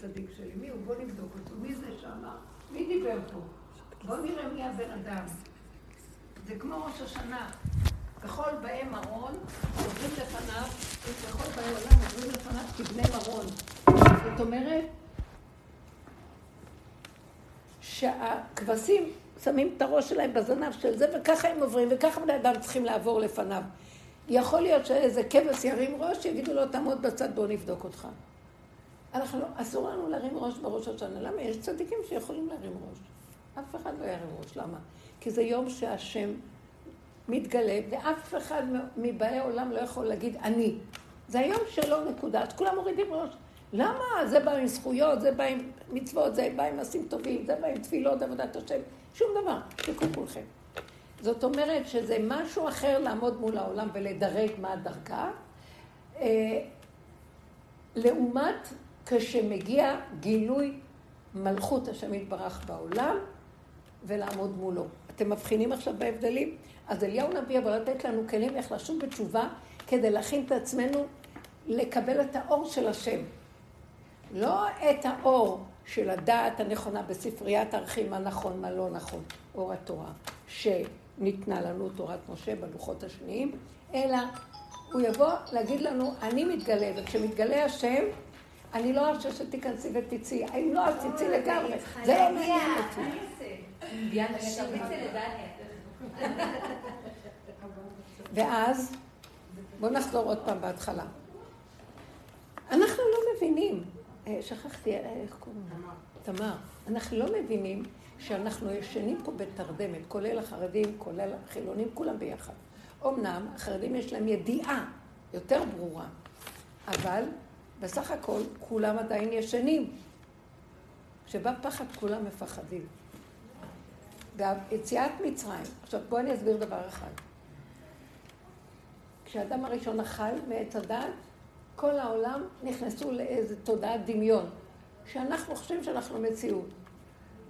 צדיק שלי? מי הוא? בוא נבדוק אותו. מי זה שמה? מי דיבר פה? בוא נראה מי הבן אדם. זה כמו ראש השנה. ככל באי מרון, עוברים לפניו, ככל באי עולם עוברים לפניו כבני מרון. זאת אומרת, שהכבשים שמים את הראש שלהם בזנב של זה, וככה הם עוברים, וככה בני אדם צריכים לעבור לפניו. יכול להיות שאיזה כבש ירים ראש, יגידו לו, תעמוד בצד, בואו נבדוק אותך. אנחנו, אסור לנו להרים ראש בראש השנה. למה? יש צדיקים שיכולים להרים ראש. אף אחד לא ירים ראש. למה? כי זה יום שהשם מתגלה, ואף אחד מבאי עולם לא יכול להגיד אני. זה היום שלו נקודה. אז כולם מורידים ראש. למה? זה בא עם זכויות, זה בא עם מצוות, זה בא עם מעשים טובים, זה בא עם תפילות, עבודת השם. שום דבר. תקעו כולכם. זאת אומרת שזה משהו אחר לעמוד מול העולם ולדרג מה הדרגה. אה, לעומת כשמגיע גילוי מלכות השם יתברך בעולם ולעמוד מולו. אתם מבחינים עכשיו בהבדלים? אז אליהו נביא אבל לתת לנו כלים איך לשוב בתשובה כדי להכין את עצמנו לקבל את האור של השם. לא את האור של הדעת הנכונה בספריית ערכים, מה נכון, מה לא נכון, אור התורה, שניתנה לנו תורת משה בלוחות השניים, אלא הוא יבוא להגיד לנו, אני מתגלה, וכשמתגלה השם, אני לא ארשה שתיכנסי ותצאי. אם לא, אז תצאי לגמרי. זה לא מעניין אותי. ואז, בואו נחזור עוד פעם בהתחלה. אנחנו לא מבינים, אה, שכחתי, אה, איך קוראים? תמר. אנחנו לא מבינים שאנחנו ישנים פה בתרדמת, כולל החרדים, כולל החילונים, כולם ביחד. אמנם החרדים יש להם ידיעה יותר ברורה, אבל בסך הכל כולם עדיין ישנים. כשבא פחד כולם מפחדים. ביציאת מצרים, עכשיו בואו אני אסביר דבר אחד. כשהאדם הראשון אכל מעץ הדת, כל העולם נכנסו לאיזו תודעת דמיון, שאנחנו חושבים שאנחנו מציאות.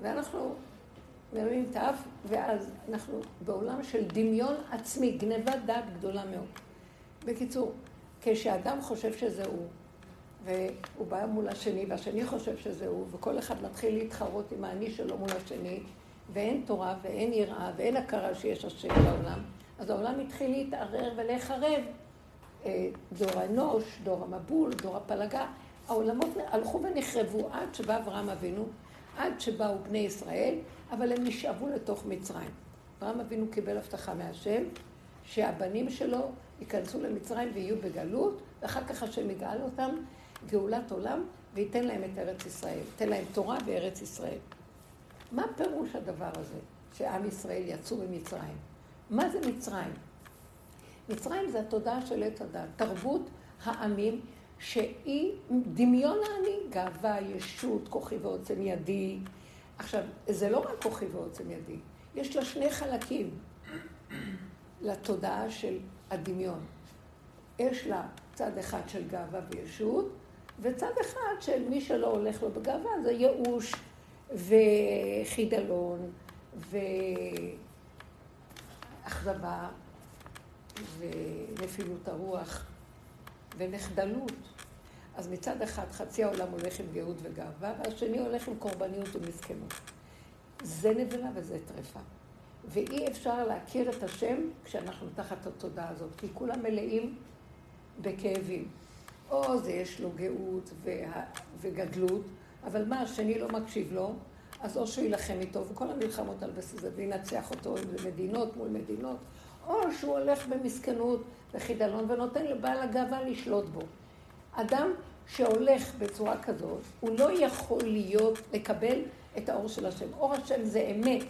ואנחנו מרימים את האף, ואז אנחנו בעולם של דמיון עצמי, גנבת דעת גדולה מאוד. בקיצור, כשאדם חושב שזה הוא, והוא בא מול השני, והשני חושב שזה הוא, וכל אחד מתחיל להתחרות עם האני שלו מול השני, ואין תורה ואין יראה ואין הכרה שיש השם בעולם, אז העולם התחיל להתערער ולהיחרב. אה, דור האנוש, דור המבול, דור הפלגה, העולמות הלכו ונחרבו עד שבא אברהם אבינו, עד שבאו בני ישראל, אבל הם נשאבו לתוך מצרים. אברהם אבינו קיבל הבטחה מהשם, שהבנים שלו ייכנסו למצרים ויהיו בגלות, ואחר כך השם יגאל אותם גאולת עולם, וייתן להם את ארץ ישראל. ייתן להם תורה וארץ ישראל. מה פירוש הדבר הזה, שעם ישראל יצאו ממצרים? מה זה מצרים? מצרים זה התודעה של עץ הדת, תרבות העמים שהיא דמיון האני, גאווה, ישות, כוחי ועוצם ידי. עכשיו, זה לא רק כוחי ועוצם ידי, יש לה שני חלקים לתודעה של הדמיון. יש לה צד אחד של גאווה וישות, וצד אחד של מי שלא הולך לו בגאווה זה ייאוש וחידלון ואכזבה ונפילות הרוח ונחדלות. אז מצד אחד חצי העולם הולך עם גאות וגאווה, והשני הולך עם קורבניות ומסכנות. זה נבלה וזה טרפה. ואי אפשר להכיר את השם כשאנחנו תחת התודעה הזאת, כי כולם מלאים בכאבים. או זה יש לו גאות וגדלות, אבל מה, השני לא מקשיב לו, אז או שהוא יילחם איתו, וכל המלחמות על בסיס זה, וינצח אותו עם מדינות מול מדינות, או שהוא הולך במסכנות וחידלון ונותן לבעל הגאווה לשלוט בו. אדם שהולך בצורה כזאת, הוא לא יכול להיות, לקבל את האור של השם. אור השם זה אמת,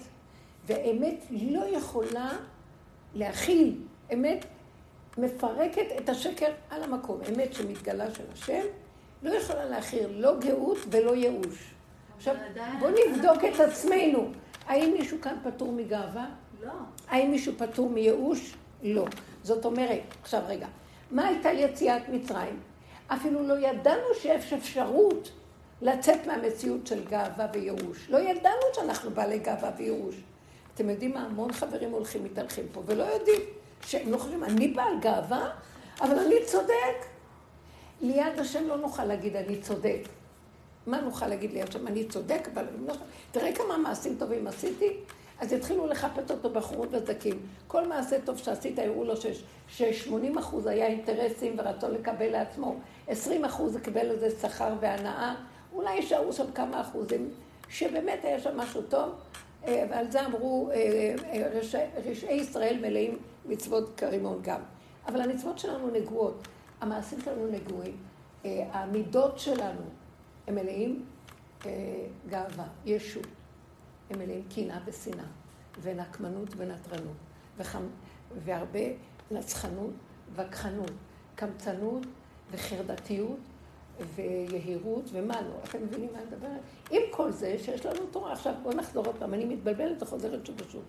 ואמת לא יכולה להכיל. אמת מפרקת את השקר על המקום. אמת שמתגלה של השם, לא יכולה להכיל לא גאות ולא ייאוש. עכשיו, בואו נבדוק את עצמנו. האם מישהו כאן פטור מגאווה? לא. האם מישהו פטור מייאוש? לא. זאת אומרת, עכשיו רגע, מה הייתה יציאת מצרים? אפילו לא ידענו שיש אפשרות לצאת מהמציאות של גאווה וייאוש. לא ידענו שאנחנו בעלי גאווה וייאוש. אתם יודעים מה? המון חברים הולכים מתהלכים פה ולא יודעים. שהם לא חושבים, אני בעל גאווה, אבל אני צודק. ליד השם לא נוכל להגיד אני צודק. מה נוכל להגיד לי השם, אני צודק, אבל לא... תראה כמה מעשים טובים עשיתי, אז יתחילו לחפש אותו בחורות וזקים. כל מעשה טוב שעשית, יראו לו ש-80 אחוז היה אינטרסים ורצון לקבל לעצמו, 20 אחוז קיבל לזה שכר והנאה, אולי יישארו שם כמה אחוזים, שבאמת היה שם משהו טוב, ועל זה אמרו, אה, אה, רשעי ישראל מלאים מצוות כרימון גם. אבל המצוות שלנו נגועות, המעשים שלנו נגועים, המידות שלנו הם מלאים גאווה, ישות. הם מלאים קנאה ושנאה, ונקמנות ונטרנות, וחמ... והרבה נצחנות, וכחנות, קמצנות וחרדתיות ויהירות ומה לא. אתם מבינים מה אני מדברת? עם כל זה שיש לנו תורה. עכשיו בואו נחזור עוד פעם, אני מתבלבלת וחוזרת שוב ושוב.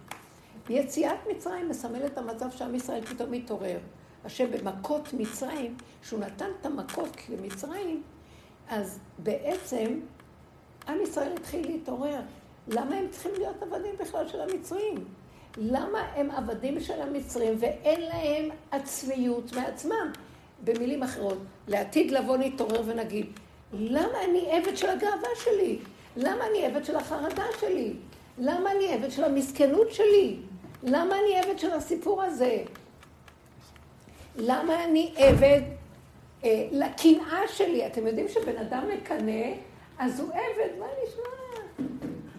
יציאת מצרים מסמלת את המצב שעם ישראל פתאום מתעורר. השם במכות מצרים, שהוא נתן את המכות למצרים, אז בעצם עם ישראל התחיל להתעורר. למה הם צריכים להיות עבדים בכלל של המצרים? למה הם עבדים של המצרים ואין להם עצמיות מעצמם? במילים אחרות, לעתיד לבוא נתעורר ונגיד, למה אני עבד של הגאווה שלי? למה אני עבד של החרדה שלי? למה אני עבד של המסכנות שלי? למה אני עבד של הסיפור הזה? למה אני עבד אה, לקנאה שלי? אתם יודעים שבן אדם מקנא, אז הוא עבד, מה נשמע?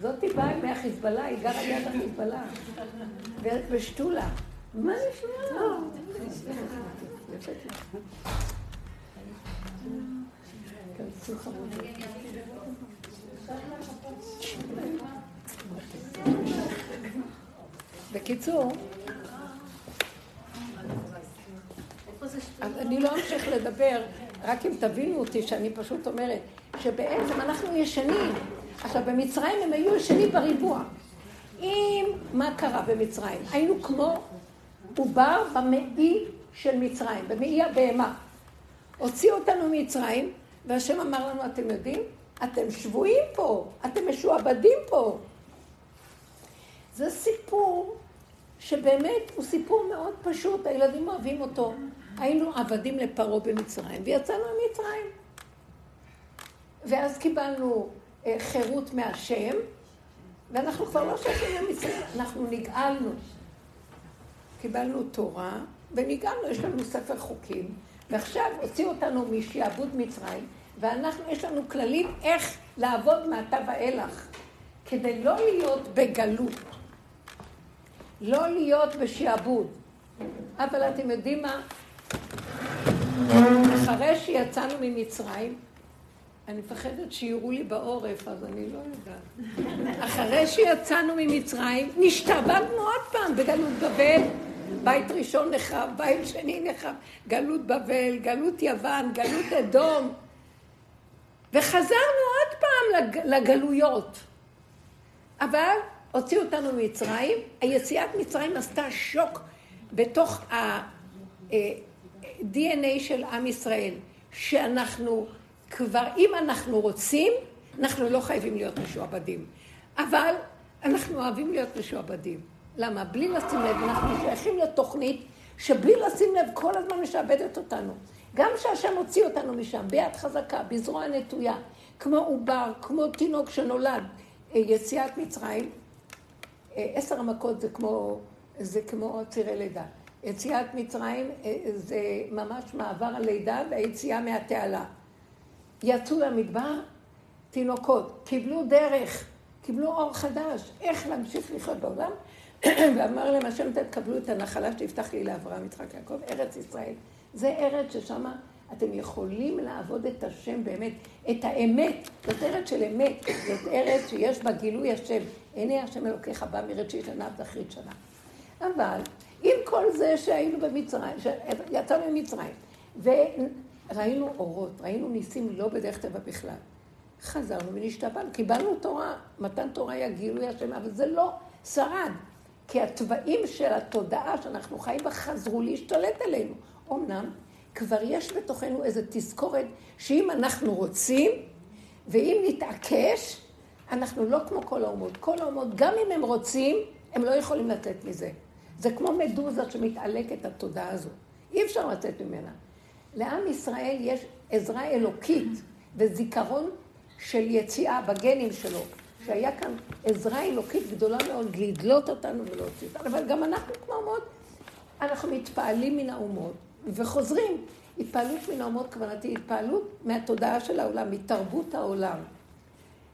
זאתי באה מהחיזבאללה, היא גרה ליד החיזבאללה, בשתולה. מה נשמע? בקיצור, אני לא אמשיך לדבר, רק אם תבינו אותי שאני פשוט אומרת שבעצם אנחנו ישנים. עכשיו, במצרים הם היו ישנים בריבוע. אם, מה קרה במצרים? היינו כמו עובר במעי של מצרים, במעי הבהמה. הוציאו אותנו ממצרים, והשם אמר לנו, אתם יודעים? אתם שבויים פה, אתם משועבדים פה. זה סיפור שבאמת הוא סיפור מאוד פשוט, הילדים אוהבים אותו. היינו עבדים לפרעה במצרים, ויצאנו ממצרים. ואז קיבלנו אה, חירות מהשם, ואנחנו כבר לא שייכים למצרים, אנחנו נגאלנו. קיבלנו תורה, ונגאלנו, יש לנו ספר חוקים, ועכשיו הוציאו אותנו משעבוד מצרים, ואנחנו, יש לנו כללים איך לעבוד מעתה ואילך, כדי לא להיות בגלות, לא להיות בשעבוד. אבל אתם יודעים מה? אחרי שיצאנו ממצרים, אני מפחדת שיראו לי בעורף, אז אני לא יודעת. אחרי שיצאנו ממצרים, נשתעבדנו עוד פעם בגלות בבל. בית ראשון נחרב, בית שני נחרב, גלות בבל, גלות יוון, גלות אדום. וחזרנו עוד פעם לגלויות. אבל הוציאו אותנו ממצרים, היציאת מצרים עשתה שוק בתוך ה-DNA אה, של עם ישראל, שאנחנו כבר, אם אנחנו רוצים, אנחנו לא חייבים להיות משועבדים. אבל אנחנו אוהבים להיות משועבדים. למה? בלי לשים לב, אנחנו שייכים לתוכנית שבלי לשים לב כל הזמן משעבדת אותנו. גם שהשם הוציא אותנו משם, ביד חזקה, בזרוע נטויה, כמו עובר, כמו תינוק שנולד, אה, יציאת מצרים, אה, עשר המכות זה כמו, זה כמו צירי לידה. יציאת מצרים אה, זה ממש מעבר הלידה והיציאה מהתעלה. יצאו למדבר תינוקות, קיבלו דרך, קיבלו אור חדש, איך להמשיך לחיות בעולם. ואמר להם, השם תקבלו את הנחלה שהבטח לי לאברהם, יצחק יעקב, ארץ ישראל. זה ארץ ששם אתם יכולים לעבוד את השם באמת, את האמת. זאת ארץ של אמת, זאת ארץ שיש בה גילוי השם. עיני השם אלוקיך בא מראשית שנה עד שנה. אבל עם כל זה שהיינו במצרים, שיצאנו ממצרים, וראינו אורות, ראינו ניסים לא בדרך טבע בכלל. חזרנו ונשתבענו, קיבלנו תורה, מתן תורה היה גילוי השם, אבל זה לא שרד. כי התוואים של התודעה שאנחנו חיים בה חזרו להשתלט עלינו. אמנם כבר יש בתוכנו איזו תזכורת שאם אנחנו רוצים, ואם נתעקש, אנחנו לא כמו כל האומות. כל האומות, גם אם הם רוצים, הם לא יכולים לצאת מזה. זה כמו מדוזה שמתעלקת התודעה הזו. אי אפשר לצאת ממנה. לעם ישראל יש עזרה אלוקית וזיכרון של יציאה בגנים שלו, שהיה כאן עזרה אלוקית גדולה מאוד לדלות אותנו ולהוציא אותנו, אבל גם אנחנו כמו אומות, אנחנו מתפעלים מן האומות וחוזרים. התפעלות מן האומות, כוונתי התפעלות מהתודעה של העולם, מתרבות העולם.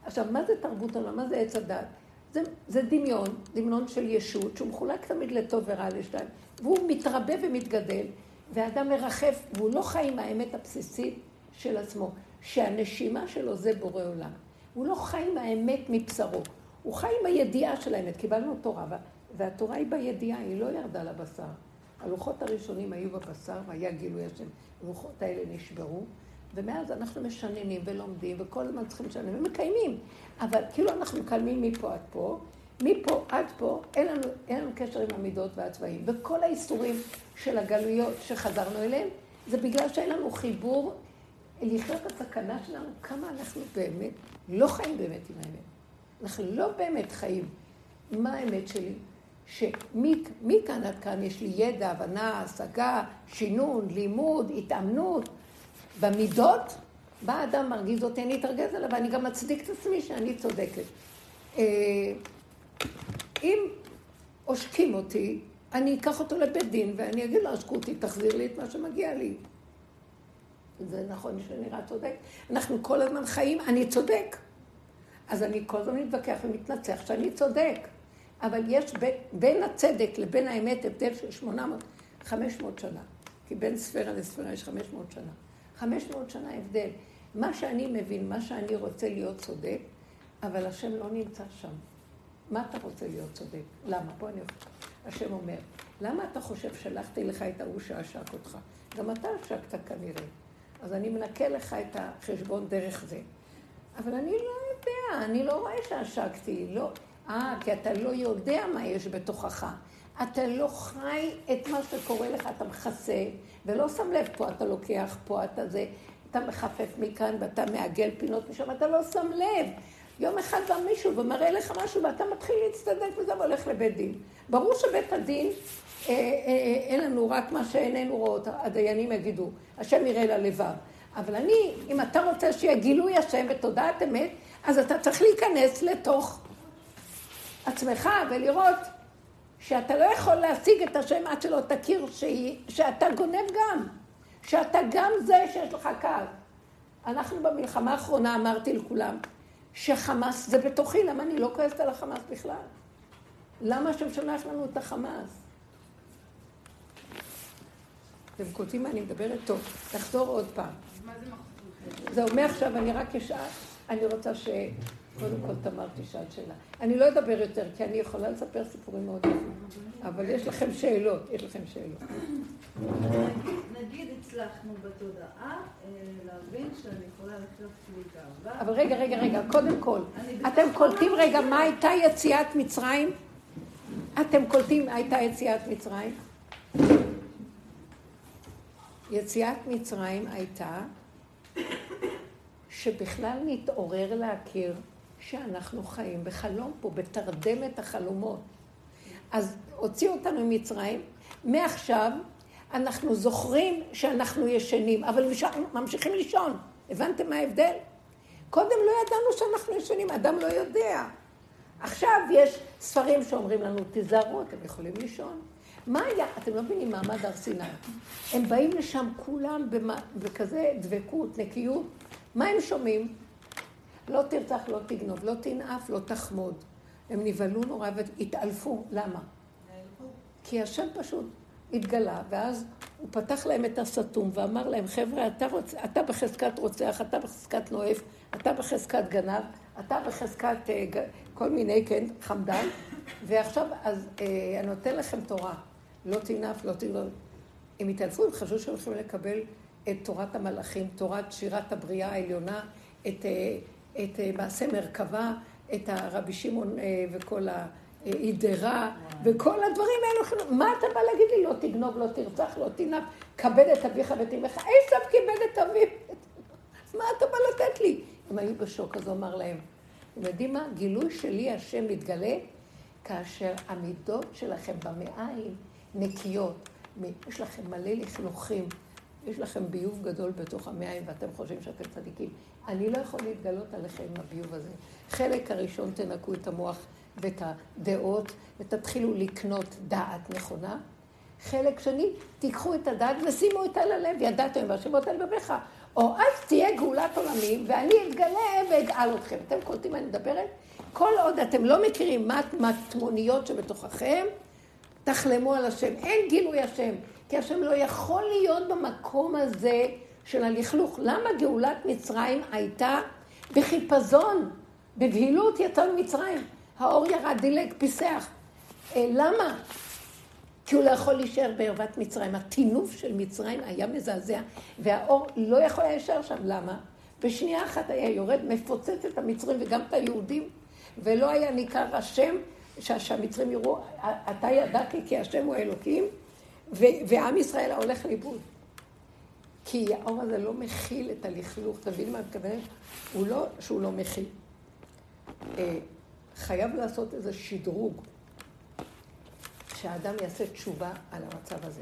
עכשיו, מה זה תרבות העולם? מה זה עץ הדת? זה, זה דמיון, דמיון של ישות, שהוא מחולק תמיד לטוב ורע לשתיים, והוא מתרבה ומתגדל, והאדם מרחף, והוא לא חי עם האמת הבסיסית של עצמו, שהנשימה שלו זה בורא עולם. הוא לא חי עם האמת מבשרו, הוא חי עם הידיעה של האמת. קיבלנו תורה, והתורה היא בידיעה, היא לא ירדה לבשר. הלוחות הראשונים היו בבשר והיה גילוי השם. הלוחות האלה נשברו, ומאז אנחנו משננים ולומדים, וכל הזמן צריכים לשנן, ומקיימים. אבל כאילו אנחנו מקיימים מפה עד פה, מפה עד פה, אין לנו, אין לנו קשר עם המידות והצבעים. וכל האיסורים של הגלויות שחזרנו אליהם, זה בגלל שאין לנו חיבור לחיות את הסכנה שלנו, כמה אנחנו באמת לא חיים באמת עם האמת. אנחנו לא באמת חיים. מה האמת שלי? שמכאן עד כאן יש לי ידע, הבנה, השגה, שינון, לימוד, התאמנות. במידות, בא האדם מרגיז אותי, אני אתרגז עליו, ואני גם מצדיק את עצמי שאני צודקת. אה, אם עושקים אותי, אני אקח אותו לבית דין ואני אגיד לו, עשקו אותי, תחזיר לי את מה שמגיע לי. זה נכון שנראה צודק. אנחנו כל הזמן חיים, אני צודק. אז אני כל הזמן מתווכח ומתנצח שאני צודק. אבל יש בין, בין הצדק לבין האמת הבדל של 800, 500 שנה. כי בין ספירה לספירה יש 500 שנה. 500 שנה הבדל. מה שאני מבין, מה שאני רוצה להיות צודק, אבל השם לא נמצא שם. מה אתה רוצה להיות צודק? למה? בוא אני... השם אומר, למה אתה חושב שלחתי לך את ההוא שעשק אותך? גם אתה עשקת כנראה. אז אני מנקה לך את החשבון דרך זה. אבל אני לא יודע, אני לא רואה שעשקתי, לא... אה, כי אתה לא יודע מה יש בתוכך. אתה לא חי את מה שקורה לך, אתה מכסה, ולא שם לב, פה אתה לוקח, פה אתה זה, אתה מחפף מכאן ואתה מעגל פינות משם, אתה לא שם לב. יום אחד בא מישהו ומראה לך משהו ואתה מתחיל להצטדק וזה והולך לבית דין. ברור שבית הדין, אין לנו רק מה שעינינו רואות, הדיינים יגידו, השם יראה ללבב. אבל אני, אם אתה רוצה שיהיה גילוי השם בתודעת אמת, אז אתה צריך להיכנס לתוך עצמך ולראות שאתה לא יכול להשיג את השם עד שלא תכיר שהיא, שאתה גונב גם, שאתה גם זה שיש לך כעס. אנחנו במלחמה האחרונה אמרתי לכולם שחמאס זה בתוכי, למה אני לא כועסת על החמאס בכלל? למה השם שולח לנו את החמאס? אתם קולטים מה אני מדברת? טוב, תחזור עוד פעם. זהו, מעכשיו אני רק אשאל, אני רוצה ש... קודם כל תמר תשאל שאלה. אני לא אדבר יותר, כי אני יכולה לספר סיפורים מאוד יפים, אבל יש לכם שאלות, יש לכם שאלות. נגיד הצלחנו בתודעה אה, להבין שאני יכולה לחיות בלי גאווה. אבל רגע, רגע, רגע, קודם כל, אתם קולטים רגע מה הייתה יציאת מצרים? אתם קולטים מה הייתה יציאת מצרים? יציאת מצרים הייתה שבכלל נתעורר להכיר שאנחנו חיים בחלום פה, בתרדמת החלומות. אז הוציאו אותנו ממצרים, מעכשיו אנחנו זוכרים שאנחנו ישנים, אבל ממשיכים לישון. הבנתם מה ההבדל? קודם לא ידענו שאנחנו ישנים, אדם לא יודע. עכשיו יש ספרים שאומרים לנו, תיזהרו, אתם יכולים לישון. מה היה? אתם לא מבינים מעמד הר סיני. הם באים לשם כולם בכזה דבקות, נקיות. מה הם שומעים? לא תרצח, לא תגנוב, לא תנאף, לא תחמוד. הם נבהלו נורא והתעלפו. למה? כי השם פשוט התגלה, ואז הוא פתח להם את הסתום ואמר להם, חבר'ה, אתה, רוצ... אתה בחזקת רוצח, אתה בחזקת נואף, אתה בחזקת גנב, אתה בחזקת ג... כל מיני, כן, חמדן, ועכשיו, אז אה, אני נותן לכם תורה. לא תנאף, לא תגנוב. הם התעלפו, הם חשבו שהם הולכים לקבל את תורת המלאכים, תורת שירת הבריאה העליונה, את... אה, את אה, מעשה מרכבה, את הרבי שמעון אה, וכל האידרה, וכל הדברים האלו. מה אתה בא להגיד לי? לא תגנוב, לא תרצח, לא תנאף, כבד את אביך ואת אמך. עשב כיבד את אביו. מה אתה בא לתת לי? הם היו בשוק, אז הוא אמר להם, אתם יודעים מה? גילוי שלי השם מתגלה כאשר המידות שלכם במעיים נקיות. יש לכם מלא לכלוכים, יש לכם ביוב גדול בתוך המעיים ואתם חושבים שאתם צדיקים. אני לא יכול להתגלות עליכם עם הביוב הזה. חלק הראשון תנקו את המוח ואת הדעות ותתחילו לקנות דעת נכונה. חלק שני, תיקחו את הדעת ושימו אותה ללב, ידעתם והשמות על לבביך. או אז תהיה גאולת עולמים, ואני אתגלה ואגאל אתכם. אתם קולטים מה אני מדברת? כל עוד אתם לא מכירים מה המטמוניות שבתוככם, תחלמו על השם. אין גילוי השם, כי השם לא יכול להיות במקום הזה של הלכלוך. למה גאולת מצרים הייתה בחיפזון, בבהילות יצאנו ממצרים? האור ירד, דילג, פיסח. אה, למה? כי הוא לא יכול להישאר בערוות מצרים. הטינוף של מצרים היה מזעזע, והאור לא יכול היה להישאר שם. למה? בשנייה אחת היה יורד, מפוצץ את המצרים וגם את היהודים, ולא היה ניכר השם, שהמצרים יראו, אתה ידעתי כי השם הוא האלוקים, ועם ישראל הולך לאיבוד. כי האור הזה לא מכיל את הלכלוך, תבין מה את מתכוונת? הוא לא שהוא לא מכיל. אה, חייב לעשות איזה שדרוג. שהאדם יעשה תשובה על המצב הזה.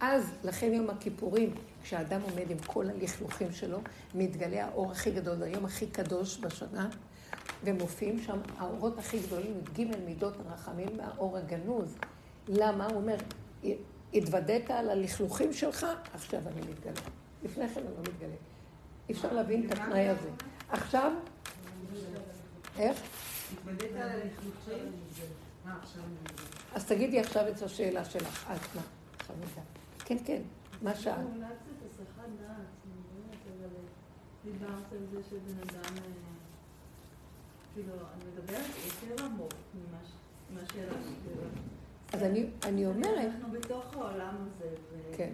אז, לכן יום הכיפורים, כשהאדם עומד עם כל הלכלוכים שלו, מתגלה האור הכי גדול, היום הכי קדוש בשנה, ומופיעים שם האורות הכי גדולים, י"ג מידות הרחמים מהאור הגנוז. למה? הוא אומר, התוודית על הלכלוכים שלך, עכשיו אני מתגלה. לפני כן אני לא מתגלה. אי אפשר להבין את התנאי הזה. עכשיו, איך? התוודית על הלכלוכים? אז תגידי עכשיו את השאלה שלך, את מה? כן, כן, מה שאלת? דיברת על זה שבן אדם, אה, כאילו, אני מדברת יותר עמוק מהשאלה אז אני אומרת... אנחנו בתוך העולם הזה, כן.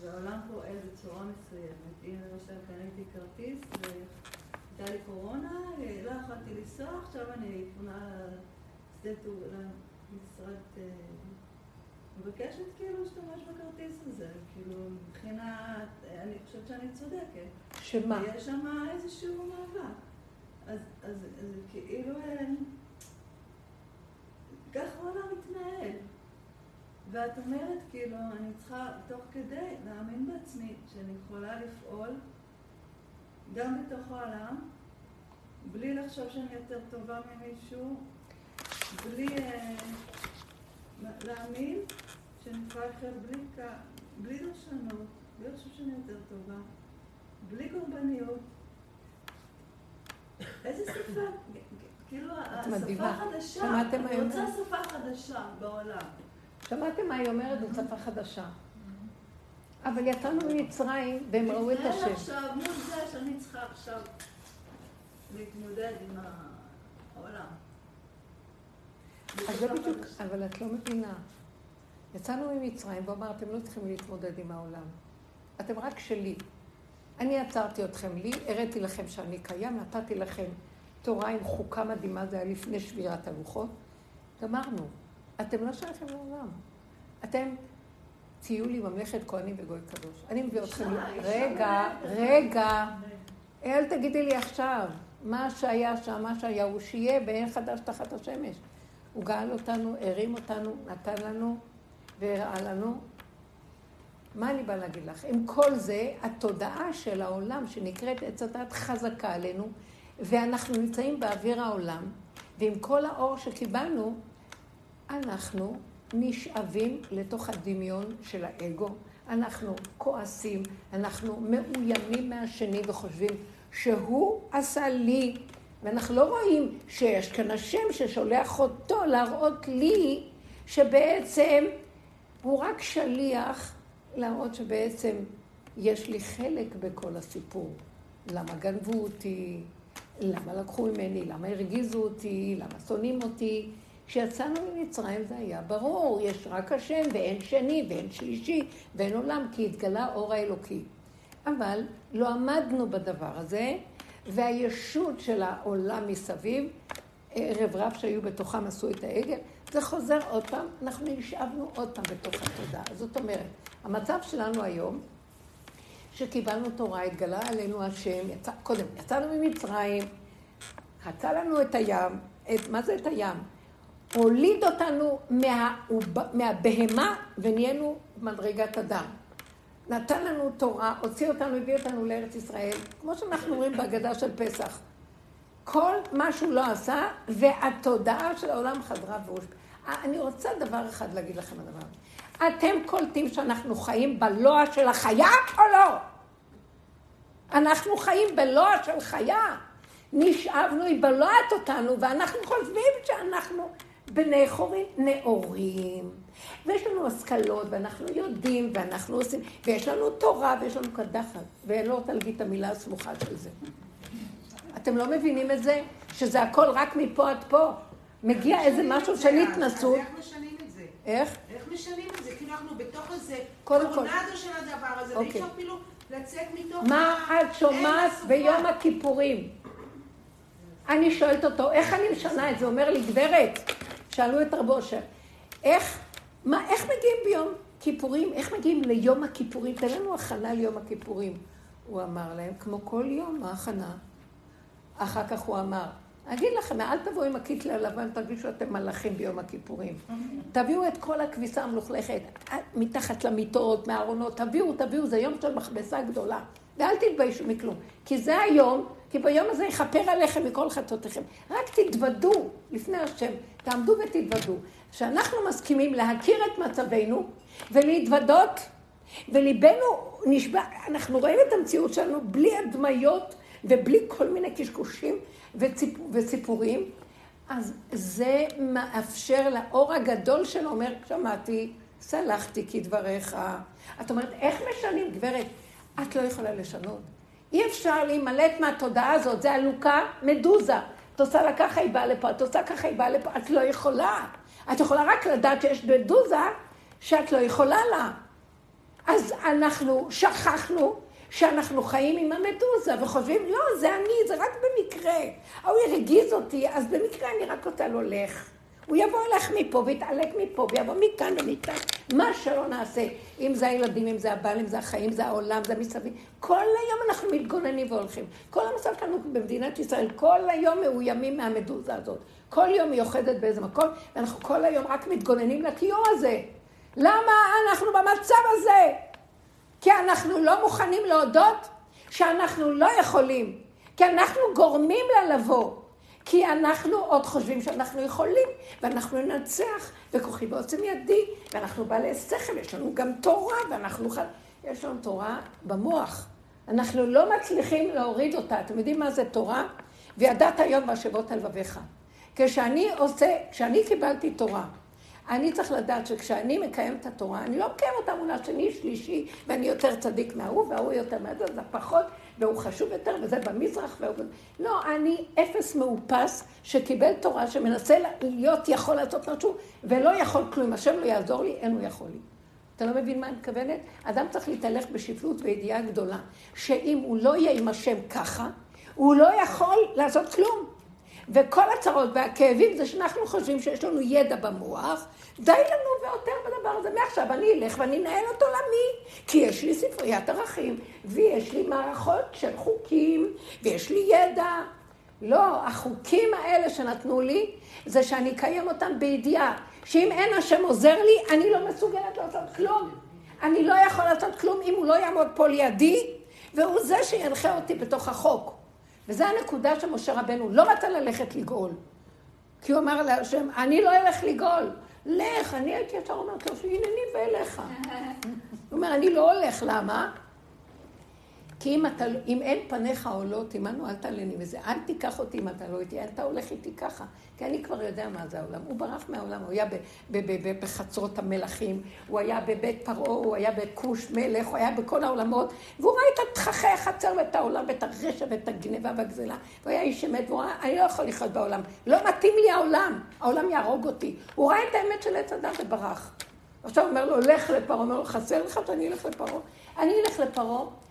והעולם פועל בצורה מסוימת. אם למשל קניתי כרטיס והייתה לי קורונה, לא יכולתי לנסוע, עכשיו אני פונה למשרד, אה, מבקשת כאילו להשתמש בכרטיס הזה, כאילו מבחינת, אני חושבת שאני צודקת. שמה? יש שם איזשהו מאבק. אז, אז, אז כאילו, אה, ככה העולם מתנהל. ואת אומרת, כאילו, אני צריכה תוך כדי להאמין בעצמי שאני יכולה לפעול גם בתוך העולם, בלי לחשוב שאני יותר טובה ממישהו, בלי אה, להאמין שאני יכולה לחיות בלי, בלי לשנות, בלי לחשוב שאני יותר טובה, בלי קורבניות. איזה שפה, כאילו השפה חדשה, אני רוצה שפה חדשה בעולם. שמעתם מה היא אומרת? זו שפה חדשה. אבל יצאנו ממצרים והם ראו את השם. מתנהל עכשיו מול זה שאני צריכה עכשיו להתמודד עם העולם. אז זה בדיוק, אבל את לא מבינה. יצאנו ממצרים והוא אמר, אתם לא צריכים להתמודד עם העולם. אתם רק שלי. אני עצרתי אתכם לי, הראיתי לכם שאני קיים, נתתי לכם תורה עם חוקה מדהימה, זה היה לפני שבירת הלוחות. גמרנו. אתם לא שייכים לעולם. אתם תהיו לי ממלכת כהנים וגוי קדוש. אני מביא אתכם... רגע, רגע. אל תגידי לי עכשיו. מה שהיה שם, מה שהיה הוא שיהיה, ואין חדש תחת השמש. הוא גאל אותנו, הרים אותנו, נתן לנו והראה לנו. מה אני באה להגיד לך? עם כל זה, התודעה של העולם שנקראת עץ הדת חזקה עלינו, ואנחנו נמצאים באוויר העולם, ועם כל האור שקיבלנו, אנחנו נשאבים לתוך הדמיון של האגו. אנחנו כועסים, אנחנו מאוימים מהשני וחושבים שהוא עשה לי ואנחנו לא רואים שיש כאן השם ששולח אותו להראות לי שבעצם הוא רק שליח להראות שבעצם יש לי חלק בכל הסיפור. למה גנבו אותי? למה לקחו ממני? למה הרגיזו אותי? למה שונאים אותי? כשיצאנו ממצרים זה היה ברור, יש רק השם ואין שני ואין שלישי ואין עולם, כי התגלה אור האלוקי. אבל לא עמדנו בדבר הזה, והישות של העולם מסביב, ערב רב שהיו בתוכם עשו את העגל, זה חוזר עוד פעם, אנחנו נשאבנו עוד פעם בתוך התודעה. זאת אומרת, המצב שלנו היום, שקיבלנו תורה, התגלה עלינו השם, יצא, קודם, יצאנו ממצרים, חצה לנו את הים, את, מה זה את הים? הוליד אותנו מה, מהבהמה ונהיינו מדרגת אדם. נתן לנו תורה, הוציא אותנו, הביא אותנו לארץ ישראל, כמו שאנחנו אומרים בהגדה של פסח. כל מה שהוא לא עשה, והתודעה של העולם חזרה והושפעה. אני רוצה דבר אחד להגיד לכם הדבר. אתם קולטים שאנחנו חיים בלוע של החיה או לא? אנחנו חיים בלוע של חיה. נשאבנו, היא בלעת אותנו, ואנחנו חושבים שאנחנו בני חורים נאורים. ויש לנו השכלות, ואנחנו יודעים, ואנחנו עושים, ויש לנו תורה, ויש לנו קדחת. ואני לא רוצה להגיד את המילה הסמוכה של זה. אתם לא מבינים את זה? שזה הכל רק מפה עד פה. מגיע איזה משהו של התנסות. איך משנים את זה? איך? איך משנים את זה? כאילו אנחנו בתוך איזה. טורנדו של הדבר הזה, ואי אוקיי. אפשר אפילו לצאת מתוך... מה את שומעת ביום. הכיפורים? אני שואלת אותו, איך אני משנה את זה? אומר לי, גברת, שאלו את רב אושר, איך, מה, איך מגיעים ביום כיפורים? איך מגיעים ליום הכיפורים? תן לנו הכנה ליום הכיפורים. הוא אמר להם, כמו כל יום, מה הכנה? אחר כך הוא אמר, אגיד לכם, אל תבואו עם הקיטלה הלבן, תרגישו אתם מלאכים ביום הכיפורים. תביאו את כל הכביסה המלוכלכת, מתחת למיטות, מהארונות, תביאו, תביאו, זה יום של מכבסה גדולה. ואל תתביישו מכלום. כי זה היום, כי ביום הזה יכפר עליכם מכל חטאותיכם. רק תתוודו לפני השם, תעמדו ותתוודו. שאנחנו מסכימים להכיר את מצבנו ולהתוודות, וליבנו נשבע, אנחנו רואים את המציאות שלנו בלי הדמיות ובלי כל מיני קשקושים וציפ, וסיפורים, אז זה מאפשר לאור הגדול שלו, אומר, שמעתי, סלחתי כדבריך. את אומרת, איך משנים, גברת? את לא יכולה לשנות. אי אפשר להימלט מהתודעה הזאת, זה עלוקה מדוזה. את עושה לה ככה, היא באה לפה, את עושה ככה, היא באה לפה, את לא יכולה. את יכולה רק לדעת שיש מדוזה שאת לא יכולה לה. אז אנחנו שכחנו שאנחנו חיים עם המדוזה וחושבים, לא, זה אני, זה רק במקרה. ההוא הרגיז אותי, אז במקרה אני רק רוצה לו לך. הוא יבוא אליך מפה ויתעלק מפה ויבוא מכאן ומכאן. מה שלא נעשה, אם זה הילדים, אם זה הבעל, אם זה החיים, זה העולם, זה מסביב. כל היום אנחנו מתגוננים והולכים. כל המצב שלנו במדינת ישראל, כל היום מאוימים מהמדוזה הזאת. כל יום מיוחדת באיזה מקום, ואנחנו כל היום רק מתגוננים לקיום הזה. למה אנחנו במצב הזה? כי אנחנו לא מוכנים להודות שאנחנו לא יכולים. כי אנחנו גורמים לה לבוא. כי אנחנו עוד חושבים שאנחנו יכולים, ואנחנו ננצח, וכוחי בעוצם ידי, ואנחנו בעלי שכל, יש לנו גם תורה, ואנחנו... ח- יש לנו תורה במוח. אנחנו לא מצליחים להוריד אותה. אתם יודעים מה זה תורה? וידעת היום בהשבות על לבביך. כשאני עושה, כשאני קיבלתי תורה, אני צריך לדעת שכשאני מקיים את התורה, אני לא מקיים אותה מול השני, שלישי, ואני יותר צדיק מההוא, וההוא יותר מהזה, זה פחות, והוא חשוב יותר, וזה במזרח, והוא... לא, אני אפס מאופס שקיבל תורה, שמנסה להיות יכול לעשות משהו, ולא יכול כלום. השם לא יעזור לי, אין הוא יכול לי. אתה לא מבין מה אני מתכוונת? אדם צריך להתהלך בשפלות וידיעה גדולה, שאם הוא לא יהיה עם השם ככה, הוא לא יכול לעשות כלום. וכל הצרות והכאבים זה שאנחנו חושבים שיש לנו ידע במוח, די לנו ויותר בדבר הזה. מעכשיו אני אלך ואני אנהל את עולמי, כי יש לי ספריית ערכים, ויש לי מערכות של חוקים, ויש לי ידע. לא, החוקים האלה שנתנו לי, זה שאני אקיים אותם בידיעה, שאם אין השם עוזר לי, אני לא מסוגלת לעשות כלום. אני לא יכול לעשות כלום אם הוא לא יעמוד פה לידי, והוא זה שינחה אותי בתוך החוק. וזו הנקודה שמשה רבנו לא רצה ללכת לגאול. כי הוא אמר להשם, אני לא אלך לגאול. לך, אני הייתי ישר אומרת לו, הנני ואליך. הוא אומר, אני לא הולך, למה? כי אם, אתה, אם אין פניך עולות עמנו, אל תעלני מזה. אל תיקח אותי אם אתה לא איתי, אתה הולך איתי ככה. כי אני כבר יודע מה זה העולם. הוא ברח מהעולם, הוא היה ב, ב, ב, ב, בחצרות המלכים, הוא היה בבית פרעה, הוא היה בכוש מלך, הוא היה בכל העולמות, והוא ראה את התככי החצר ואת העולם, ואת הרשע ואת הגניבה והגזלה. והוא היה איש אמת, והוא ראה, אני לא יכול לחיות בעולם. לא מתאים לי העולם, העולם יהרוג אותי. הוא ראה את האמת של עץ הדת וברח. עכשיו הוא אומר לו, לך לפרעה, הוא אומר לו, חסר לך שאני אלך לפרעה? אני אלך לפרעה.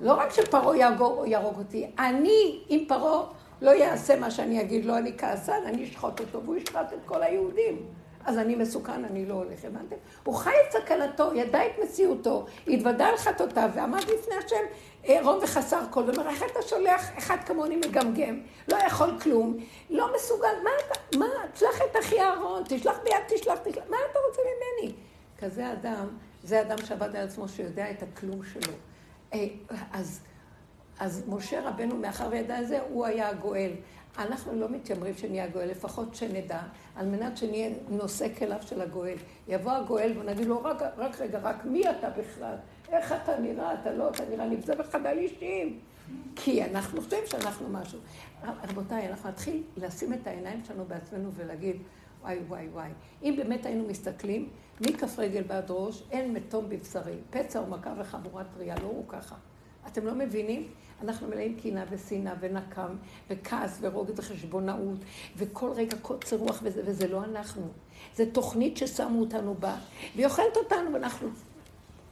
לא רק שפרעה יהרוג, אותי, אני, אם פרעה לא יעשה מה שאני אגיד לו, אני כעסן, אני אשחוט אותו, והוא ישחט את כל היהודים. אז אני מסוכן, אני לא הולך, הבנתם? הוא חי את סכנתו, ידע את מציאותו, התוודה על חטאותיו, ועמד לפני השם עירום וחסר כל, ואומר, איך אתה שולח אחד כמוני מגמגם, לא יכול כלום, לא מסוגל, מה אתה, מה, תשלח את אחי אהרון, תשלח ביד, תשלח, תשלח, מה אתה רוצה ממני? כזה אדם זה אדם שעבד על עצמו, שיודע את הכלום שלו. אה, אז, אז משה רבנו, מאחר וידע את זה, הוא היה הגואל. אנחנו לא מתיימרים שנהיה הגואל, לפחות שנדע, על מנת שנהיה נושא כליו של הגואל. יבוא הגואל ונגיד לו, רק, רק רגע, רק מי אתה בכלל? איך אתה נראה? אתה לא, אתה נראה נבזה בחדל אישים. כי אנחנו חושבים שאנחנו משהו. רבותיי, אנחנו נתחיל לשים את העיניים שלנו בעצמנו ולהגיד, וואי, וואי, וואי. אם באמת היינו מסתכלים, מכף רגל ועד ראש, אין מתום בבשרי. פצע ומכה וחבורת טריה, לא הוא ככה. אתם לא מבינים? אנחנו מלאים קנאה ושנאה ונקם וכעס ורוגז וחשבונאות וכל רגע קוצר רוח וזה, וזה לא אנחנו. זו תוכנית ששמו אותנו בה, והיא אוכלת אותנו ואנחנו...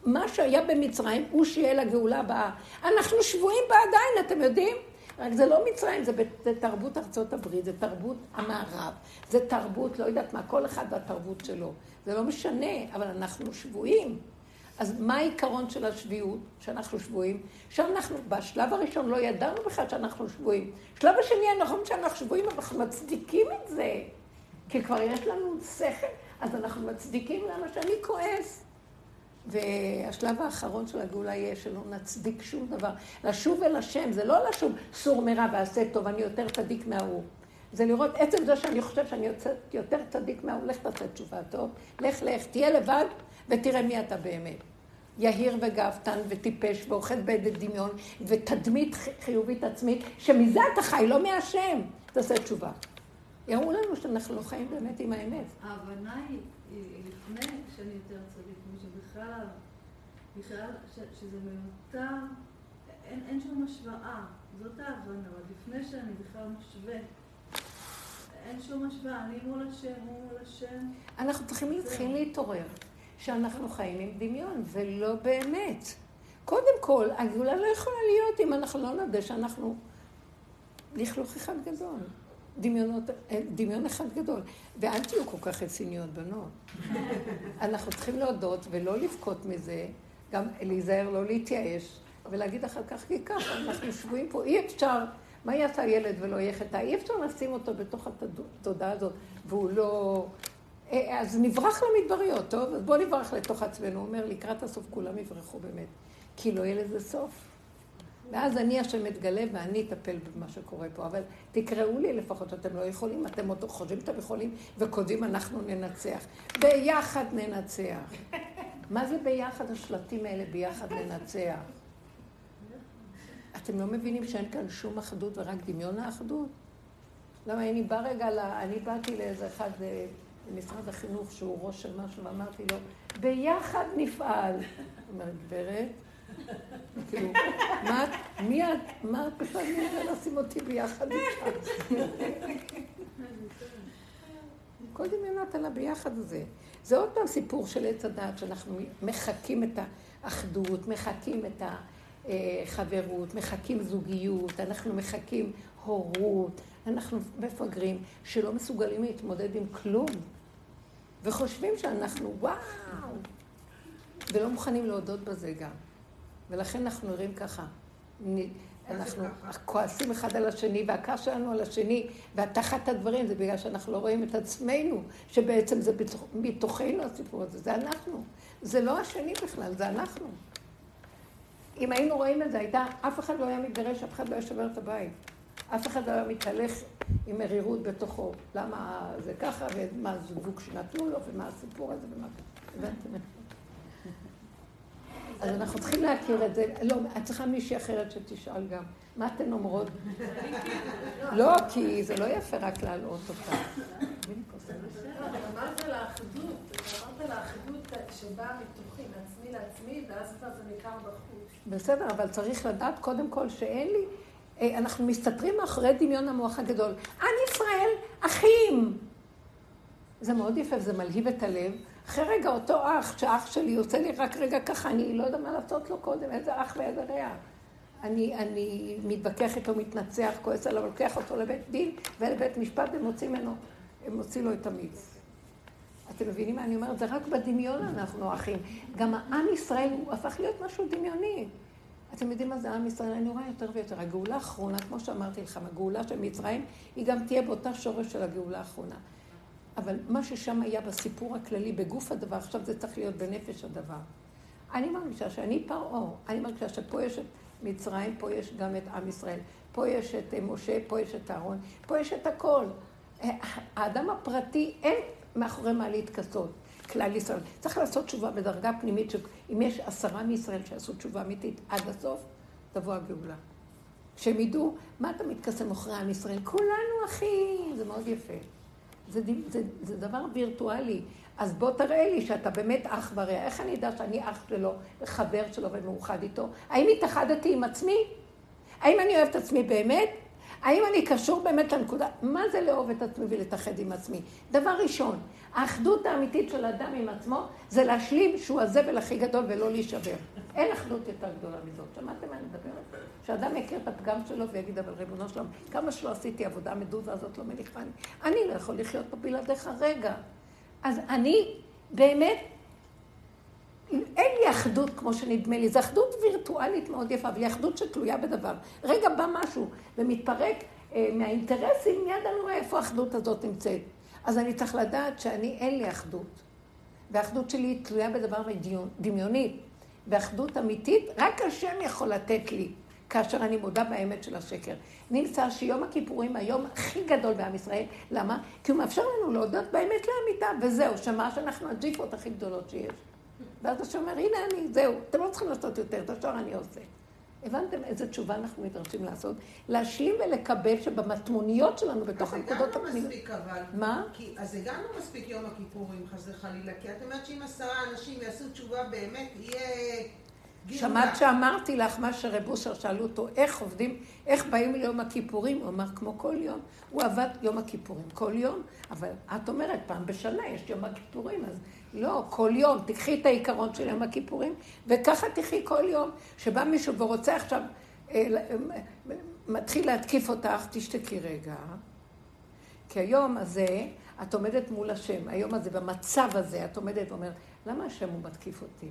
מה שהיה במצרים הוא שיהיה לגאולה הבאה. אנחנו שבויים בה עדיין, אתם יודעים? רק זה לא מצרים, זה, זה תרבות ארצות הברית, זה תרבות המערב, זה תרבות, לא יודעת מה, כל אחד והתרבות שלו. זה לא משנה, אבל אנחנו שבויים. אז מה העיקרון של השבויות, שאנחנו שבויים? שאנחנו, בשלב הראשון לא ידענו בכלל שאנחנו שבויים. בשלב השני, נכון שאנחנו שבויים, אנחנו מצדיקים את זה. כי כבר יש לנו שכל, אז אנחנו מצדיקים למה שאני כועס. והשלב האחרון של הגאולה יהיה שלא נצדיק שום דבר. לשוב אל השם, זה לא לשוב סור מרע ועשה טוב, אני יותר צדיק מההוא. זה לראות עצם זה שאני חושב שאני יותר צדיק מההוא, לך תעשה תשובה טוב, לך לך, תהיה לבד ותראה מי אתה באמת. יהיר וגאוותן וטיפש ואוחז בעדת דמיון ותדמית חיובית עצמית, שמזה אתה חי, לא מהשם. תעשה תשובה. יראו לנו שאנחנו לא חיים באמת עם האמת. ההבנה היא לפני שאני יותר צדיק, שבכלל, בכלל, שזה מיותר, אין, אין שום השוואה. זאת ההבנה, עוד לפני שאני בכלל משווה. אין שום השוואה, אני מול השם, הוא מול השם. אנחנו צריכים להתחיל להתעורר. שאנחנו חיים עם דמיון, ולא באמת. קודם כל, הגאולה לא יכולה להיות אם אנחנו לא נדע שאנחנו לכלוך אחד גדול. דמיונות, דמיון אחד גדול. ואל תהיו כל כך רציניות, בנות. אנחנו צריכים להודות ולא לבכות מזה, גם להיזהר, לא להתייאש, ולהגיד אחר כך, כי ככה, אנחנו שבויים פה, אי אפשר, מה יעשה ילד ולא יהיה חטא? אי אפשר לשים אותו בתוך התודעה הזאת, והוא לא אה, אז נברח למדבריות, טוב? אז בואו נברח לתוך עצמנו. הוא אומר, לקראת הסוף כולם יברחו באמת, כי לא יהיה לזה סוף. ואז אני השם אתגלה ואני אטפל במה שקורה פה. אבל תקראו לי לפחות שאתם לא יכולים, אתם עוד חושבים שאתם יכולים, וכותבים אנחנו ננצח. ביחד ננצח. מה זה ביחד השלטים האלה, ביחד ננצח? אתם לא מבינים שאין כאן שום אחדות ורק דמיון האחדות? למה אני באה רגע, אני באתי לאיזה אחד... אה, במשרד החינוך, שהוא ראש של משהו, ואמרתי לו, ביחד נפעל. הוא אומר, גברת, כאילו, מי את, מה את בכלל מי לשים אותי ביחד איתך? כל דמיונות על הביחד הזה. זה עוד פעם סיפור של עץ הדעת, שאנחנו מחקים את האחדות, מחקים את החברות, מחקים זוגיות, אנחנו מחקים הורות, אנחנו מפגרים שלא מסוגלים להתמודד עם כלום. וחושבים שאנחנו וואו, ולא מוכנים להודות בזה גם. ולכן אנחנו נראים ככה. אנחנו כועסים אחד על השני, והכעס שלנו על השני, והתחת הדברים זה בגלל שאנחנו לא רואים את עצמנו, שבעצם זה מתוכנו הסיפור הזה, זה אנחנו. זה לא השני בכלל, זה אנחנו. אם היינו רואים את זה, הייתה, אף אחד לא היה מתגרש, אף אחד לא היה שובר את הבית. אף אחד לא היה מתהלך עם מרירות בתוכו. למה זה ככה, ומה הזוג שנתנו לו, ומה הסיפור הזה, ומה... הבנתם? אז אנחנו צריכים להכיר את זה. לא, את צריכה מישהי אחרת שתשאל גם. מה אתן אומרות? לא, כי זה לא יפה רק להלאות אותה. אמרת לאחדות, אמרת לאחדות שבאה מתוכי, מעצמי לעצמי, ואז כבר זה ניכר בחוץ. בסדר, אבל צריך לדעת קודם כל שאין לי... אה, אנחנו מסתתרים מאחורי דמיון המוח הגדול. עם ישראל, אחים! זה מאוד יפה, וזה מלהיב את הלב. אחרי רגע, אותו אח, שאח שלי עושה לי רק רגע ככה, אני לא יודע מה לעשות לו קודם, איזה אח ואיזה רע. אני, אני מתווכח איתו, מתנצח, כועס עליו, לוקח אותו לבית דין ולבית משפט ומוציא ממנו, מוציא לו את המיץ. אתם מבינים מה אני אומרת? זה רק בדמיון אנחנו אחים. גם העם ישראל הוא הפך להיות משהו דמיוני. אתם יודעים מה זה עם ישראל? אני רואה יותר ויותר. הגאולה האחרונה, כמו שאמרתי לכם, הגאולה של מצרים, היא גם תהיה באותה שורש של הגאולה האחרונה. אבל מה ששם היה בסיפור הכללי, בגוף הדבר, עכשיו זה צריך להיות בנפש הדבר. אני מרגישה שאני פרעה, אני מרגישה שפה יש את מצרים, פה יש גם את עם ישראל, פה יש את אה, משה, פה יש את אהרון, פה יש את הכל. אה, האדם הפרטי, אין מאחורי מה להתכסות. כלל ישראל. צריך לעשות תשובה בדרגה פנימית, שאם יש עשרה מישראל שיעשו תשובה אמיתית עד הסוף, תבוא הגאולה. שהם ידעו, מה אתה מתכסה מאחורי עם ישראל? כולנו אחים, זה מאוד יפה. זה, זה, זה דבר וירטואלי. אז בוא תראה לי שאתה באמת אח ורע. איך אני אדע שאני אח שלו, חבר שלו ומאוחד איתו? האם התאחדתי עם עצמי? האם אני אוהבת עצמי באמת? האם אני קשור באמת לנקודה? מה זה לאהוב את עצמי ולהתאחד עם עצמי? דבר ראשון, האחדות האמיתית של האדם עם עצמו זה להשלים שהוא הזבל הכי גדול ולא להישבר. אין אחדות יותר גדולה מזאת. שמעתם מה אני מדברת? שאדם יכיר את הפגם שלו ויגיד, אבל ריבונו שלום, כמה שלא עשיתי עבודה, המדוזה הזאת לא מניחה לי. אני לא יכול לחיות פה בלעדיך רגע. אז אני באמת, אין לי אחדות כמו שנדמה לי, זו אחדות וירטואלית מאוד יפה, אבל היא אחדות שתלויה בדבר. רגע בא משהו ומתפרק אה, מהאינטרסים, מיד אני רואה איפה האחדות הזאת נמצאת. אז אני צריך לדעת שאני, אין לי אחדות. והאחדות שלי היא תלויה בדבר דמיוני. ואחדות אמיתית, רק השם יכול לתת לי, כאשר אני מודה באמת של השקר. נמצא שיום הכיפורים היום הכי גדול בעם ישראל, למה? כי הוא מאפשר לנו להודות באמת לאמיתה, וזהו, שמע שאנחנו הג'יפות הכי גדולות שיש. ואז השם אומר, הנה אני, זהו, אתם לא צריכים לעשות יותר, את השאר אני עושה. הבנתם איזה תשובה אנחנו נדרשים לעשות? להשלים ולקבל שבמטמוניות שלנו, בתוך הנקודות הפנימיות... זה גם לא מספיק אבל. מה? כי, אז זה גם לא מספיק יום הכיפורים, חס וחלילה. כי את אומרת שאם עשרה אנשים יעשו תשובה באמת, יהיה... שמעת שאמרתי לך מה שרב אושר שאלו אותו, איך עובדים, איך באים ליום הכיפורים? הוא אמר, כמו כל יום. הוא עבד יום הכיפורים כל יום, אבל את אומרת, פעם בשנה יש יום הכיפורים, אז לא, כל יום. תקחי את העיקרון של יום הכיפורים, וככה תחי כל יום. שבא מישהו ורוצה עכשיו, אה, אה, מתחיל להתקיף אותך, תשתקי רגע. כי היום הזה, את עומדת מול השם, היום הזה, במצב הזה, את עומדת ואומרת, למה השם הוא מתקיף אותי?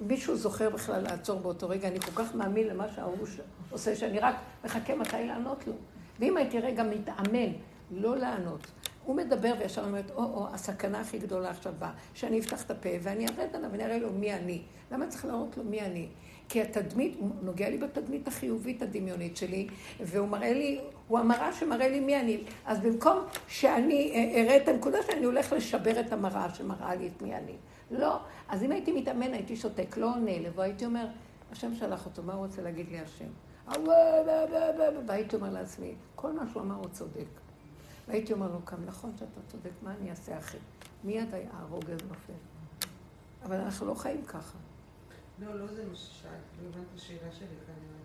מישהו זוכר בכלל לעצור באותו רגע, אני כל כך מאמין למה שההוא עושה, שאני רק מחכה מתי לענות לו. ואם הייתי רגע מתאמן לא לענות, הוא מדבר וישר אומרת, או-או, הסכנה הכי גדולה עכשיו באה, שאני אפתח את הפה ואני ארד עליו ואני אראה לו מי אני. למה צריך להראות לו מי אני? כי התדמית, הוא נוגע לי בתדמית החיובית הדמיונית שלי, והוא מראה לי, הוא המראה שמראה לי מי אני. אז במקום שאני אראה את הנקודה שאני הולך לשבר את המראה שמראה לי את מי אני. לא. אז אם הייתי מתאמן, הייתי שותק, לא עונה, לבוא, הייתי אומר, השם שלח אותו, מה הוא רוצה להגיד לי השם? והייתי אומר לעצמי, כל מה שהוא אמר הוא צודק. והייתי אומר לו, כאן, נכון שאתה צודק, מה אני אעשה אחי? מיד ההרוג הזה נופל. אבל אנחנו לא חיים ככה. לא, לא זה מה ששאלת, לא הבנת את השאלה שלי כנראה.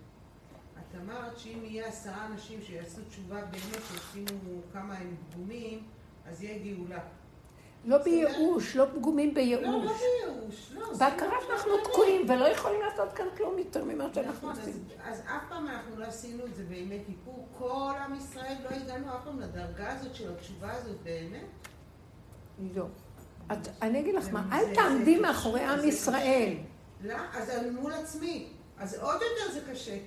את אמרת שאם יהיה עשרה אנשים שיעשו תשובה באמת, שישימו כמה הם פגומים, אז יהיה גאולה. לא בייאוש, לא פגומים בייאוש. לא, לא בייאוש, לא. בהכרה שאנחנו תקועים ולא יכולים לעשות כאן כלום יותר ממה שאנחנו נכון, עושים. אז אף פעם אנחנו לא עשינו את זה באמת איפור. כל עם ישראל לא הגענו אף פעם לדרגה הזאת של התשובה הזאת באמת. לא. אני אגיד לך מה, אל תעמדי מאחורי עם ישראל. לא, אז אני מול עצמי. אז עוד יותר זה קשה,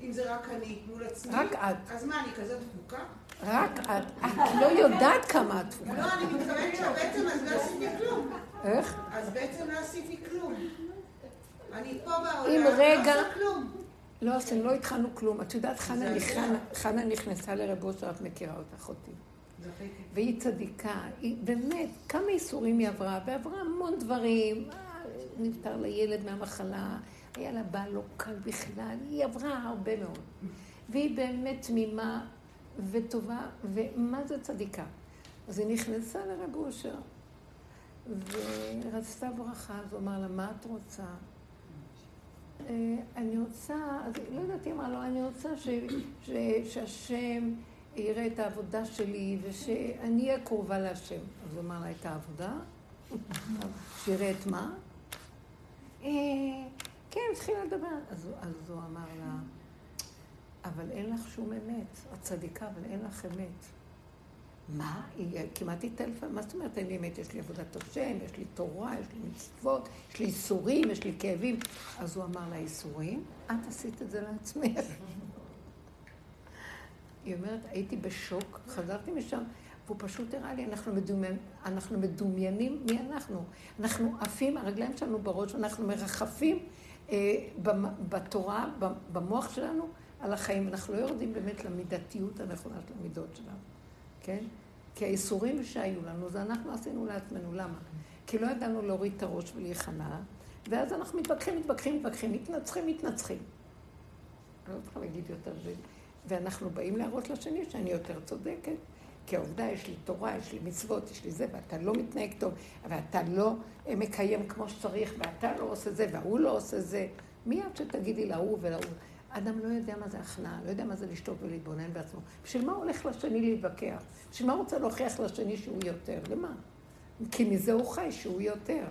אם זה רק אני מול עצמי. רק את. אז מה, אני כזאת דפוקה? רק את. את לא יודעת כמה את דפוקה. לא, אני מתכוונת שבעצם אז לא עשיתי כלום. איך? אז בעצם לא עשיתי כלום. אני פה בעולם, לא. עושה כלום. לא, עשינו, לא התחלנו כלום. את יודעת, חנה, נכנסה לרב אושר, את מכירה אותה, אחותי. והיא צדיקה, היא באמת, כמה איסורים היא עברה, ועברה המון דברים. נפטר לילד מהמחלה, היה לה בעל לא קל בכלל, היא עברה הרבה מאוד. והיא באמת תמימה וטובה, ומה זה צדיקה? אז היא נכנסה לרב אושר, ורצתה ברכה, אז הוא אמר לה, מה את רוצה? אה, אני רוצה, אז לא יודעת, היא אמרה לו, אני רוצה ש, ש, שהשם יראה את העבודה שלי ושאני אהיה קרובה להשם. אז הוא אמר לה, את העבודה? שיראה את מה? אה, כן, התחילה לדבר. אז, אז הוא אמר לה, אבל אין לך שום אמת. את צדיקה, אבל אין לך אמת. מה? היא כמעט טלפון, מה זאת אומרת אין לי אמת? יש לי עבודת השם, יש לי תורה, יש לי מצוות, יש לי איסורים, יש לי כאבים. אז הוא אמר לה, איסורים? את עשית את זה לעצמך. היא אומרת, הייתי בשוק, חזרתי משם, והוא פשוט הראה לי, אנחנו, מדומיין, אנחנו מדומיינים מי אנחנו. אנחנו עפים, הרגליים שלנו בראש, אנחנו מרחפים אה, בתורה, במוח שלנו, על החיים. אנחנו לא יורדים באמת למידתיות הנכונה של המידות שלנו, כן? כי האיסורים שהיו לנו, זה אנחנו עשינו לעצמנו. למה? כי לא ידענו להוריד את הראש ולהיכנע, ואז אנחנו מתווכחים, מתווכחים, מתווכחים, מתנצחים, מתנצחים. אני לא צריכה להגיד יותר זה. ואנחנו באים להראות לשני שאני יותר צודקת. כי העובדה, יש לי תורה, יש לי מצוות, יש לי זה, ואתה לא מתנהג טוב, ואתה לא אה, מקיים כמו שצריך, ואתה לא עושה זה, וההוא לא עושה זה. מיד שתגידי להוא ולהוא. אדם לא יודע מה זה הכנעה, לא יודע מה זה לשתוק ולהתבונן בעצמו. בשביל מה הולך לשני להתווכח? בשביל מה הוא רוצה להוכיח לשני שהוא יותר? למה? כי מזה הוא חי, שהוא יותר.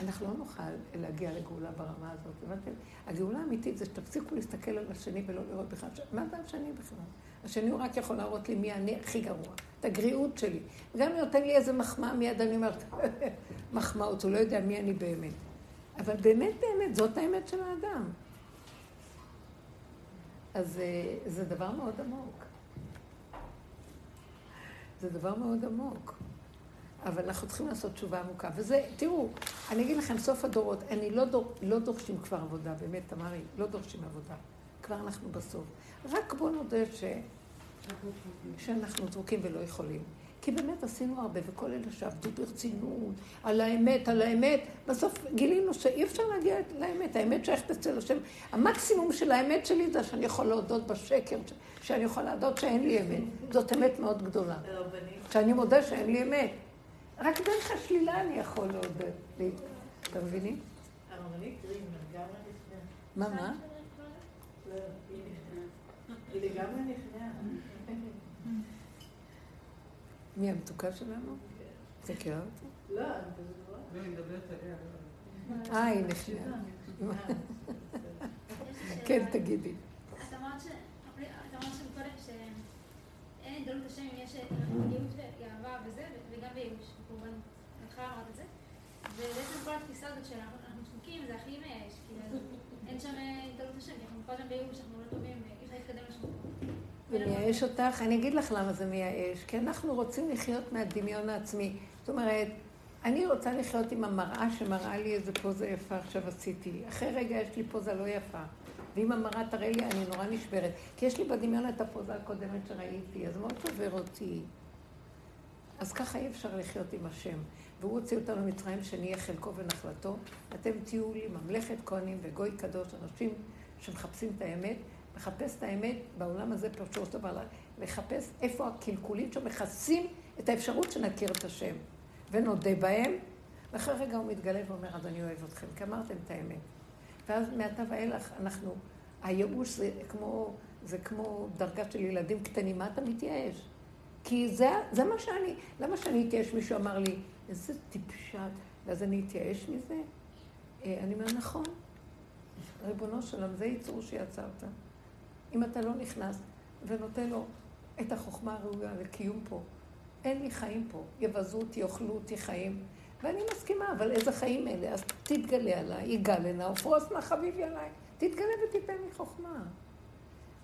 אנחנו לא נוכל להגיע לגאולה ברמה הזאת, הבנתם? הגאולה האמיתית זה שתפסיקו להסתכל על השני ולא לראות בכלל, מה זה השני בכלל? השני הוא רק יכול להראות לי מי אני הכי גרוע, את הגריעות שלי. וגם אם נותן לי איזה מחמאה, מיד אני אומרת, מחמאות, הוא לא יודע מי אני באמת. אבל באמת באמת, זאת האמת של האדם. אז אה, זה דבר מאוד עמוק. זה דבר מאוד עמוק. אבל אנחנו צריכים לעשות תשובה עמוקה. וזה, תראו, אני אגיד לכם, סוף הדורות, אני לא, דור, לא דורשים כבר עבודה, באמת, תמרי, לא דורשים עבודה. כבר אנחנו בסוף. רק בואו נודה ש... שאנחנו זרוקים ולא יכולים. כי באמת עשינו הרבה, וכל אלה שעבדו ברצינות, על האמת, על האמת, בסוף גילינו שאי אפשר להגיע לאמת, האמת שייכת אצל השם. המקסימום של האמת שלי זה שאני יכול להודות בשקר, שאני יכול להודות שאין לי אמת. זאת אמת מאוד גדולה. שאני מודה שאין לי אמת. רק דרך השלילה אני יכול להודות. אתם מבינים? הרבנית רימר, גם מה, מה? היא לגמרי נכנעה. מי המתוקה שלנו? אתה מכירה אותה? לא, לא, היא מדברת עליה. אה, היא נכנעה. כן, תגידי. את אמרת שאין התגלות השם אם יש ייאוש וגאווה וזה, וגם בייאוש, כמובן, בהתחלה אמרת את זה. ובעצם כל התפיסה הזאת שאנחנו שתוקים זה הכי מייאש, כאילו, אין שם התגלות השם, אנחנו כל הזמן בייאוש, אנחנו לא טובים, אי אפשר להתקדם לשם. זה מייאש אותך? אני אגיד לך למה זה מייאש. כי אנחנו רוצים לחיות מהדמיון העצמי. זאת אומרת, אני רוצה לחיות עם המראה שמראה לי איזה פוזה יפה עכשיו עשיתי. אחרי רגע יש לי פוזה לא יפה. ואם המראה תראה לי, אני נורא נשברת. כי יש לי בדמיון את הפוזה הקודמת שראיתי, אז מאוד שובר אותי. אז ככה אי אפשר לחיות עם השם. והוא הוציא אותנו ממצרים שנהיה חלקו ונחלתו. אתם תהיו לי ממלכת כהנים וגוי קדוש, אנשים שמחפשים את האמת, לחפש את האמת בעולם הזה, פירושו של דבר, לחפש איפה הקלקולים שמכסים את האפשרות שנכיר את השם, ונודה בהם, ואחרי רגע הוא מתגלה ואומר, אז אני אוהב אתכם, כי אמרתם את האמת. ואז מעתה ואילך אנחנו, הייאוש זה כמו, זה כמו דרגה של ילדים קטנים, מה אתה מתייאש? כי זה, זה מה שאני, למה שאני אתייאש? מישהו אמר לי, איזה טיפשה, ואז אני אתייאש מזה? אה, אני אומר, נכון, ריבונו של עולם, זה יצור שיצרת. אם אתה לא נכנס ונותן לו את החוכמה הראויה לקיום פה. אין לי חיים פה, יבזו אותי, יאכלו אותי חיים. ואני מסכימה, אבל איזה חיים אלה? אז תתגלה עליי, יגאל הנה, ופרוס נא חביבי עליי. תתגלה ותיתן לי חוכמה.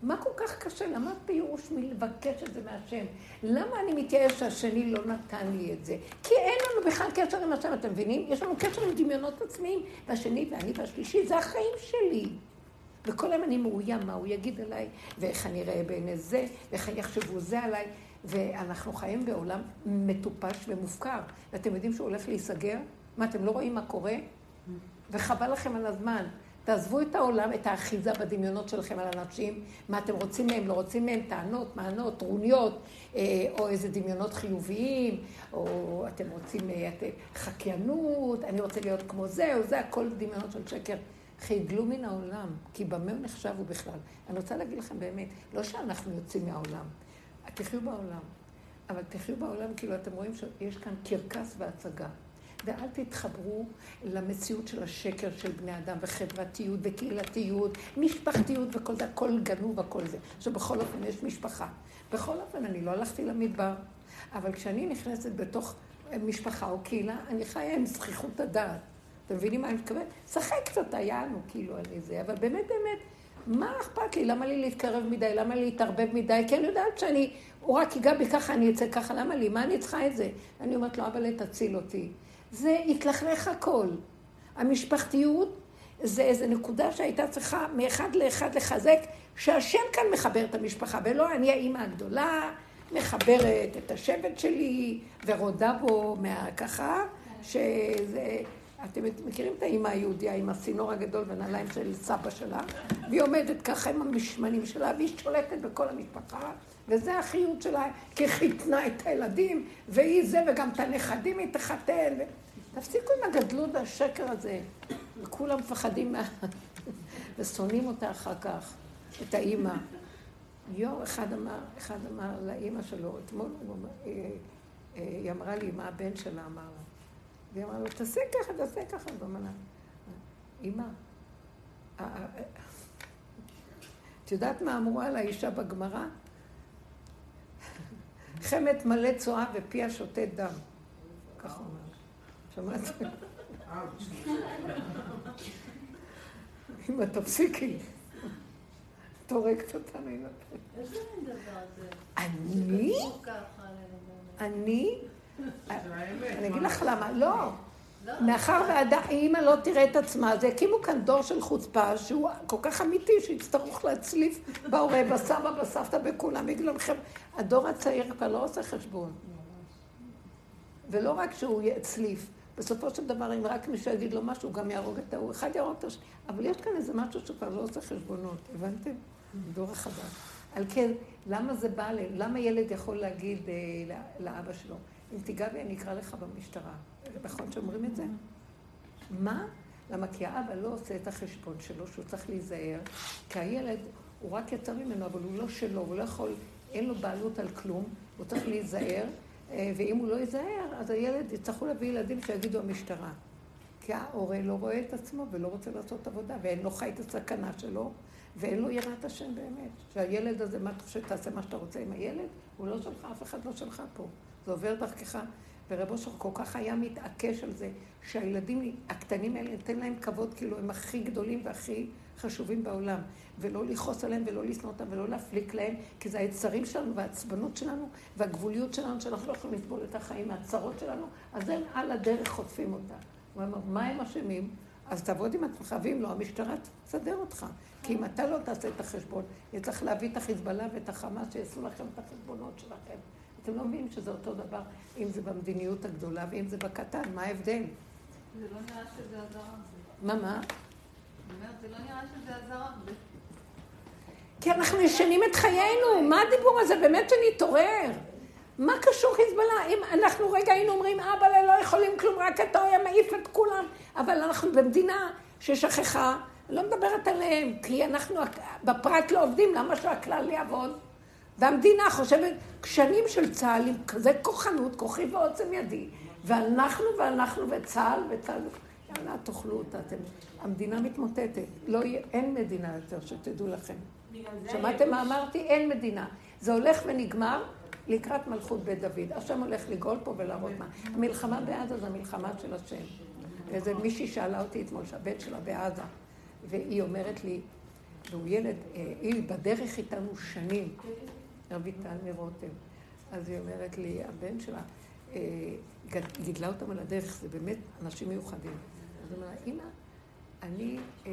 מה כל כך קשה? למה פירוש מלבקש את זה מהשם? למה אני מתייאש שהשני לא נתן לי את זה? כי אין לנו בכלל קשר עם השם, אתם מבינים? יש לנו קשר עם דמיונות עצמיים, והשני ואני והשלישי, זה החיים שלי. וכל היום אני מאוים מה הוא יגיד עליי, ואיך אני אראה בעיני זה, ואיך יחשבו זה עליי. ואנחנו חיים בעולם מטופש ומופקר. ואתם יודעים שהוא הולך להיסגר? מה, אתם לא רואים מה קורה? וחבל לכם על הזמן. תעזבו את העולם, את האחיזה בדמיונות שלכם על אנשים, מה אתם רוצים מהם, לא רוצים מהם, טענות, מענות, טרוניות, אה, או איזה דמיונות חיוביים, או אתם רוצים אה, את, חקיינות, אני רוצה להיות כמו זה, או זה, הכל דמיונות של שקר. חיגלו מן העולם, כי במה הוא נחשב הוא בכלל. אני רוצה להגיד לכם באמת, לא שאנחנו יוצאים מהעולם, תחיו בעולם, אבל תחיו בעולם כאילו אתם רואים שיש כאן קרקס והצגה. ואל תתחברו למציאות של השקר של בני אדם, וחברתיות, וקהילתיות, משפחתיות וכל זה, הכל גנוב, הכל זה. עכשיו, בכל אופן יש משפחה. בכל אופן, אני לא הלכתי למדבר, אבל כשאני נכנסת בתוך משפחה או קהילה, אני חיה עם זכיחות הדעת. אתם מבינים מה אני מתכוונת? שחק קצת, היה לנו כאילו על זה, אבל באמת באמת, מה אכפת לי? למה לי להתקרב מדי? למה לי להתערבב מדי? כי אני יודעת שאני הוא רק ייגע בי ככה, אני אצא ככה, למה לי? מה אני צריכה את זה? אני אומרת לו, אבל תציל אותי. זה התלכלך הכל. המשפחתיות זה איזו נקודה שהייתה צריכה מאחד לאחד לחזק, שהשם כאן מחבר את המשפחה, ולא אני האימא הגדולה, מחברת את השבט שלי, ורודה בו ככה, שזה... אתם מכירים את האימא היהודיה עם הסינור הגדול והנעליים של סבא שלה, והיא עומדת ככה עם המשמנים שלה, והיא שולטת בכל המשפחה, וזה החיות שלה, כי חיתנה את הילדים, והיא זה, וגם את הנכדים היא תחתן. תפסיקו עם הגדלות והשקר הזה. וכולם מפחדים מה... ושונאים אותה אחר כך, את האימא. יום אחד אמר, אחד אמר לאימא שלו, אתמול אה, אה, היא אמרה לי מה הבן שלה אמר לה. והיא אמרה לו, תעשה ככה, תעשה ככה. אז אמרה לה, אימא, אה, את יודעת מה אמרו על האישה בגמרא? חמת מלא צואה ופיה שותת דם. ככה הוא אמר. שמעת? אמא, תפסיקי. את הורגת אותנו עם הפה. איזה מין דבר זה? אני? אני? אני אגיד לך למה, לא. מאחר והאימא לא תראה את עצמה, אז יקימו כאן דור של חוצפה שהוא כל כך אמיתי שיצטרכו להצליף בהורה, בסבא, בסבתא, בכולם. יגידו לכם, הדור הצעיר כבר לא עושה חשבון. ולא רק שהוא יצליף, בסופו של דבר, אם רק מישהו יגיד לו משהו, הוא גם יהרוג את ההוא. אחד יהרוג את השני. אבל יש כאן איזה משהו שכבר לא עושה חשבונות, הבנתם? דור החדש. על כן, למה זה בא ל... למה ילד יכול להגיד אה, לאבא שלו, אם תיגע בי אני אקרא לך במשטרה? נכון שאומרים את זה? מה? למה? כי האבא לא עושה את החשבון שלו, שהוא צריך להיזהר, כי הילד, הוא רק יצא ממנו, אבל הוא לא שלו, הוא לא יכול, אין לו בעלות על כלום, הוא צריך להיזהר, אה, ואם הוא לא ייזהר, אז הילד, יצטרכו להביא ילדים שיגידו המשטרה. כי ההורה לא רואה את עצמו ולא רוצה לעשות עבודה, ואין לו חי את הסכנה שלו, ואין לו יראת השם באמת. שהילד הזה, מה אתה חושב, תעשה מה שאתה רוצה עם הילד? הוא לא שלך, אף אחד לא שלך פה. זה עובר דרכך. ורב אושר כל כך היה מתעקש על זה, שהילדים הקטנים האלה, ניתן להם כבוד, כאילו הם הכי גדולים והכי חשובים בעולם. ולא לכעוס עליהם ולא לשנוא אותם ולא להפליק להם, כי זה היצרים שלנו והעצבנות שלנו והגבוליות שלנו, שאנחנו לא יכולים לסבול את החיים מהצרות שלנו, אז הם על הדרך חוטפים אותה. הוא אמר, מה הם אשמים? אז תעבוד עם עצמך, ואם לא, המשטרה תסדר אותך. כי אם אתה לא תעשה את החשבון, צריך להביא את החיזבאללה ואת החמאס שיעשו לכם את החשבונות שלכם. אתם לא מבינים שזה אותו דבר, אם זה במדיניות הגדולה ואם זה בקטן, מה ההבדל? זה לא נראה שזה עזר הרבה. מה, מה? זה לא נראה שזה עזר הרבה. כי אנחנו ישנים את חיינו, מה הדיבור הזה? באמת שנתעורר. מה קשור חיזבאללה? אם אנחנו רגע היינו אומרים, אבא, לא יכולים כלום, רק אתה היה מעיף את כולם. אבל אנחנו במדינה ששכחה, לא מדברת עליהם, כי אנחנו בפרט לא עובדים, למה שהכלל יעבוד? והמדינה חושבת, שנים של צה"ל עם כזה כוחנות, כוחי ועוצם ידי, ואנחנו ואנחנו וצה"ל וצה"ל, יאללה, תאכלו אותה, אתם, המדינה מתמוטטת, לא, אין מדינה יותר, שתדעו לכם. שמעתם מה אמרתי? אין מדינה. זה הולך ונגמר לקראת מלכות בית דוד. השם הולך לגאול פה ולהראות מה. המלחמה בעזה זה המלחמה של השם. איזה מישהי שאלה אותי אתמול, שהבן שלה בעזה, והיא אומרת לי, והוא ילד, אה, היא בדרך איתנו שנים, רויטל מרותם. אז היא אומרת לי, הבן שלה, אה, גידלה אותם על הדרך, זה באמת אנשים מיוחדים. אז היא אומרת, אמא, אני אה,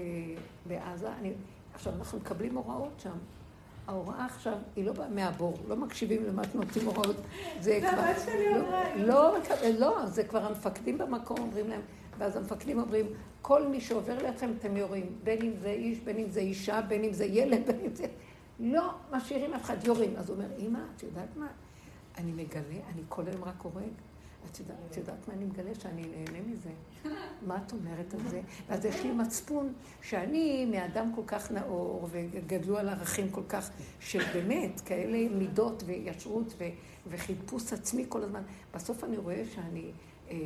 בעזה, אני... עכשיו, אנחנו מקבלים הוראות שם. ההוראה עכשיו היא לא באה מהבור, לא מקשיבים למה שנותנים הוראות. זה כבר... לא, לא, לא, זה כבר המפקדים במקום אומרים להם, ואז המפקדים אומרים, כל מי שעובר לידכם אתם יורים, בין אם זה איש, בין אם זה אישה, בין אם זה ילד, בין אם זה... לא משאירים אף אחד, יורים. אז הוא אומר, אמא, את יודעת מה? אני מגלה, אני כל היום רק הורג. את יודעת, את יודעת מה אני מגלה? שאני נהנה מזה. מה את אומרת על זה? ואז יש לי מצפון שאני מאדם כל כך נאור, וגדלו על ערכים כל כך של באמת, כאלה מידות וישרות ו, וחיפוש עצמי כל הזמן. בסוף אני רואה שאני אה,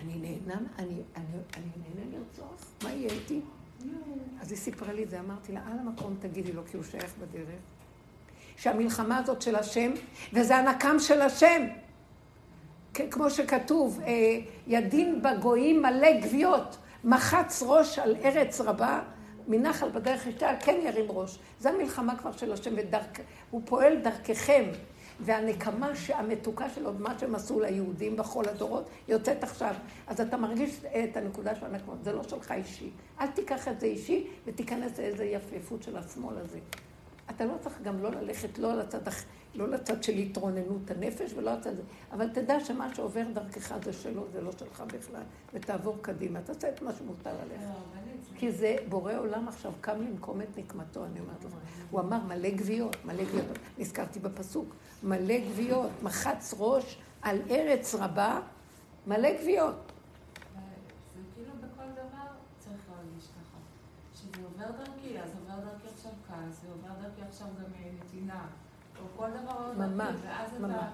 אני נהנה, אני, אני, אני נהנה לרצוח, מה יהיה איתי? אז היא סיפרה לי את זה, אמרתי לה, על המקום תגידי לו, כי הוא שייך בדרך, שהמלחמה הזאת של השם, וזה הנקם של השם. כמו שכתוב, אה, ידין בגויים מלא גוויות, מחץ ראש על ארץ רבה, מנחל בדרך ישתה, כן ירים ראש. זו המלחמה כבר של השם, והוא פועל דרככם. והנקמה המתוקה שלו, מה שהם עשו ליהודים בכל הדורות, יוצאת עכשיו. אז אתה מרגיש את הנקודה של הנקמות, זה לא שלך אישי. אל תיקח את זה אישי ותיכנס לאיזה יפייפות של השמאל הזה. אתה לא צריך גם לא ללכת, לא לצד. לא לצד של התרוננות הנפש ולא לצד זה. אבל תדע שמה שעובר דרכך זה שלו, זה לא שלך בכלל, ותעבור קדימה. תעשה את מה שמותר עליך. לא, כי זה בורא עולם עכשיו קם לנקום את נקמתו, אני אומרת לך. הוא אמר מלא גוויות, מלא גוויות. נזכרתי בפסוק, מלא גוויות, מחץ ראש על ארץ רבה, מלא גוויות. זה כאילו עובר דרכי, אז עובר דרכי עכשיו כעס, ועובר דרכי עכשיו גם אה, נתינה. כל דבר ממש, ואז ממש, אתה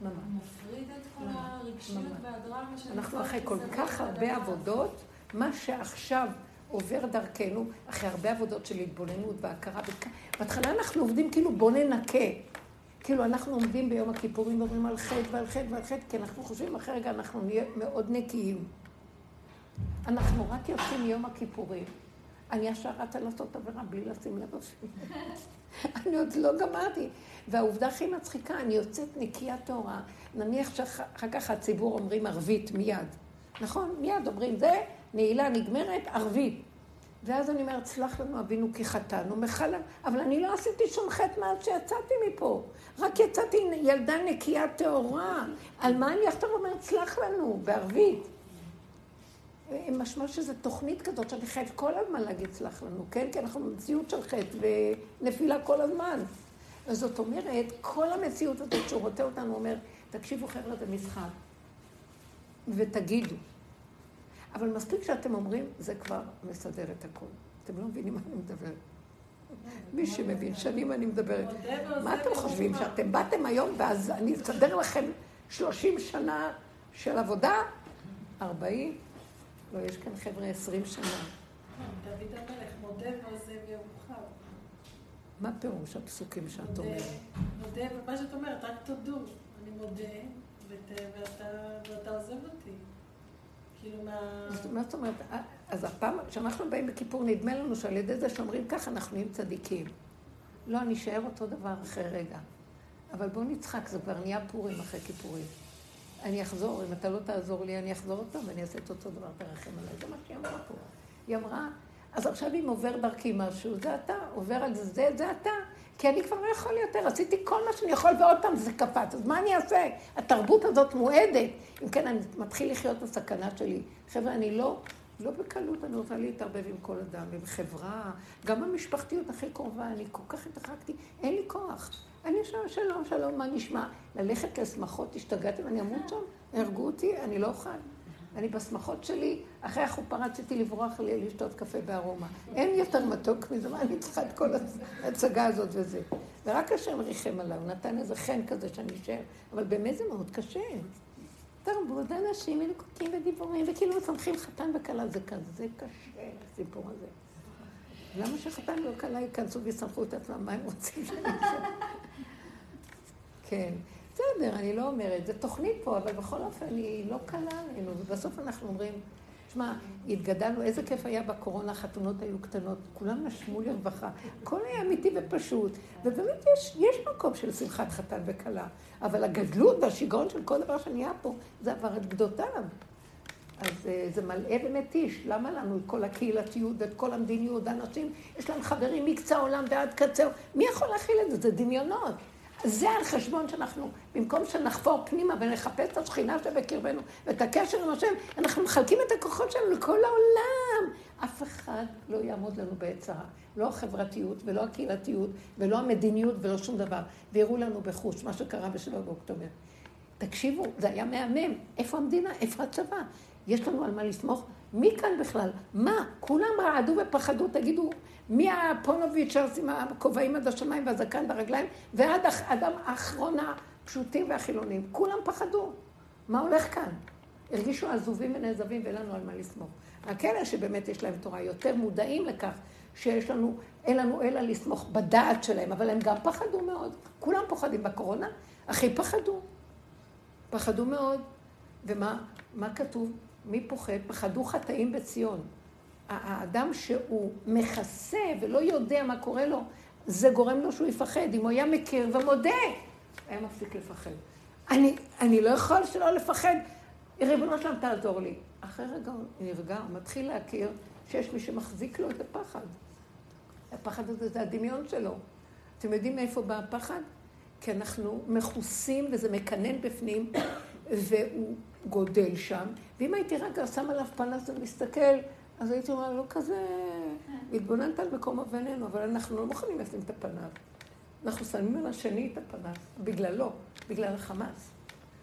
ממש. מפריד את כל הרגשיות. והדרמה של אנחנו אחרי כל לא כך אותו הרבה. עבודות, מה שעכשיו עובר דרכנו, אחרי הרבה עבודות של התבוננות והכרה, בהתחלה אנחנו עובדים כאילו בוא ננקה. כאילו אנחנו עומדים ביום הכיפורים ואומרים על חטא ועל חטא ועל חטא, כי אנחנו חושבים אחרי רגע אנחנו נהיה מאוד נקיים. אנחנו רק יוצאים מיום הכיפורים. אני ישר רצה לעשות עבירה בלי לשים לב אפילו. אני עוד לא גמרתי. והעובדה הכי מצחיקה, אני יוצאת נקייה טהורה. נניח שאחר כך הציבור אומרים ערבית מיד. נכון? מיד אומרים, זה נעילה נגמרת, ערבית. ואז אני אומרת, סלח לנו אבינו כי חטאנו, מחל... אבל אני לא עשיתי שום חטא מאז שיצאתי מפה. רק יצאתי ילדה נקייה טהורה. על מה אני עכשיו אומרת, סלח לנו, בערבית. משמע שזו תוכנית כזאת שאני חייבת כל הזמן להגיד סלח לנו, כן? כי אנחנו במציאות של חטא ונפילה כל הזמן. זאת אומרת, כל המציאות הזאת שהוא רואה אותנו, אומר, תקשיבו חבר'ה, זה משחק. ותגידו. אבל מספיק שאתם אומרים, זה כבר מסדר את הכול. אתם לא מבינים מה אני מדברת. מי שמבין, שנים אני מדברת. מה אתם חושבים, שאתם באתם היום ואז אני אסדר לכם 30 שנה של עבודה? 40? לא, יש כאן חבר'ה 20 שנה. דוד המלך, מודה ועוזב ירוחם. מה פירוש הפסוקים שאת אומרת? מודה, ומה שאת אומרת, רק תודו. אני מודה, ואתה- עוזב אותי. כאילו מה... מה זאת אומרת? אה, אז הפעם, כשאנחנו באים בכיפור, נדמה לנו שעל ידי זה שאומרים ככה, אנחנו נהיים צדיקים. לא, אני אשאר אותו דבר אחרי רגע. אבל בואו נצחק, זה כבר נהיה פורים אחרי כיפורים. אני אחזור, אם אתה לא תעזור לי, אני אחזור עוד ואני אעשה את אותו דבר, תרחם עליי. זה מה שהיא אמרה פה. היא אמרה, אז עכשיו אם עובר דרכי משהו, זה אתה, עובר על זה, זה אתה. כי אני כבר לא יכול יותר, עשיתי כל מה שאני יכול ועוד פעם זה קפץ, אז מה אני אעשה? התרבות הזאת מועדת. אם כן, אני מתחיל לחיות בסכנה שלי. חבר'ה, אני לא, לא בקלות, אני רוצה להתערבב עם כל אדם, עם חברה, גם המשפחתיות הכי קרובה, אני כל כך התרחקתי, אין לי כוח. אני שם, שלום, שלום, מה נשמע? ללכת לשמחות, השתגעתם, אני אמות שם? הרגו אותי, אני לא אוכל. אני בשמחות שלי, אחרי החופה רציתי לברוח ל- לשתות קפה בארומה. אין יותר מתוק מזה, מה אני צריכה את כל ההצגה הזאת וזה. ורק השם ריחם עליו, נתן איזה חן כזה שאני אשאר, אבל באמת זה מאוד קשה. תרבות, אנשים אלוקקים ודיבורים, וכאילו מצמחים חתן וכלה, זה כזה קשה, הסיפור הזה. למה שחתן וכלה ייכנסו ויסמכו את עצמם, מה הם רוצים? כן. בסדר, אני לא אומרת, זו תוכנית פה, אבל בכל אופן היא לא קלה עלינו, ובסוף אנחנו אומרים, שמע, התגדלנו, איזה כיף היה בקורונה, החתונות היו קטנות, כולם נשמו לרווחה, הכל היה אמיתי ופשוט, ובאמת יש, יש מקום של שמחת חתן וכלה, אבל הגדלות והשיגעון של כל דבר שנהיה פה, זה עבר את גדותיו. אז אה, זה מלא ומתיש, למה לנו את כל הקהילתיות ואת כל המדיניות? אנשים, יש להם חברים מקצה העולם ועד קצה, מי יכול להכיל את זה? זה דמיונות. זה על חשבון שאנחנו, במקום שנחפור פנימה ונחפש את השכינה שבקרבנו ואת הקשר עם השם, אנחנו מחלקים את הכוחות שלנו לכל העולם. אף אחד לא יעמוד לנו בעת צרה. לא החברתיות ולא הקהילתיות ולא המדיניות ולא שום דבר. ויראו לנו בחוש, מה שקרה בשבע באוקטובר. תקשיבו, זה היה מהמם. איפה המדינה? איפה הצבא? יש לנו על מה לסמוך? מי כאן בכלל? מה? כולם רעדו ופחדו, תגידו, מי הפונוביץ' עם הכובעים עד השמיים והזקן ברגליים, ועד האדם האחרון הפשוטים והחילונים. כולם פחדו. מה הולך כאן? הרגישו עזובים ונעזבים ואין לנו על מה לסמוך. רק אלה שבאמת יש להם תורה יותר מודעים לכך שיש לנו, אין לנו אלא לסמוך בדעת שלהם, אבל הם גם פחדו מאוד. כולם פוחדים בקורונה, הכי פחדו. פחדו מאוד. ומה מה כתוב? מי פוחד? פחדו חטאים בציון. האדם שהוא מכסה ולא יודע מה קורה לו, זה גורם לו שהוא יפחד. אם הוא היה מכיר ומודה, היה מפסיק לפחד. אני, אני לא יכול שלא לפחד. ריבונו שלם, תעזור לי. אחרי רגע הוא נרגע, הוא מתחיל להכיר שיש מי שמחזיק לו את הפחד. הפחד הזה זה הדמיון שלו. אתם יודעים מאיפה בא הפחד? כי אנחנו מכוסים וזה מקנן בפנים, והוא גודל שם. ואם הייתי רגע שם עליו פנס ומסתכל, אז הייתי אומרת, לא כזה... התבוננת על מקום אבננו, אבל אנחנו לא מוכנים לשים את הפנס. אנחנו שמים על השני את הפנס, בגללו, בגלל החמאס.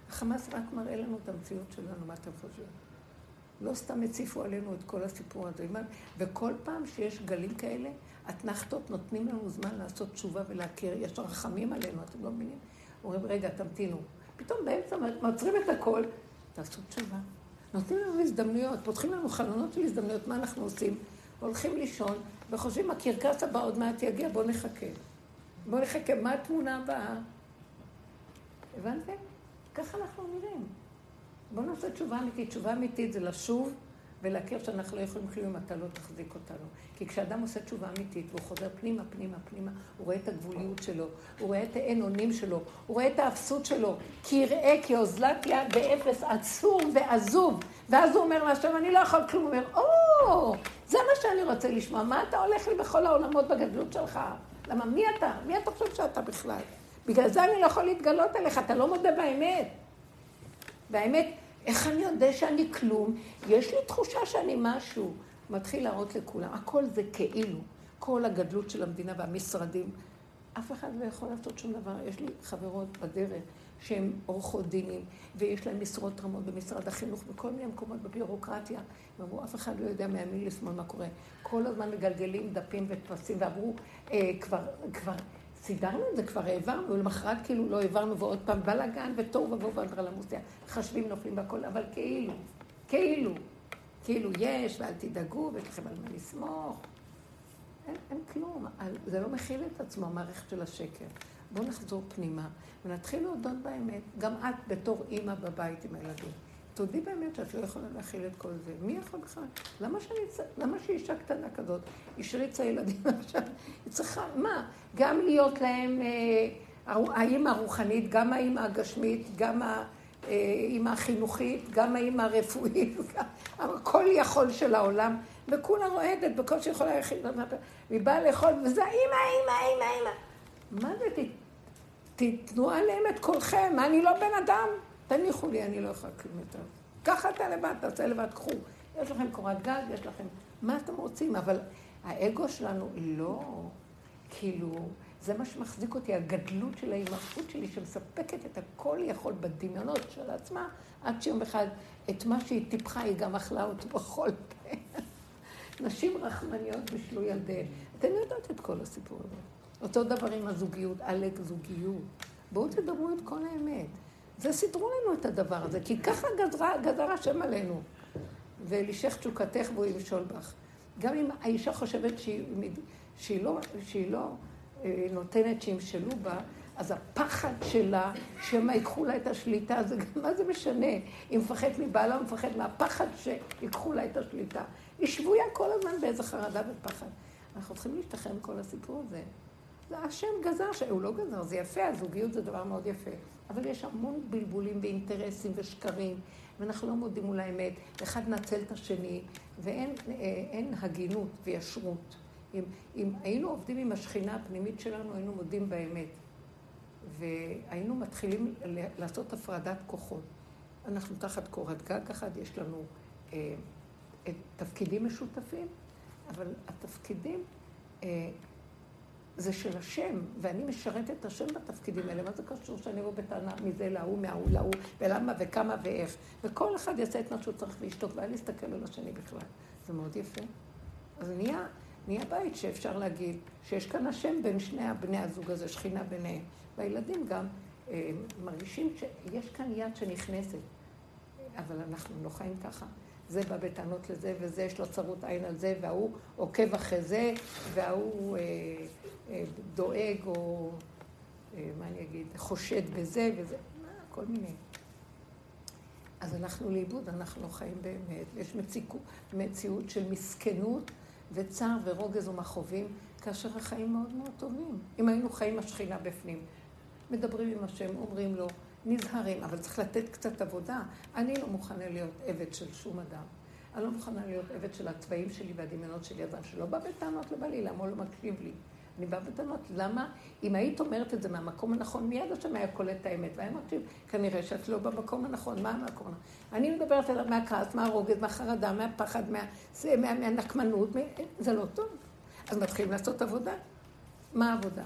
החמאס רק מראה לנו את המציאות שלנו, מה אתם חושבים? לא סתם הציפו עלינו את כל הסיפור הזה. וכל פעם שיש גלים כאלה, אתנחתות נותנים לנו זמן לעשות תשובה ולהכיר, יש רחמים עלינו, אתם לא מבינים? אומרים, רגע, תמתינו. פתאום באמצע מעצרים את הכל, תעשו תשובה. נותנים לנו הזדמנויות, פותחים לנו חלונות של הזדמנויות, מה אנחנו עושים? הולכים לישון, וחושבים, הקרקס הבא עוד מעט יגיע, בואו נחכה. בואו נחכה, מה התמונה הבאה? הבנתם? ככה אנחנו נראים. בואו נעשה תשובה אמיתית. תשובה אמיתית זה לשוב ולהכיר שאנחנו לא יכולים כלום אם אתה לא תחזיק אותנו. כי כשאדם עושה תשובה אמיתית והוא חוזר פנימה, פנימה, פנימה, הוא רואה את הגבוליות שלו, הוא רואה את האין אונים שלו, הוא רואה את האפסות שלו, כי יראה כאוזלת יד באפס עצום ועזוב. ואז הוא אומר להשם, אני לא יכול כלום. הוא אומר, או, זה מה שאני רוצה לשמוע. מה אתה הולך לי בכל העולמות בגדלות שלך? למה, מי אתה? מי אתה חושב שאתה בכלל? בגלל זה אני לא יכול להתגלות עליך, אתה לא מודה באמת. והאמת, איך אני יודע שאני כלום? יש לי תחושה שאני משהו. מתחיל להראות לכולם, הכל זה כאילו. כל הגדלות של המדינה והמשרדים, אף אחד לא יכול לעשות שום דבר. יש לי חברות בדרך שהן עורכות דינים, ויש להן משרות רמות במשרד החינוך, בכל מיני מקומות בביורוקרטיה. הם אמרו, אף אחד לא יודע מימין לשמאל מה קורה. כל הזמן מגלגלים דפים וטפסים, ואמרו, אה, כבר, כבר סידרנו את זה, כבר העברנו, ולמחרת כאילו לא העברנו, ועוד פעם בלאגן ותוהו ובוהו ואנדרלמוסיה. חשבים נופלים והכל, אבל כאילו, כאילו, כאילו יש, ואל תדאגו, ויש לכם על מה לסמוך. אין, אין כלום, זה לא מכיל את עצמו, המערכת של השקר. בואו נחזור פנימה ונתחיל להודות באמת, גם את בתור אימא בבית עם הילדים. תודי באמת שאת לא יכולה להכיל את כל זה. מי יכול בכלל? למה, שאני, למה שאישה קטנה כזאת השריצה ילדים עכשיו? היא צריכה, מה? גם להיות להם אה, האימא הרוחנית, גם האימא הגשמית, גם האימא החינוכית, גם האימא הרפואית, הכל יכול של העולם, וכולה רועדת, בקושי יכולה להכיל, והיא באה לאכול, וזה אימא, אימא, אימא, אימא. מה זה? תיתנו עליהם את כולכם, אני לא בן אדם. תניחו לי, אני לא יכולה כלום יותר. ככה אתה לבד, תעשה לבד, קחו. יש לכם קורת גג, יש לכם... מה אתם רוצים? אבל האגו שלנו לא, כאילו, זה מה שמחזיק אותי, הגדלות של ההימרחות שלי, שמספקת את הכל יכול בדמיונות של עצמה, עד שיום אחד את מה שהיא טיפחה, היא גם אכלה אותו בכל פה. נשים רחמניות בשלו ילדיהן. אתן יודעות את כל הסיפור הזה. אותו דבר עם הזוגיות, עלק זוגיות. בואו תדברו את כל האמת. זה סידרו לנו את הדבר הזה, כי ככה גזרה, גזר השם עלינו. ולשך תשוקתך והוא ימשול בך. גם אם האישה חושבת שהיא, שהיא לא, שהיא לא אה, נותנת שימשלו בה, אז הפחד שלה, שמא ייקחו לה את השליטה, זה גם, מה זה משנה? היא מפחדת מבעלה, מפחדת מהפחד שיקחו לה את השליטה. היא שבויה כל הזמן באיזה חרדה ופחד. אנחנו צריכים להשתחרר מכל הסיפור הזה. זה השם גזר, הוא לא גזר, זה יפה, הזוגיות זה דבר מאוד יפה. אבל יש המון בלבולים ואינטרסים ושקרים, ואנחנו לא מודים מול האמת. אחד נצל את השני, ואין אה, הגינות וישרות. אם, אם היינו עובדים עם השכינה הפנימית שלנו, היינו מודים באמת. והיינו מתחילים לעשות הפרדת כוחות. אנחנו תחת קורת גג אחת, יש לנו אה, תפקידים משותפים, אבל התפקידים אה, זה של השם, ואני משרתת את השם בתפקידים האלה. מה זה קשור שאני אבוא בטענה מזה להוא, מההוא, להוא, ולמה וכמה ואיך? וכל אחד יעשה את מה שהוא צריך לשתוק, ואל להסתכל על השני בכלל. זה מאוד יפה. אז נהיה, נהיה בית שאפשר להגיד שיש כאן השם בין שני בני הזוג הזה, שכינה ביניהם. והילדים גם אה, מרגישים שיש כאן יד שנכנסת, אבל אנחנו לא חיים ככה. זה בא בטענות לזה, וזה יש לו צרות עין על זה, וההוא עוקב אחרי זה, וההוא אה, דואג או, אה, מה אני אגיד, חושד בזה וזה, מה, כל מיני. אז הלכנו לאיבוד, אנחנו חיים באמת, יש מציאות, מציאות של מסכנות וצער ורוגז ומכאובים, כאשר החיים מאוד מאוד טובים. אם היינו חיים השכינה בפנים. מדברים עם השם, אומרים לו, נזהרים, אבל צריך לתת קצת עבודה. אני לא מוכנה להיות עבד של שום אדם. אני לא מוכנה להיות עבד של הצבעים שלי והדמיונות שלי, אדם שלא בא בטענות, לא בא לי, למה הוא לא מקשיב לי? אני באה בטענות, למה? אם היית אומרת את זה מהמקום הנכון, מיד השם היה קולט את האמת, והיה מקשיב, כנראה שאת לא במקום הנכון, מה המקום הנכון? אני מדברת על מהכעס, מהרוגז, מהחרדה, מהפחד, מה, מה, מהנקמנות, מה, זה לא טוב. אז מתחילים לעשות עבודה. מה העבודה?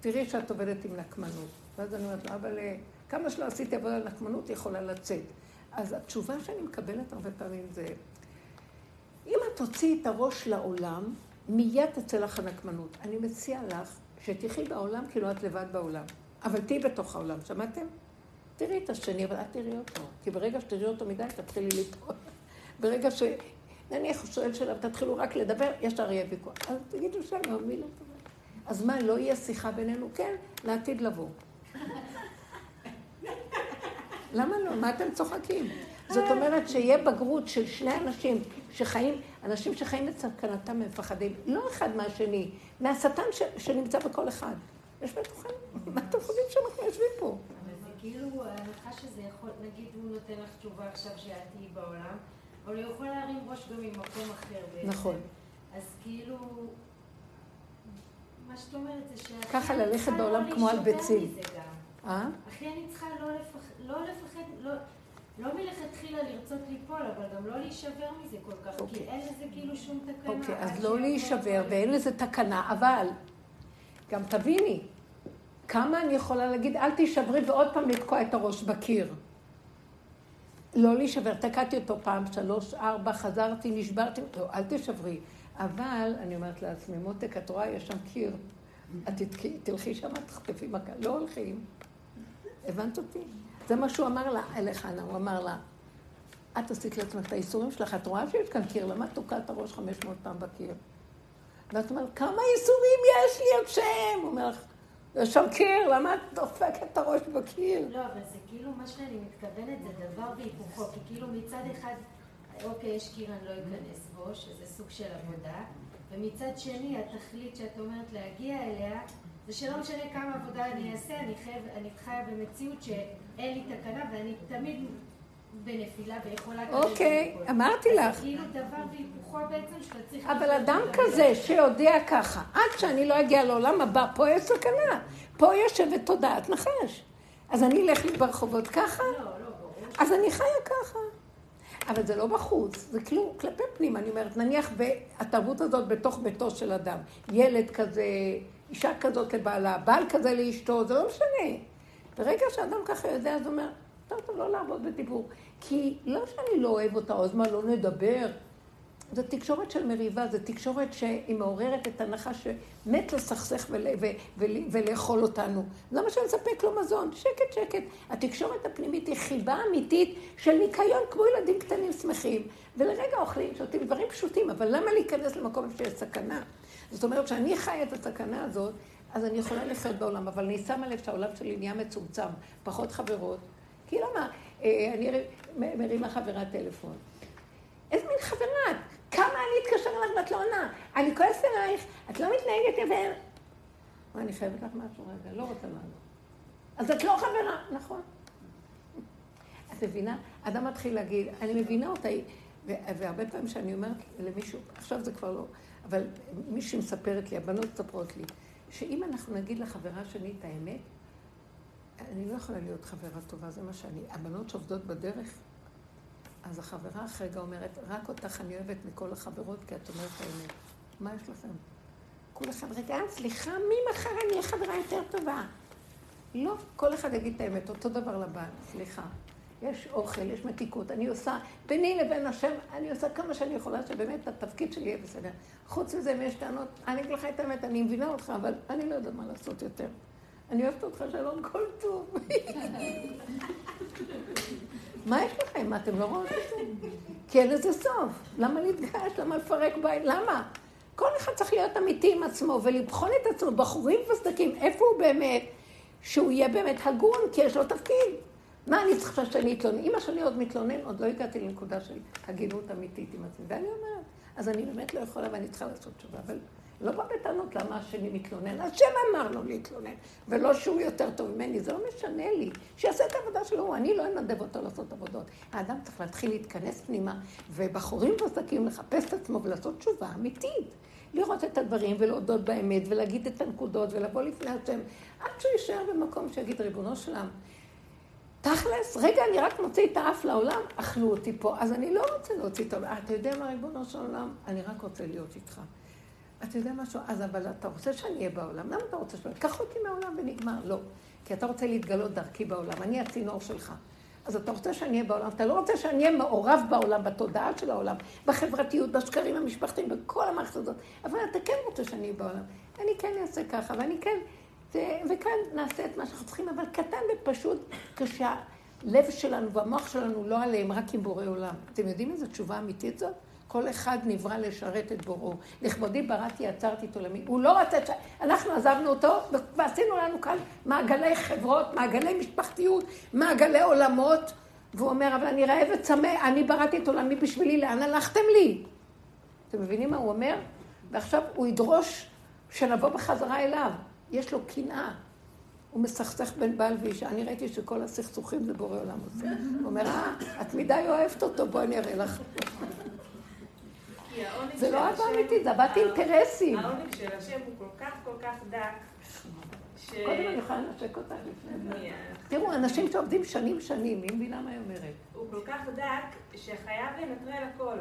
תראי שאת עובדת עם נקמנות. ואז אני אומרת לו, אבל אה, כמה שלא עשיתי עבודה על נקמנות, היא יכולה לצאת. אז התשובה שאני מקבלת הרבה פעמים זה, אם את תוציאי את הראש לעולם, מיד תצא לך הנקמנות. אני מציעה לך שתחי בעולם כאילו את לבד בעולם. אבל תהיי בתוך העולם, שמעתם? תראי את השני, אבל את תראי אותו. כי ברגע שתראי אותו מדי, תתחילי ליפול. ברגע ש... נניח הוא שואל שאלה, תתחילו רק לדבר, יש הרי ויכוח. אז תגידו שלום, מי לא טובה? אז מה, לא יהיה שיחה בינינו? כן, לעתיד לבוא. למה לא? מה אתם צוחקים? זאת אומרת שיהיה בגרות של שני אנשים שחיים, אנשים שחיים בסכנתם מפחדים, לא אחד מהשני, מהשטן ש, שנמצא בכל אחד. יש בתוכם, מה אתם חושבים שאנחנו יושבים פה? אבל זה כאילו ההנחה שזה יכול, נגיד הוא נותן לך תשובה עכשיו שאת תהיי בעולם, אבל הוא יכול להרים ראש גם ממקום אחר בעצם. נכון. אז כאילו... מה שאת אומרת זה שהכי ככה ללכת בעולם לא כמו על ביצים. גם. אה? אני צריכה לא לפחד, לא לפחד, לא... לא מלכתחילה לרצות ליפול, אבל גם לא להישבר מזה כל כך, כי אוקיי. אין לזה כאילו שום תקנה. אוקיי, עד אז לא להישבר, הכל. ואין לזה תקנה, אבל גם תביני, כמה אני יכולה להגיד, אל תישברי ועוד פעם לתקוע את הראש בקיר. לא להישבר, תקעתי אותו פעם, שלוש, ארבע, חזרתי, נשברתי, לא, אל תישברי. אבל, אני אומרת לעצמי, מותק, את רואה, יש שם קיר. את תלכי שם, תחטפי מכה. לא הולכים. הבנת אותי? זה מה שהוא אמר לה, לחנה, הוא אמר לה, את עשית לעצמך את האיסורים שלך, את רואה שיש כאן קיר, למה את תוקעת את הראש 500 פעם בקיר? ואת אומרת, כמה איסורים יש לי את שם? הוא אומר לך, יש שם קיר, למה את דופקת את הראש בקיר? לא, אבל זה כאילו, מה שאני מתכוונת זה דבר והיפוכו, כי כאילו מצד אחד, אוקיי, יש קיר, אני לא אכנס בו, שזה סוג של עבודה, ומצד שני, התכלית שאת אומרת להגיע אליה, זה שלא משנה כמה עבודה אני אעשה, אני, חייב, אני חיה במציאות שאין לי תקנה, ואני תמיד בנפילה ויכולה... אוקיי. אמרתי לך. זה כאילו דבר והיפוכו בעצם, שאתה צריך... אבל אדם. כזה שיודע ככה, עד שאני לא אגיע לעולם הבא, פה יש סכנה. פה יושבת תודעת נחש. אז אני אלך לי ברחובות ככה? לא, לא, ברור. אז אני חיה ככה. אבל זה לא בחוץ, זה כאילו כלפי פנים, אני אומרת, נניח התרבות הזאת בתוך ביתו של אדם, ילד כזה, אישה כזאת לבעלה, בעל כזה לאשתו, זה לא משנה. ברגע שאדם ככה יודע, אז הוא אומר, טוב, טוב, לא לעבוד בדיבור. כי לא שאני לא אוהב אותה, אז מה, לא נדבר. זו תקשורת של מריבה, זו תקשורת שהיא מעוררת את הנחש שמת לסכסך ול, ו, ו, ולאכול אותנו. למה שאני אספק לו מזון? שקט, שקט. התקשורת הפנימית היא חיבה אמיתית של ניקיון כמו ילדים קטנים שמחים. ולרגע אוכלים, שותים דברים פשוטים, אבל למה להיכנס למקום שיש סכנה? זאת אומרת שאני חיה את הסכנה הזאת, אז אני יכולה לחיות בעולם, אבל אני שמה לב שהעולם שלי נהיה מצומצם, פחות חברות. כי למה? אה, אני מרימה חברה טלפון. איזה מין חברה? כמה אני אתקשר אליך ואת לא עונה? אני כועסת עלייך, את לא מתנהגת יפה. מה, אני חייבת לך משהו רגע, לא רוצה לענות. אז את לא חברה, נכון. את מבינה? אדם מתחיל להגיד, אני מבינה אותה, והרבה פעמים שאני אומרת למישהו, עכשיו זה כבר לא, אבל מישהי מספרת לי, הבנות מספרות לי, שאם אנחנו נגיד לחברה שלי את האמת, אני לא יכולה להיות חברה טובה, זה מה שאני. הבנות שעובדות בדרך, אז החברה אחרי רגע אומרת, רק אותך אני אוהבת מכל החברות, כי את אומרת האמת. מה יש לכם? כולכם, רגע, סליחה, ממחר אני אהיה חברה יותר טובה. לא, כל אחד יגיד את האמת, אותו דבר לבעל, סליחה. יש אוכל, יש מתיקות, אני עושה, ביני לבין השם, אני עושה כמה שאני יכולה, שבאמת התפקיד שלי יהיה בסדר. חוץ מזה, אם יש טענות, אני אגיד לך את האמת, אני מבינה אותך, אבל אני לא יודעת מה לעשות יותר. אני אוהבת אותך, שלום, כל טוב. מה יש לכם? מה, אתם לא רואים את זה? כי אין לזה סוף. למה להתגרש? למה לפרק בית? למה? כל אחד צריך להיות אמיתי עם עצמו ולבחון את עצמו, בחורים וסדקים, איפה הוא באמת, שהוא יהיה באמת הגון, כי יש לו תפקיד. מה אני צריכה שאני אתלונן? אמא שלי עוד מתלונן, עוד לא הגעתי לנקודה של הגינות אמיתית עם עצמי. ואני אומרת, אז אני באמת לא יכולה ואני צריכה לעשות תשובה, אבל לא בא בטענות למה השני מתלונן, השם אמר לו להתלונן, ולא שהוא יותר טוב ממני, זה לא משנה לי. שיעשה את העבודה שלו, אני לא אנדב אותו לעשות עבודות. האדם צריך להתחיל להתכנס פנימה, ובחורים וזקים לחפש את עצמו ולעשות תשובה אמיתית. לראות את הדברים ולהודות באמת ולהגיד את הנקודות ולבוא לפני השם, עד שהוא יישאר במקום שיגיד, ריבונו שלם, תכלס, רגע, אני רק מוציא את האף לעולם, אכלו אותי פה, אז אני לא רוצה להוציא את העולם. אתה יודע מה, ריבונו של עולם? אני רק רוצה להיות איתך. אתה יודע משהו? אז אבל אתה רוצה שאני אהיה בעולם, למה אתה רוצה שאני... קח אותי מהעולם ונגמר. לא. כי אתה רוצה להתגלות דרכי בעולם, אני הצינור שלך. אז אתה רוצה שאני אהיה בעולם, אתה לא רוצה שאני אהיה מעורב בעולם, בתודעה של העולם, בחברתיות, בשקרים המשפחתיים, בכל המערכת הזאת, אבל אתה כן רוצה שאני אהיה בעולם. אני כן אעשה ככה, ואני כן, וכאן נעשה את מה שאנחנו צריכים, אבל קטן ופשוט, כשהלב שלנו והמוח שלנו לא עליהם, רק עם בורא עולם. אתם יודעים איזו תשובה אמיתית זאת? כל אחד נברא לשרת את בוראו. לכבודי בראתי, עצרתי את עולמי. הוא לא רצה. אנחנו עזבנו אותו, ועשינו לנו כאן מעגלי חברות, מעגלי משפחתיות, מעגלי עולמות, והוא אומר, אבל אני רעב וצמא, אני בראתי את עולמי בשבילי, לאן הלכתם לי? אתם מבינים מה הוא אומר? ועכשיו הוא ידרוש שנבוא בחזרה אליו. יש לו קנאה. הוא מסכסך בין בעל ואישה. אני ראיתי שכל הסכסוכים זה בורא עולם עושה. הוא אומר, אה, את מדי אוהבת אותו, בואי אני אראה לך. זה לא אהבה אמיתית, זה אהבת אינטרסים. העונג של השם הוא כל כך כל כך דק. קודם אני יכולה לנשק אותך לפני זה. תראו, אנשים שעובדים שנים שנים, מי מבינה מה היא אומרת? הוא כל כך דק, שחייב לנטרל הכל.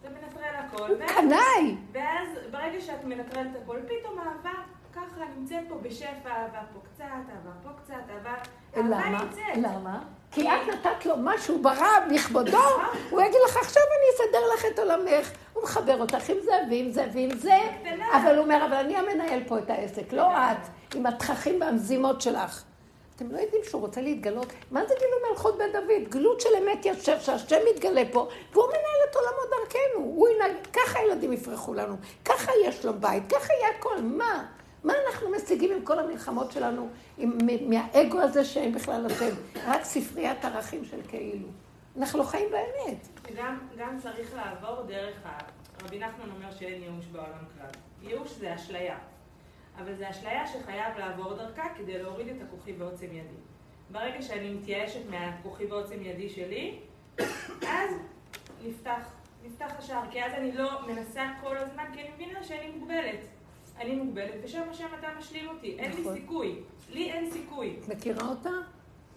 אתה מנטרל הכל, הוא קנאי! ואז ברגע שאת מנטרלת הכל, פתאום אהבה ככה נמצאת פה בשפע, אהבה פה קצת, אהבה פה קצת, אהבה... למה? למה? כי את נתת לו משהו ברא לכבודו, הוא יגיד לך, עכשיו אני אסדר לך את עולמך. הוא מחבר אותך עם זה ועם זה ועם זה. אבל הוא אומר, אבל אני המנהל פה את העסק, לא את, עם התככים והמזימות שלך. אתם לא יודעים שהוא רוצה להתגלות? מה זה גילוי מלכות בית דוד? גלות של אמת יושב, שהשם מתגלה פה, והוא מנהל את עולמו דרכנו. הוא ינהג, ככה הילדים יפרחו לנו, ככה יש לו בית, ככה יהיה הכל. מה? מה אנחנו משיגים עם כל המלחמות שלנו, עם, מהאגו הזה שאין בכלל השם? רק ספריית ערכים של כאילו. אנחנו לא חיים באמת. וגם גם צריך לעבור דרך ה... רבי נחמן אומר שאין ייאוש בעולם כלל. ייאוש זה אשליה. אבל זה אשליה שחייב לעבור דרכה כדי להוריד את הכוחי ועוצם ידי. ברגע שאני מתייאשת מהכוחי ועוצם ידי שלי, אז נפתח, נפתח השער. כי אז אני לא מנסה כל הזמן, כי אני מבינה שאני מוגבלת. אני מוגבלת, בשם השם אתה משלים אותי. אין לי נכון. סיכוי. לי אין סיכוי. את מכירה אותה?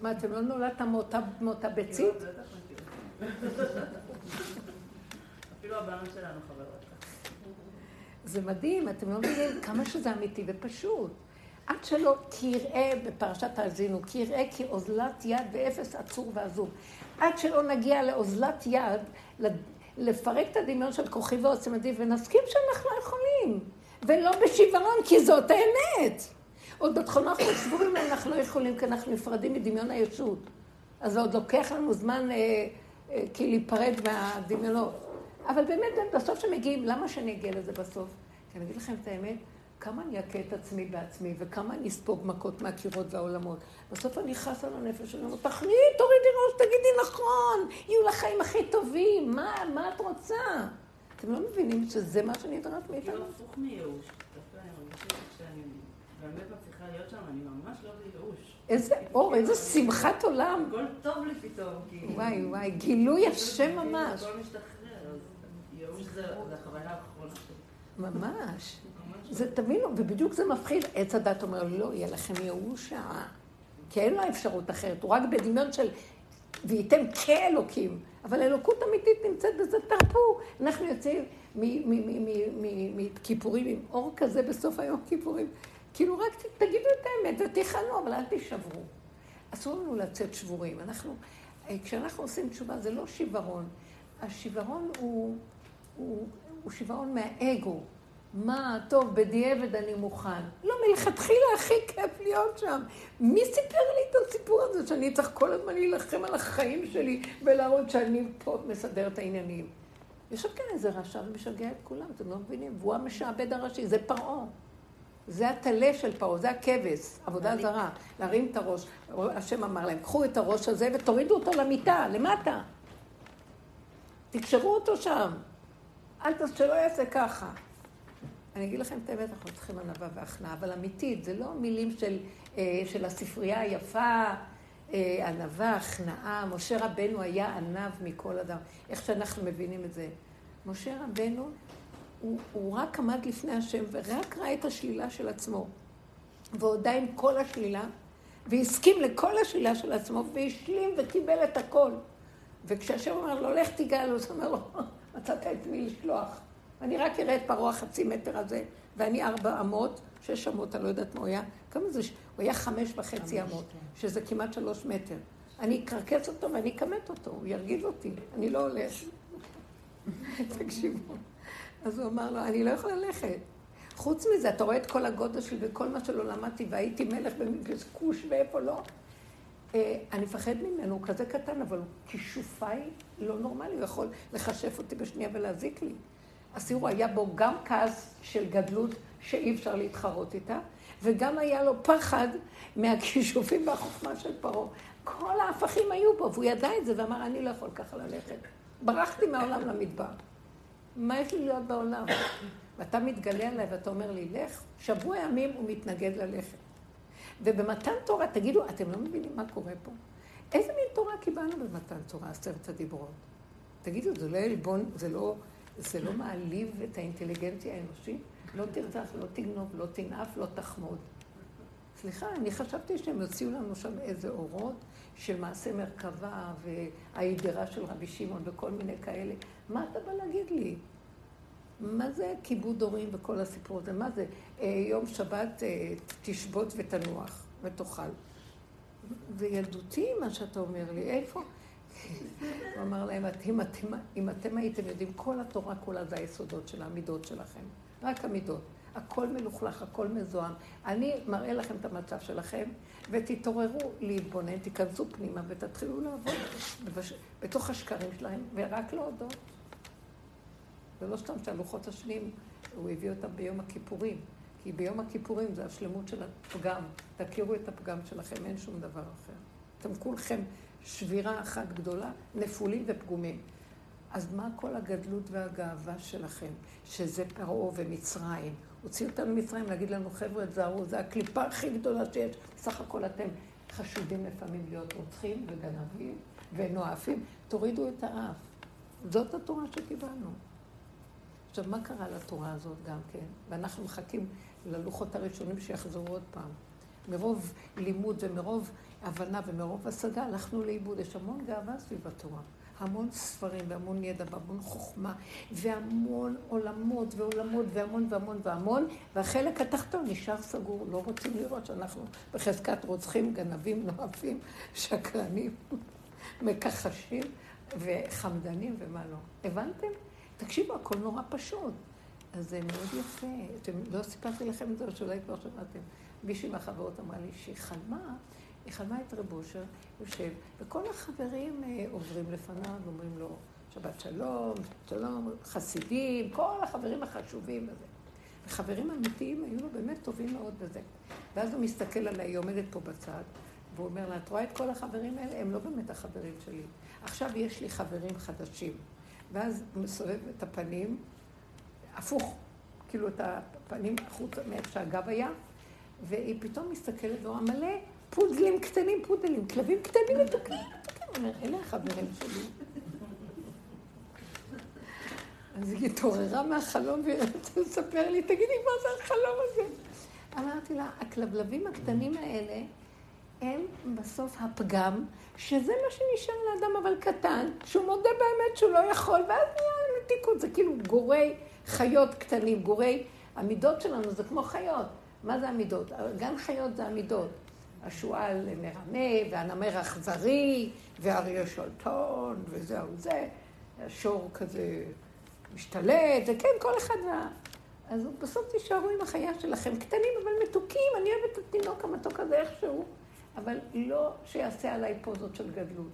מה, אתם לא נולדתם מאותה, מאותה ביצית? אפילו הבנות שלנו חברות. זה מדהים, אתם לא מבינים כמה שזה אמיתי ופשוט. עד שלא, כי יראה בפרשת האזינו, כי יראה כי אוזלת יד ואפס עצור ועזוב. עד שלא נגיע לאוזלת יד, ל- לפרק את הדמיון של כוחי ועוצם ידי, ונסכים שאנחנו יכולים. ולא בשיוורון, כי זאת האמת. עוד בתכונה אנחנו סבורים אנחנו לא יכולים, כי אנחנו נפרדים מדמיון הישות. אז זה עוד לוקח לנו זמן אה, אה, כי להיפרד מהדמיונות. אבל באמת, בסוף שמגיעים, למה שאני אגיע לזה בסוף? כי אני אגיד לכם את האמת, כמה אני אכה את עצמי בעצמי, וכמה אני אספוג מכות מהקירות והעולמות. בסוף אני חס על הנפש, אני אומרת, תכני, תורידי ראש, תגידי נכון, יהיו לך חיים הכי טובים, מה, מה את רוצה? אתם לא מבינים שזה מה שנדרש מאיתנו? כאילו הפוך מייאוש. לא. איזה אור, איזה שמחת עולם. הכל טוב לי פתאום, כאילו. וואי, וואי, גילוי השם ממש. הכל משתחרר, אז ייאוש זה זה החוויה האחרונה שלי. ממש. זה, תבינו, ובדיוק זה מפחיד. עץ הדת אומר, לא, יהיה לכם ייאוש שעה. כי אין לו אפשרות אחרת, הוא רק בדמיון של וייתם כאלוקים. אבל אלוקות אמיתית נמצאת בזה, תרפו. אנחנו יוצאים מכיפורים עם אור כזה בסוף היום כיפורים. כאילו רק תגידו את האמת ותיכנו, אבל אל תישברו. אסור לנו לצאת שבורים. אנחנו, אה, כשאנחנו עושים תשובה זה לא שיוורון. השיוורון הוא, הוא, הוא שיוורון מהאגו. מה, טוב, בדיעבד אני מוכן. לא, מלכתחילה הכי כיף להיות שם. מי סיפר לי את הסיפור הזה שאני צריך כל הזמן להילחם על החיים שלי ולהראות שאני פה מסדר את העניינים? יושב כאן איזה רשע ומשגע את כולם, אתם לא מבינים? והוא המשעבד הראשי, זה פרעה. זה הטלה של פרעה, זה הכבש, עבודה זרה, להרים את הראש. השם אמר להם, קחו את הראש הזה ותורידו אותו למיטה, למטה. תקשרו אותו שם. אל ת... שלא יעשה ככה. אני אגיד לכם את האמת, אנחנו צריכים ענווה והכנעה, אבל אמיתית, זה לא מילים של, אה, של הספרייה היפה, אה, ענווה, הכנעה. משה רבנו היה ענב מכל אדם. איך שאנחנו מבינים את זה. משה רבנו, הוא, הוא רק עמד לפני השם ורק ראה את השלילה של עצמו. והודה עם כל השלילה, והסכים לכל השלילה של עצמו, והשלים וקיבל את הכל. וכשהשם אומר לו, לך תיגל, הוא אומר לו, מצאת את מי לשלוח. אני רק אראה את פרעה החצי מטר הזה, ואני ארבע אמות, שש אמות, אני לא יודעת מה הוא היה. כמה זה? הוא היה חמש וחצי אמות, כן. שזה כמעט שלוש מטר. אני אקרקס אותו ואני אכמת אותו, הוא ירגיז אותי, אני לא הולך. תקשיבו. אז הוא אמר לו, אני לא יכול ללכת. חוץ מזה, אתה רואה את כל הגודל שלי וכל מה שלא למדתי, והייתי מלך בכוש ואיפה לא. אה, אני מפחד ממנו, הוא כזה קטן, אבל כישופי לא נורמלי, הוא יכול לכשף אותי בשנייה ולהזיק לי. תראו, היה בו גם כעס של גדלות שאי אפשר להתחרות איתה, וגם היה לו פחד מהכישופים והחוכמה של פרעה. כל ההפכים היו בו, והוא ידע את זה ואמר, אני לא יכול ככה ללכת. ברחתי מהעולם למדבר. מה יש לי להיות בעולם? ואתה מתגלה עליי ואתה אומר לי, לך, שבוע ימים הוא מתנגד ללכת. ובמתן תורה, תגידו, אתם לא מבינים מה קורה פה? איזה מין תורה קיבלנו במתן תורה, עשרת הדיברות? תגידו, זה לא עלבון, זה לא, זה לא מעליב את האינטליגנציה האנושית? לא תרצח, לא תגנוב, לא תנאף, לא תחמוד. סליחה, אני חשבתי שהם יוציאו לנו שם איזה אורות של מעשה מרכבה וההידרה של רבי שמעון וכל מיני כאלה. מה אתה בא להגיד לי? מה זה כיבוד הורים וכל הסיפור הזה? מה זה? אה, יום שבת אה, תשבות ותנוח ותאכל. זה ילדותי מה שאתה אומר לי, איפה? הוא אמר להם, אם אתם, אם אתם הייתם יודעים, כל התורה כולה זה היסודות של המידות שלכם. רק המידות. הכל מלוכלך, הכל מזוהם. אני מראה לכם את המצב שלכם, ותתעוררו להתבונן, תיכנסו פנימה ותתחילו לעבוד בתוך השקרים שלהם, ורק להודות. זה לא סתם שהלוחות השניים, הוא הביא אותם ביום הכיפורים. כי ביום הכיפורים זה השלמות של הפגם. תכירו את הפגם שלכם, אין שום דבר אחר. אתם כולכם שבירה אחת גדולה, נפולים ופגומים. אז מה כל הגדלות והגאווה שלכם, שזה פרעה ומצרים? הוציאו אותנו ממצרים להגיד לנו, חבר'ה, תזהרו, זה הקליפה הכי גדולה שיש. בסך הכל אתם חשודים לפעמים להיות רוצחים וגנבים ונואפים. תורידו את האף. זאת התורה שקיבלנו. עכשיו, מה קרה לתורה הזאת גם כן? ואנחנו מחכים ללוחות הראשונים שיחזרו עוד פעם. מרוב לימוד ומרוב הבנה ומרוב השגה הלכנו לאיבוד. יש המון גאווה סביב התורה. המון ספרים והמון ידע והמון חוכמה והמון עולמות ועולמות והמון והמון והמון והחלק התחתון נשאר סגור, לא רוצים לראות שאנחנו בחזקת רוצחים, גנבים, נואפים, שקרנים, מכחשים וחמדנים ומה לא. הבנתם? תקשיבו, הכל נורא פשוט. אז זה מאוד יפה. אתם, לא סיפרתי לכם את זה, או שאולי כבר שמעתם. מישהי מהחברות אמרה לי שהיא חלמה היא חלמה את רב אושר, יושב, וכל החברים אה, עוברים לפניו, אומרים לו, שבת שלום, שלום, חסידים, כל החברים החשובים וזה. וחברים אמיתיים היו לו באמת טובים מאוד בזה. ואז הוא מסתכל עליי, היא עומדת פה בצד, והוא אומר לה, את רואה את כל החברים האלה? הם לא באמת החברים שלי. עכשיו יש לי חברים חדשים. ואז הוא מסובב את הפנים, הפוך, כאילו את הפנים החוצה מאיפה שהגב היה, והיא פתאום מסתכלת ואומרה, מלא פודלים קטנים, פודלים, כלבים קטנים מתוקים. אלה החברים שלי. אז היא התעוררה מהחלום והיא רצתה לספר לי, תגידי, מה זה החלום הזה? אמרתי לה, הכלבלבים הקטנים האלה הם בסוף הפגם, שזה מה שנשאר לאדם אבל קטן, שהוא מודה באמת שהוא לא יכול, ואז נהיה מתיקות, זה כאילו גורי חיות קטנים, גורי, המידות שלנו זה כמו חיות. מה זה המידות? גן חיות זה המידות. השועל מרמה, והנמר אכזרי, ואריה שולטון, וזהו זה. השור כזה משתלט, וכן, כל אחד מה... אז בסוף תישארו עם החיה שלכם, קטנים אבל מתוקים, אני אוהבת את התינוק המתוק הזה איכשהו, אבל לא שיעשה עליי פוזות של גדלות.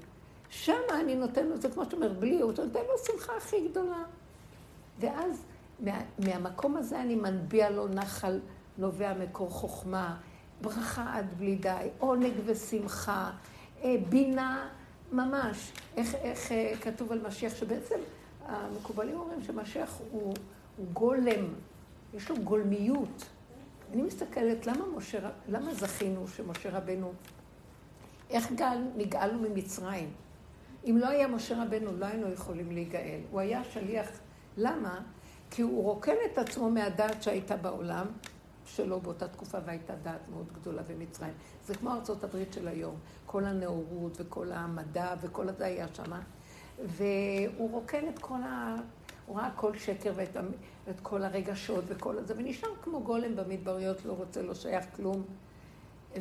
שם אני נותן לו, זה כמו שאת אומרת, בלי, הוא נותן לו שמחה הכי גדולה. ואז מה, מהמקום הזה אני מנביע לו נחל נובע מקור חוכמה, ברכה עד בלי די, עונג ושמחה, אה, בינה ממש. איך, איך אה, כתוב על משיח, שבעצם המקובלים אומרים שמשיח הוא, הוא גולם יש לו גולמיות. אני מסתכלת, למה, משה, למה זכינו שמשה רבנו, איך גל, נגאלנו ממצרים? אם לא היה משה רבנו, לא היינו יכולים להיגאל. הוא היה שליח. למה? כי הוא רוקן את עצמו מהדעת שהייתה בעולם, שלו באותה תקופה, והייתה דעת מאוד גדולה במצרים. זה כמו ארצות הברית של היום. כל הנאורות וכל המדע וכל הזה היה שמה. והוא רוקן את כל ה... הוא ראה כל שקר ואת, ואת כל הרגשות וכל הזה, ונשאר כמו גולם במדבריות, לא רוצה, לא שייך כלום.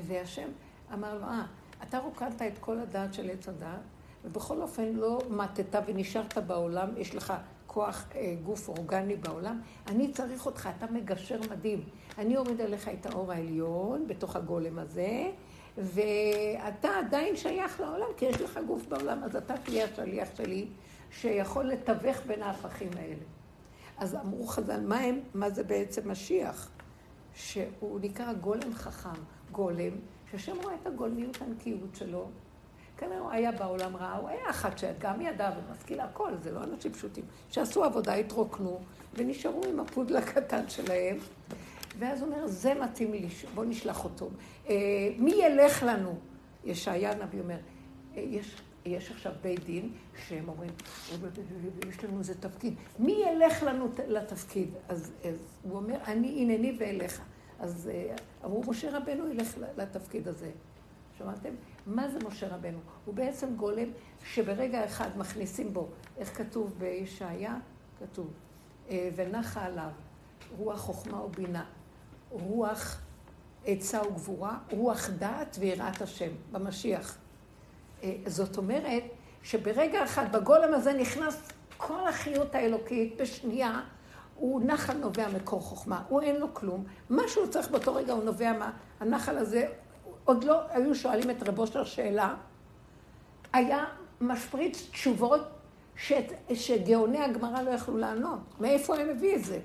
והשם אמר לו, אה, אתה רוקנת את כל הדעת של עץ הדעת, ובכל אופן לא מתת ונשארת בעולם, יש לך כוח אה, גוף אורגני בעולם, אני צריך אותך, אתה מגשר מדהים. אני אוריד עליך את האור העליון בתוך הגולם הזה, ואתה עדיין שייך לעולם, כי יש לך גוף בעולם, אז אתה תהיה השליח שלי, שיכול לתווך בין ההפכים האלה. אז אמרו חז"ל, מה, הם, מה זה בעצם משיח? שהוא נקרא גולם חכם, גולם, שהשם רואה את הגולמיות הנקיות שלו. כנראה הוא היה בעולם רע, הוא היה אחד שגם ידע ומשכיל הכל, זה לא אנשים פשוטים, שעשו עבודה, התרוקנו, ונשארו עם הפודל הקטן שלהם. ואז הוא אומר, זה מתאים לי, בואו נשלח אותו. אה, מי ילך לנו? ישעיה הנביא אומר, אה, יש, יש עכשיו בית דין שהם אומרים, יש לנו איזה תפקיד. מי ילך לנו לתפקיד? אז, אז הוא אומר, אני הנני ואליך. אז אה, אמרו, משה רבנו ילך לתפקיד הזה. שמעתם? מה זה משה רבנו? הוא בעצם גולם שברגע אחד מכניסים בו, איך כתוב בישעיה? כתוב, ונחה עליו רוח חוכמה ובינה. רוח עצה וגבורה, רוח דעת ויראת השם, במשיח. אה, זאת אומרת שברגע אחד בגולם הזה נכנס כל החיות האלוקית בשנייה, הוא נחל נובע מקור חוכמה, הוא אין לו כלום. מה שהוא צריך באותו רגע הוא נובע מה... הנחל הזה, עוד לא היו שואלים את רבו של שאלה, היה משפריץ תשובות שאת, שגאוני הגמרא לא יכלו לענות. מאיפה הם הביא את זה?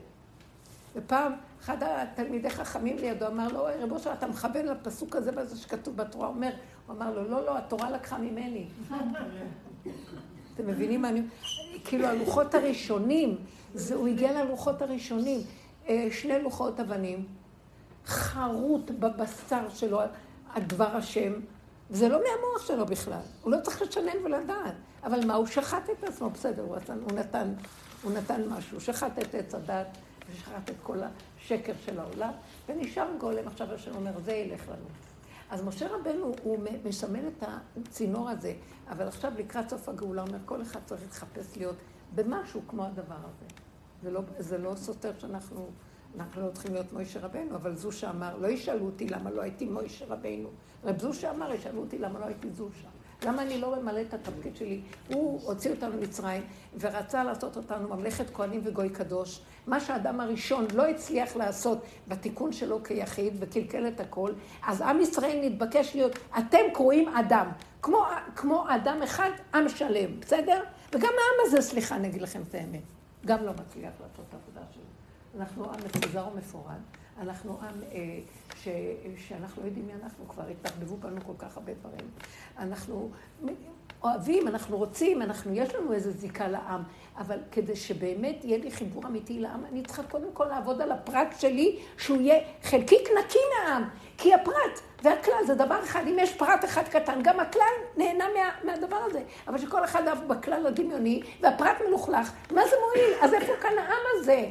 ופעם אחד התלמידי חכמים לידו אמר לו, אוי רב אושר, אתה מכוון לפסוק הזה וזה שכתוב בתורה, אומר, הוא אמר לו, לא, לא, התורה לקחה ממני. אתם מבינים מה אני... כאילו הלוחות הראשונים, זה, הוא הגיע ללוחות הראשונים, אה, שני לוחות אבנים, חרוט בבשר שלו, הדבר השם, וזה לא מהמוח שלו בכלל, הוא לא צריך לשנן ולדעת. אבל מה, הוא שחט את עצמו, בסדר, הוא נתן, הוא נתן, הוא נתן משהו, הוא שחט את עץ הדת, ושחט את כל השקר של העולם, ונשאר גולם, עכשיו השם אומר, זה ילך לנו. אז משה רבנו, הוא מסמן את הצינור הזה, אבל עכשיו לקראת סוף הגאולה, אומר, כל אחד צריך להתחפש להיות במשהו כמו הדבר הזה. זה לא, זה לא סותר שאנחנו, אנחנו לא צריכים להיות מוישה רבנו, אבל זו שאמר, לא ישאלו אותי למה לא הייתי מוישה רבנו. רב זו שאמר, ישאלו אותי למה לא הייתי זו שם. למה אני לא ממלא את התפקיד שלי? הוא הוציא אותנו ממצרים ורצה לעשות אותנו ממלכת כהנים וגוי קדוש. מה שהאדם הראשון לא הצליח לעשות בתיקון שלו כיחיד וקלקל את הכל, אז עם ישראל נתבקש להיות, אתם קרואים אדם. כמו, כמו אדם אחד, עם שלם, בסדר? וגם העם הזה, סליחה, אני אגיד לכם את האמת, גם לא מצליח לעשות את העבודה שלו. אנחנו עם מפוזר ומפורד, אנחנו עם אה, ש, שאנחנו לא יודעים מי אנחנו כבר, התערבבו בנו כל כך הרבה דברים. אנחנו אוהבים, אנחנו רוצים, אנחנו, יש לנו איזו זיקה לעם, אבל כדי שבאמת יהיה לי חיבור אמיתי לעם, אני צריכה קודם כל לעבוד על הפרט שלי, שהוא יהיה חלקיק נקי מהעם. כי הפרט והכלל זה דבר אחד, אם יש פרט אחד קטן, גם הכלל נהנה מה, מהדבר הזה. אבל שכל אחד אף בכלל הדמיוני, והפרט מלוכלך, מה זה מועיל? אז איפה כאן העם הזה?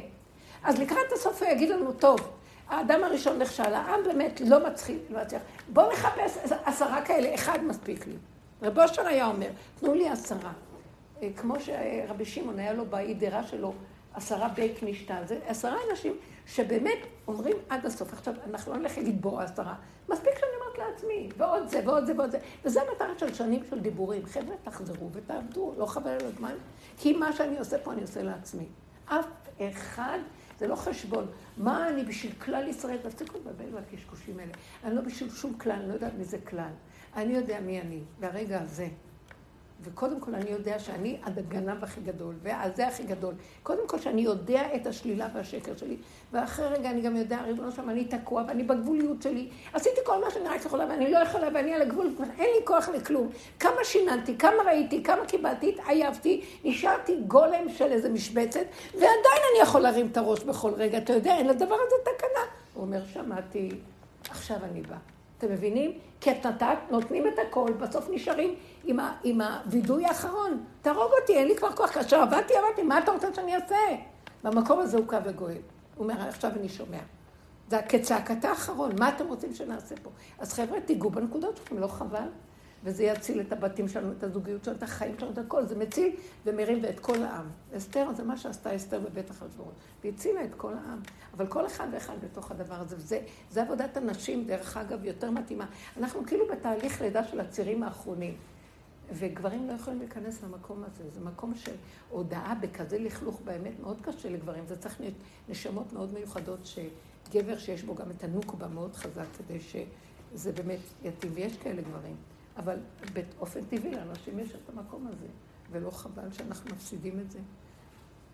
אז לקראת הסוף הוא יגיד לנו, טוב, האדם הראשון נכשל, העם באמת לא מצחיק, לא מצליח. בואו נחפש עשרה כאלה, אחד מספיק לי. רב אושר היה אומר, תנו לי עשרה. אה, כמו שרבי שמעון היה לו באידרה שלו עשרה בית משתל. זה עשרה אנשים שבאמת אומרים עד הסוף. עכשיו, אנחנו לא נלך לתבוע עשרה. מספיק שאני אומרת לעצמי, ועוד זה, ועוד זה, ועוד זה. וזה המטרה של שנים של דיבורים. חבר'ה, תחזרו ותעבדו, לא חבל על הזמן. כי מה שאני עושה פה, אני עושה לעצמי. אף אחד זה לא חשבון. מה אני בשביל כלל ישראל? תפסיקו לבלבל והקשקושים האלה. אני לא בשביל שום כלל, אני לא יודעת מי זה כלל. אני יודע מי אני, והרגע הזה. וקודם כל אני יודע שאני הגנב הכי גדול, והזה הכי גדול. קודם כל שאני יודע את השלילה והשקר שלי, ואחרי רגע אני גם יודע, ריבונו שלום, אני תקוע ואני בגבוליות שלי. עשיתי כל מה שאני רק יכולה ואני לא יכולה ואני על הגבול, אין לי כוח לכלום. כמה שיננתי, כמה ראיתי, כמה קיבלתי, התעייבתי, נשארתי גולם של איזה משבצת, ועדיין אני יכול להרים את הראש בכל רגע. אתה יודע, אין לדבר הזה תקנה. הוא אומר, שמעתי, עכשיו אני בא. אתם מבינים? כי את נתת, נותנים את הכל, בסוף נשארים עם, ה, עם הווידוי האחרון. תהרוג אותי, אין לי כבר כוח. כאשר עבדתי, עבדתי, מה אתה רוצה שאני אעשה? במקום הזה הוא קו וגואל. הוא אומר, עכשיו אני שומע. זה כצעקתה האחרון, מה אתם רוצים שנעשה פה? אז חבר'ה, תיגעו בנקודות שלכם, לא חבל? וזה יציל את הבתים שלנו, את הזוגיות שלנו, את החיים שלנו, את הכל. זה מציל ומרים ואת כל העם. אסתר, זה מה שעשתה אסתר בבית החשבון. והצילה את כל העם. אבל כל אחד ואחד בתוך הדבר הזה. וזה זה עבודת הנשים, דרך אגב, יותר מתאימה. אנחנו כאילו בתהליך לידה של הצירים האחרונים. וגברים לא יכולים להיכנס למקום הזה. זה מקום של הודעה בכזה לכלוך באמת מאוד קשה לגברים. זה צריך נשמות מאוד מיוחדות, שגבר שיש בו גם את הנוקבה מאוד חזק, כדי שזה באמת יתאים. ויש כאלה גברים. אבל באופן טבעי לאנשים יש את המקום הזה, ולא חבל שאנחנו מפסידים את זה.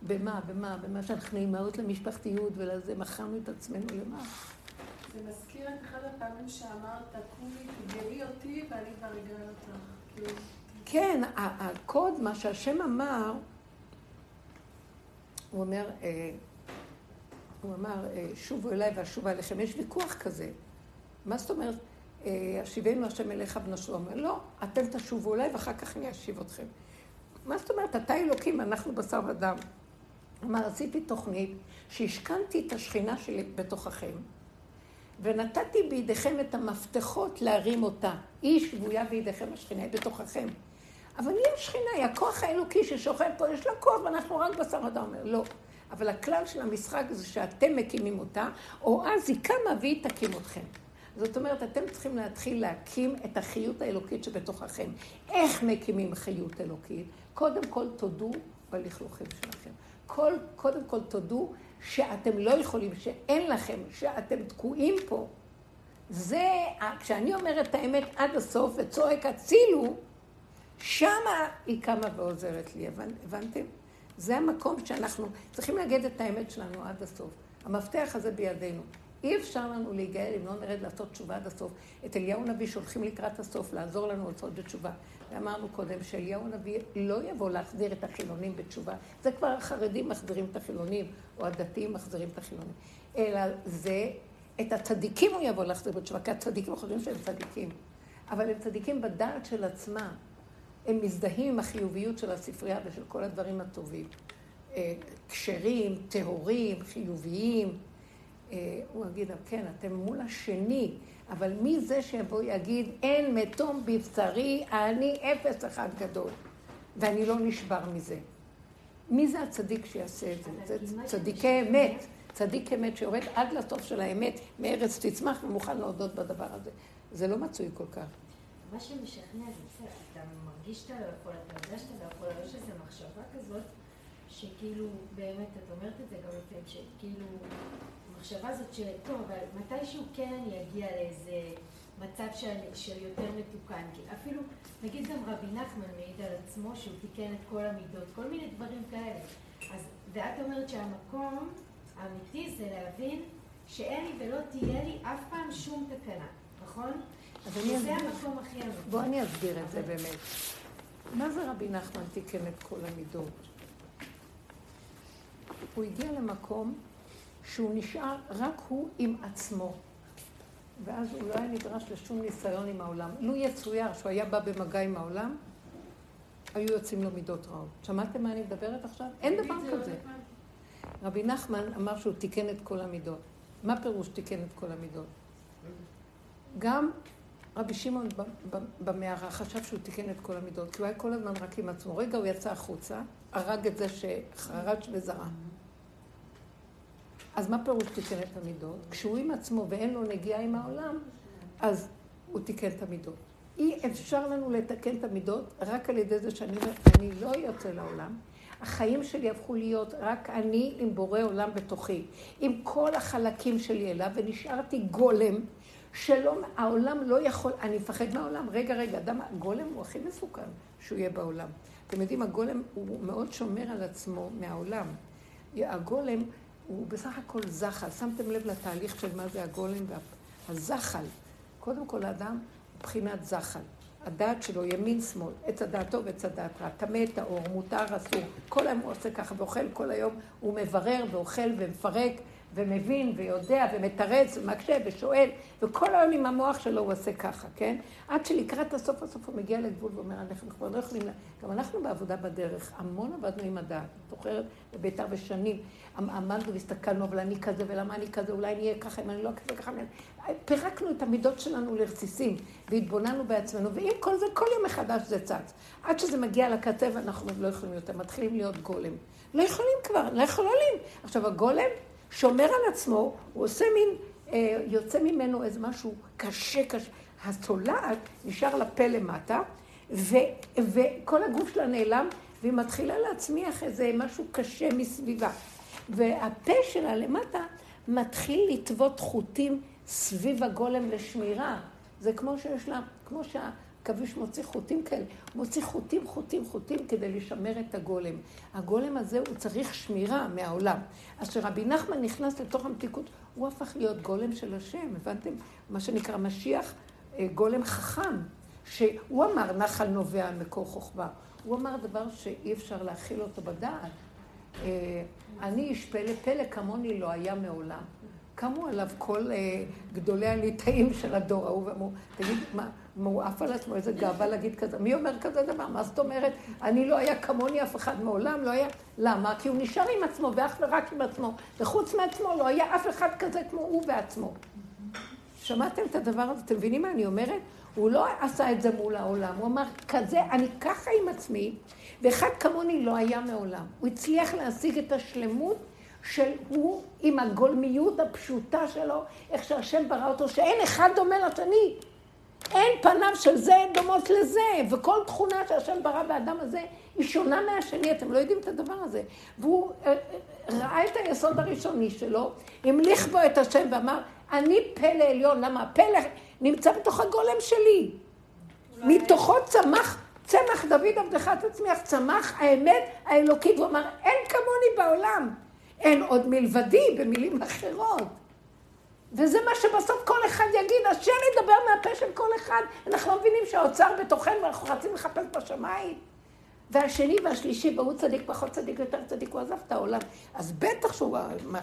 במה, במה, במה שאנחנו אימהות למשפחתיות ולזה, מכרנו את עצמנו למה? זה מזכיר את אחד הפעמים שאמרת, קומי, תגאי אותי ואני כבר אגאל אותך. כאילו, כן, הקוד, מה שהשם אמר, הוא אומר, אה, הוא אמר, אה, שובו אליי ואשובה אליכם. יש ויכוח כזה. מה זאת אומרת? השיבנו השם אליך בנשו. אומר, לא, אתם תשובו אליי ואחר כך אני אשיב אתכם. מה זאת אומרת? אתה אלוקים, אנחנו בשר ודם. אמר, עשיתי תוכנית שהשכנתי את השכינה שלי בתוככם, ונתתי בידיכם את המפתחות להרים אותה. היא שבויה בידיכם, השכינה היא בתוככם. אבל היא השכינה, היא הכוח האלוקי ששוכב פה, יש לה כוח ואנחנו רק בשר ודם. אומר, לא. אבל הכלל של המשחק זה שאתם מקימים אותה, או אז היא קמה והיא תקים אתכם. זאת אומרת, אתם צריכים להתחיל להקים את החיות האלוקית שבתוככם. איך מקימים חיות אלוקית? קודם כל תודו בלכלוכים שלכם. כל, קודם כל תודו שאתם לא יכולים, שאין לכם, שאתם תקועים פה. זה, כשאני אומרת את האמת עד הסוף וצועק הצילו, שמה היא קמה ועוזרת לי. הבנתם? זה המקום שאנחנו צריכים להגיד את האמת שלנו עד הסוף. המפתח הזה בידינו. אי אפשר לנו להיגאל אם לא נרד לעשות תשובה עד הסוף. את אליהו נביא שהולכים לקראת הסוף, לעזור לנו לעשות בתשובה. ואמרנו קודם שאליהו נביא לא יבוא להחזיר את החילונים בתשובה. זה כבר החרדים מחזירים את החילונים, או הדתיים מחזירים את החילונים. אלא זה, את הצדיקים הוא יבוא להחזיר בתשובה, כי הצדיקים חושבים שהם צדיקים. אבל הם צדיקים בדעת של עצמם. הם מזדהים עם החיוביות של הספרייה ושל כל הדברים הטובים. אה, כשרים, טהורים, חיוביים. אה, הוא יגיד, כן, אתם מול השני, אבל מי זה שיבוא יגיד, אין מתום בבשרי, אני אפס אחד גדול, ואני לא נשבר מזה. מי זה הצדיק שיעשה את זה? זה צדיקי אמת, צדיק אמת שיורד עד לסוף של האמת, מארץ תצמח ומוכן להודות בדבר הזה. זה לא מצוי כל כך. מה שמשכנע זה בסדר, אתה מרגיש שאתה לא יכול, אתה יודע שאתה לא יכול, אבל יש איזו מחשבה כזאת, שכאילו, באמת, את אומרת את זה גם לפעמים, שכאילו, המחשבה הזאת של, טוב, אבל מתישהו כן אני אגיע לאיזה מצב של, של יותר מתוקן. כי אפילו, נגיד גם רבי נחמן מעיד על עצמו שהוא תיקן את כל המידות, כל מיני דברים כאלה. אז, ואת אומרת שהמקום האמיתי זה להבין שאין לי ולא תהיה לי אף פעם שום תקנה, נכון? אז אני זה המקום הכי אמיתי. בוא אני אסביר את זה באמת. מה זה רבי נחמן תיקן את כל המידות? הוא הגיע למקום שהוא נשאר רק הוא עם עצמו. ואז הוא לא היה נדרש לשום ניסיון עם העולם. לו יצויר שהוא היה בא במגע עם העולם, היו יוצאים לו מידות רעות. שמעתם מה אני מדברת עכשיו? אין דבר כזה. רבי נחמן אמר שהוא תיקן את כל המידות. מה פירוש תיקן את כל המידות? גם רבי שמעון במערה חשב שהוא תיקן את כל המידות, כי הוא היה כל הזמן רק עם עצמו. רגע הוא יצא החוצה, הרג את זה שחרץ וזרע. אז מה פירוש תיקן את המידות? כשהוא עם עצמו ואין לו נגיעה עם העולם, אז הוא תיקן את המידות. אי אפשר לנו לתקן את המידות רק על ידי זה שאני אומר, אני לא יוצא לעולם. החיים שלי הפכו להיות רק אני עם בורא עולם בתוכי, עם כל החלקים שלי אליו, ונשארתי גולם שלא, העולם לא יכול, אני מפחד מהעולם. רגע, רגע, אדם, הגולם הוא הכי מסוכן שהוא יהיה בעולם. אתם יודעים, הגולם הוא מאוד שומר על עצמו מהעולם. הגולם הוא בסך הכל זחל. שמתם לב לתהליך של מה זה הגולם והזחל. קודם כל, האדם הוא בחינת זחל. הדעת שלו, ימין, שמאל, עץ הדעת טוב, עץ הדעת רע, טמא, טהור, מותר, אסור. כל היום הוא עושה ככה ואוכל, כל היום הוא מברר ואוכל ומפרק ומבין ויודע ומתרץ ומקשה ושואל, וכל היום עם המוח שלו הוא עושה ככה, כן? עד שלקראת הסוף הסוף הוא מגיע לגבול ואומר, אנחנו כבר לא יכולים, גם אנחנו בעבודה בדרך, המון עבדנו עם הדעת, זוכרת בביתר ושנים, עמדנו והסתכלנו, אבל אני כזה, ולמה אני כזה, אולי אני אהיה ככה, אם אני לא כזה, ככה, פירקנו את המידות שלנו לרסיסים, והתבוננו בעצמנו, ועם כל זה, כל יום מחדש זה צץ. עד שזה מגיע לקצה ואנחנו לא יכולים יותר, מתחילים להיות גולם. לא יכולים כבר, לא יכולים. עכשיו, הגולם שומר על עצמו, הוא עושה מין, אה, יוצא ממנו איזה משהו קשה, קשה. התולעת נשאר לפה למטה, ו, וכל הגוף שלה נעלם, והיא מתחילה להצמיח איזה משהו קשה מסביבה. והפה שלה למטה מתחיל לטוות חוטים סביב הגולם לשמירה. זה כמו שיש לה, כמו שה... עכביש מוציא חוטים כאלה, מוציא חוטים, חוטים, חוטים כדי לשמר את הגולם. הגולם הזה הוא צריך שמירה מהעולם. אז כשרבי נחמן נכנס לתוך המתיקות, הוא הפך להיות גולם של השם, הבנתם? מה שנקרא משיח, אה, גולם חכם, שהוא אמר נחל נובע מקור חוכמה. הוא אמר דבר שאי אפשר להכיל אותו בדעת. אה, אני איש פלא, פלא כמוני לא היה מעולם. קמו עליו כל אה, גדולי הליטאים של הדור ההוא ואמרו, תגיד, מה, הוא עף על עצמו, איזה גאווה להגיד כזה. מי אומר כזה דבר? מה זאת אומרת? אני לא היה כמוני אף אחד מעולם, לא היה... למה? כי הוא נשאר עם עצמו ואך ורק עם עצמו. וחוץ מעצמו לא היה אף אחד כזה כמו הוא בעצמו. שמעתם את הדבר הזה? אתם מבינים מה אני אומרת? הוא לא עשה את זה מול העולם, הוא אמר, כזה, אני ככה עם עצמי, ואחד כמוני לא היה מעולם. הוא הצליח להשיג את השלמות של הוא עם הגולמיות הפשוטה שלו, איך שהשם ברא אותו, שאין אחד דומה לשני. אין פניו של זה דומות לזה, וכל תכונה שהשם ברא באדם הזה היא שונה מהשני, אתם לא יודעים את הדבר הזה. והוא אה, אה, ראה את היסוד הראשוני שלו, המליך בו את השם ואמר, אני פלא עליון, למה הפלא נמצא בתוך הגולם שלי. מתוכו צמח, צמח דוד עבדך תצמיח, צמח האמת האלוקית, הוא אמר, אין כמוני בעולם. אין עוד מלבדי, במילים אחרות. וזה מה שבסוף כל אחד יגיד, השם ידבר מהפה של כל אחד. אנחנו לא מבינים שהאוצר בתוכנו ואנחנו רצים לחפש בשמיים. והשני והשלישי, והוא צדיק, פחות צדיק, יותר צדיק, הוא עזב את העולם. אז בטח שהוא,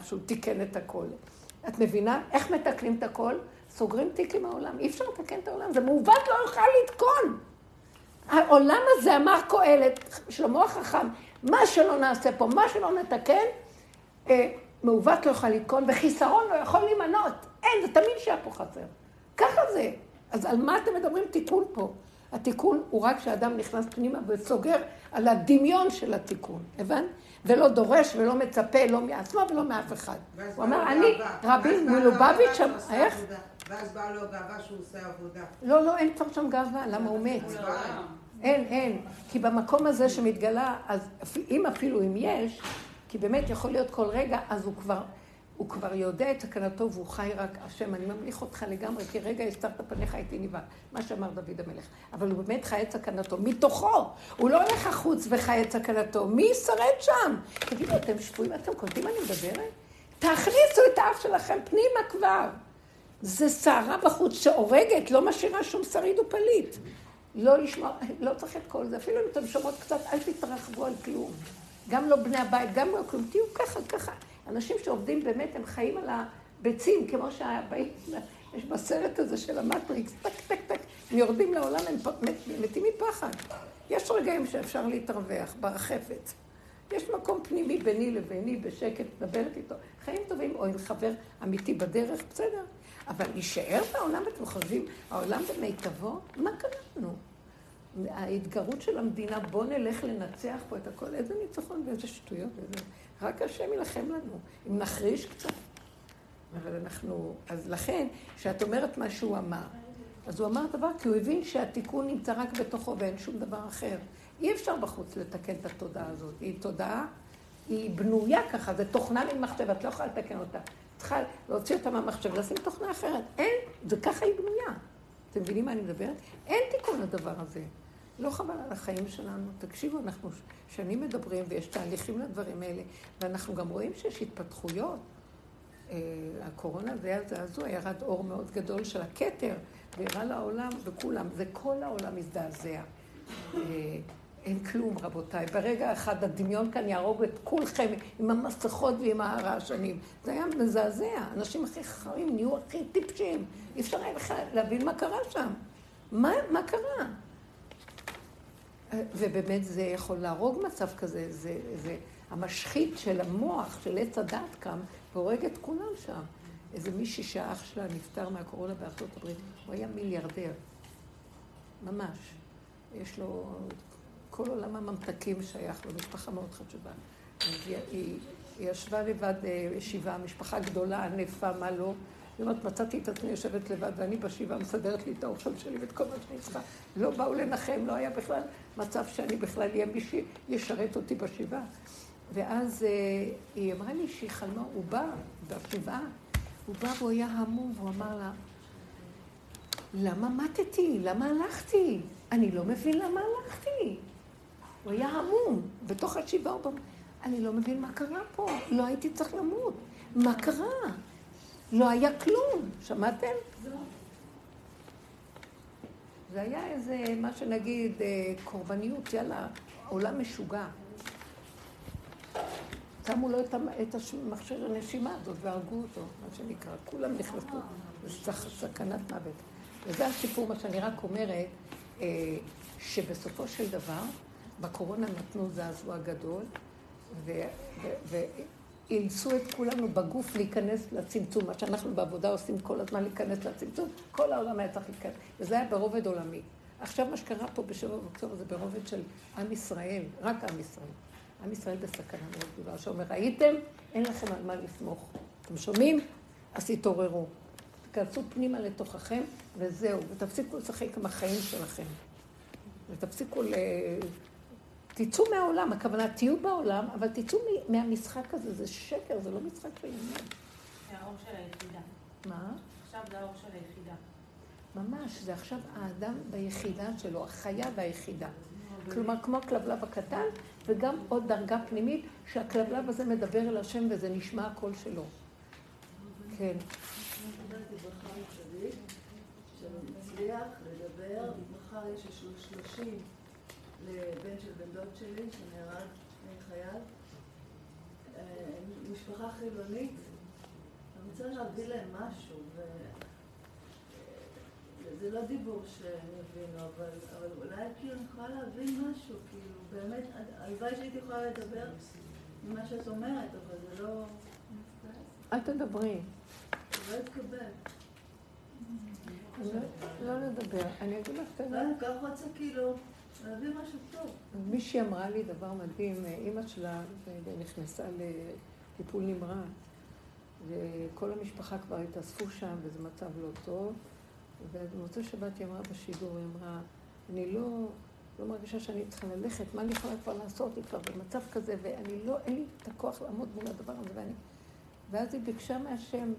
שהוא תיקן את הכל. את מבינה? איך מתקנים את הכל? סוגרים תיק עם העולם. אי אפשר לתקן את העולם, זה מעוות לא יוכל לתקון. העולם הזה, אמר קהלת, שלמה החכם, מה שלא נעשה פה, מה שלא נתקן, מעוות לא יכול לתקון, וחיסרון לא יכול להימנות. אין, זה תמיד שהיה פה חסר. ככה זה. אז על מה אתם מדברים תיקון פה? התיקון הוא רק כשאדם נכנס פנימה וסוגר על הדמיון של התיקון, הבנת? ולא דורש ולא מצפה לא מעצמו ולא מאף אחד. הוא אמר, אני, רבי מלובביץ', איך? ואז באה לו גאווה שהוא עושה עבודה. לא, לא, אין כבר שם גאווה, למה הוא מת? אין, אין. כי במקום הזה שמתגלה, אז אם אפילו אם יש, כי באמת יכול להיות כל רגע, אז הוא כבר, הוא כבר יודע את תקנתו והוא חי רק השם. אני ממליך אותך לגמרי, כי רגע הסתרת פניך הייתי נבהל. מה שאמר דוד המלך. אבל הוא באמת חי את סכנתו, מתוכו. הוא לא הולך החוץ וחי את סכנתו. מי ישרד שם? תגידו, אתם שבויים, אתם קולטים מה אני מדברת? תכניסו את האף שלכם פנימה כבר. זה סערה בחוץ שהורגת, לא משאירה שום שריד ופליט. לא לשמוע, לא צריך את כל זה. אפילו אם אתם שומעות קצת, אל תתרחבו על כלום. גם לא בני הבית, גם לא כלום, תהיו ככה, ככה. אנשים שעובדים באמת, הם חיים על הביצים, כמו שהבאים, יש בסרט הזה של המטריקס, טק, טק, טק, הם יורדים לעולם, הם מתים מפחד. יש רגעים שאפשר להתרווח ברחפת. יש מקום פנימי ביני לביני, בשקט, מדברת איתו. חיים טובים, או עם חבר אמיתי בדרך, בסדר. אבל להישאר בעולם, אתם חושבים, העולם במיטבו? מה קרה לנו? ההתגרות של המדינה, בוא נלך לנצח פה את הכל, איזה ניצחון ואיזה שטויות, איזה... רק השם יילחם לנו, אם נחריש קצת. אבל אנחנו, אז לכן, כשאת אומרת מה שהוא אמר, אז הוא אמר דבר, כי הוא הבין שהתיקון נמצא רק בתוכו ואין שום דבר אחר. אי אפשר בחוץ לתקן את התודעה הזאת. היא תודעה, היא בנויה ככה, זה תוכנה ממחשב, את לא יכולה לתקן אותה. צריכה להוציא אותה מהמחשב, לשים תוכנה אחרת. אין, זה ככה היא בנויה. אתם מבינים מה אני מדברת? אין תיקון לדבר הזה. לא חבל על החיים שלנו. תקשיבו, אנחנו שנים מדברים ויש תהליכים לדברים האלה, ואנחנו גם רואים שיש התפתחויות. אה, הקורונה זה היה זעזוע, ירד אור מאוד גדול של הכתר, והראה לעולם, וכולם, זה כל העולם מזדעזע. אה, אין כלום, רבותיי. ברגע אחד הדמיון כאן יהרוג את כולכם עם המסכות ועם הרעשנים. זה היה מזעזע. אנשים הכי חכמים נהיו הכי טיפשים. אי אפשר היה בכלל להבין מה קרה שם. מה, מה קרה? ובאמת זה יכול להרוג מצב כזה. זה, זה המשחית של המוח, של עץ הדת קם, והורג את כולם שם. איזה מישהי שהאח שלה נפטר מהקורונה בארצות הברית, הוא היה מיליארדר. ממש. יש לו כל עולם הממתקים שייך לו, משפחה מאוד חשובה. אז היא, היא, היא ישבה לבד ישיבה, משפחה גדולה, ענפה, מה לא. היא אומרת, מצאתי את עצמי יושבת לבד, ואני בשבעה מסדרת לי את האוכל שלי ואת כל מה שאני צריכה. לא באו לנחם, לא היה בכלל מצב שאני בכלל אהיה מי שישרת אותי בשבעה. ואז היא אמרה לי שהיא חלמה, הוא בא בשבעה, הוא בא והוא היה המום, והוא אמר לה, למה מתתי? למה הלכתי? אני לא מבין למה הלכתי. הוא היה המום, בתוך השבעה הוא אני לא מבין מה קרה פה, לא הייתי צריך למות. מה קרה? לא היה כלום, שמעתם? זה היה איזה, מה שנגיד, קורבניות, יאללה, עולם משוגע. שמו לו את המכשיר הנשימה הזאת והרגו אותו, מה שנקרא. כולם נכנסו, זה סכנת מוות. וזה הסיפור, מה שאני רק אומרת, שבסופו של דבר, בקורונה נתנו זעזוע גדול, ואילצו את כולנו בגוף להיכנס לצמצום, מה שאנחנו בעבודה עושים כל הזמן להיכנס לצמצום, כל העולם היה צריך להיכנס, וזה היה ברובד עולמי. עכשיו מה שקרה פה בשבוע באוקטובר זה ברובד של עם ישראל, רק עם ישראל. עם ישראל בסכנה מאוד גדולה, שאומר, ראיתם? אין לכם על מה לסמוך. אתם שומעים? אז תתעוררו. תיכנסו פנימה לתוככם, וזהו, ותפסיקו לשחק עם החיים שלכם. ותפסיקו ל... תצאו מהעולם, הכוונה, תהיו בעולם, אבל תצאו מהמשחק הזה, זה שקר, זה לא משחק של עניין. זה האור של היחידה. מה? עכשיו זה האור של היחידה. ממש, זה עכשיו האדם ביחידה שלו, החיה והיחידה. כלומר, כמו הכלבלב הקטן, וגם עוד דרגה פנימית, שהכלבלב הזה מדבר אל השם וזה נשמע הקול שלו. כן. לדבר, מחר יש שלושים לבן של בן דוד שלי שנהרג חייל, משפחה חילונית, אני רוצה להביא להם משהו, זה לא דיבור שהם יבינו, אבל, אבל אולי כאילו אני יכולה להבין משהו, כאילו באמת, הלוואי שהייתי יכולה לדבר ממה שאת אומרת, אבל זה לא... אל תדברי. זה לא יתקבל. לא לדבר. אני אגיד לך את אני כך רוצה כאילו. מישהי אמרה לי דבר מדהים, אימא שלה נכנסה לטיפול נמרץ, וכל המשפחה כבר התאספו שם, וזה מצב לא טוב. ובמוצאי שבת היא אמרה בשידור, היא אמרה, אני לא, לא מרגישה שאני צריכה ללכת, מה אני יכולה כבר לעשות? היא כבר במצב כזה, ואני לא, אין לי את הכוח לעמוד מול הדבר הזה, ואני... ואז היא ביקשה מהשם,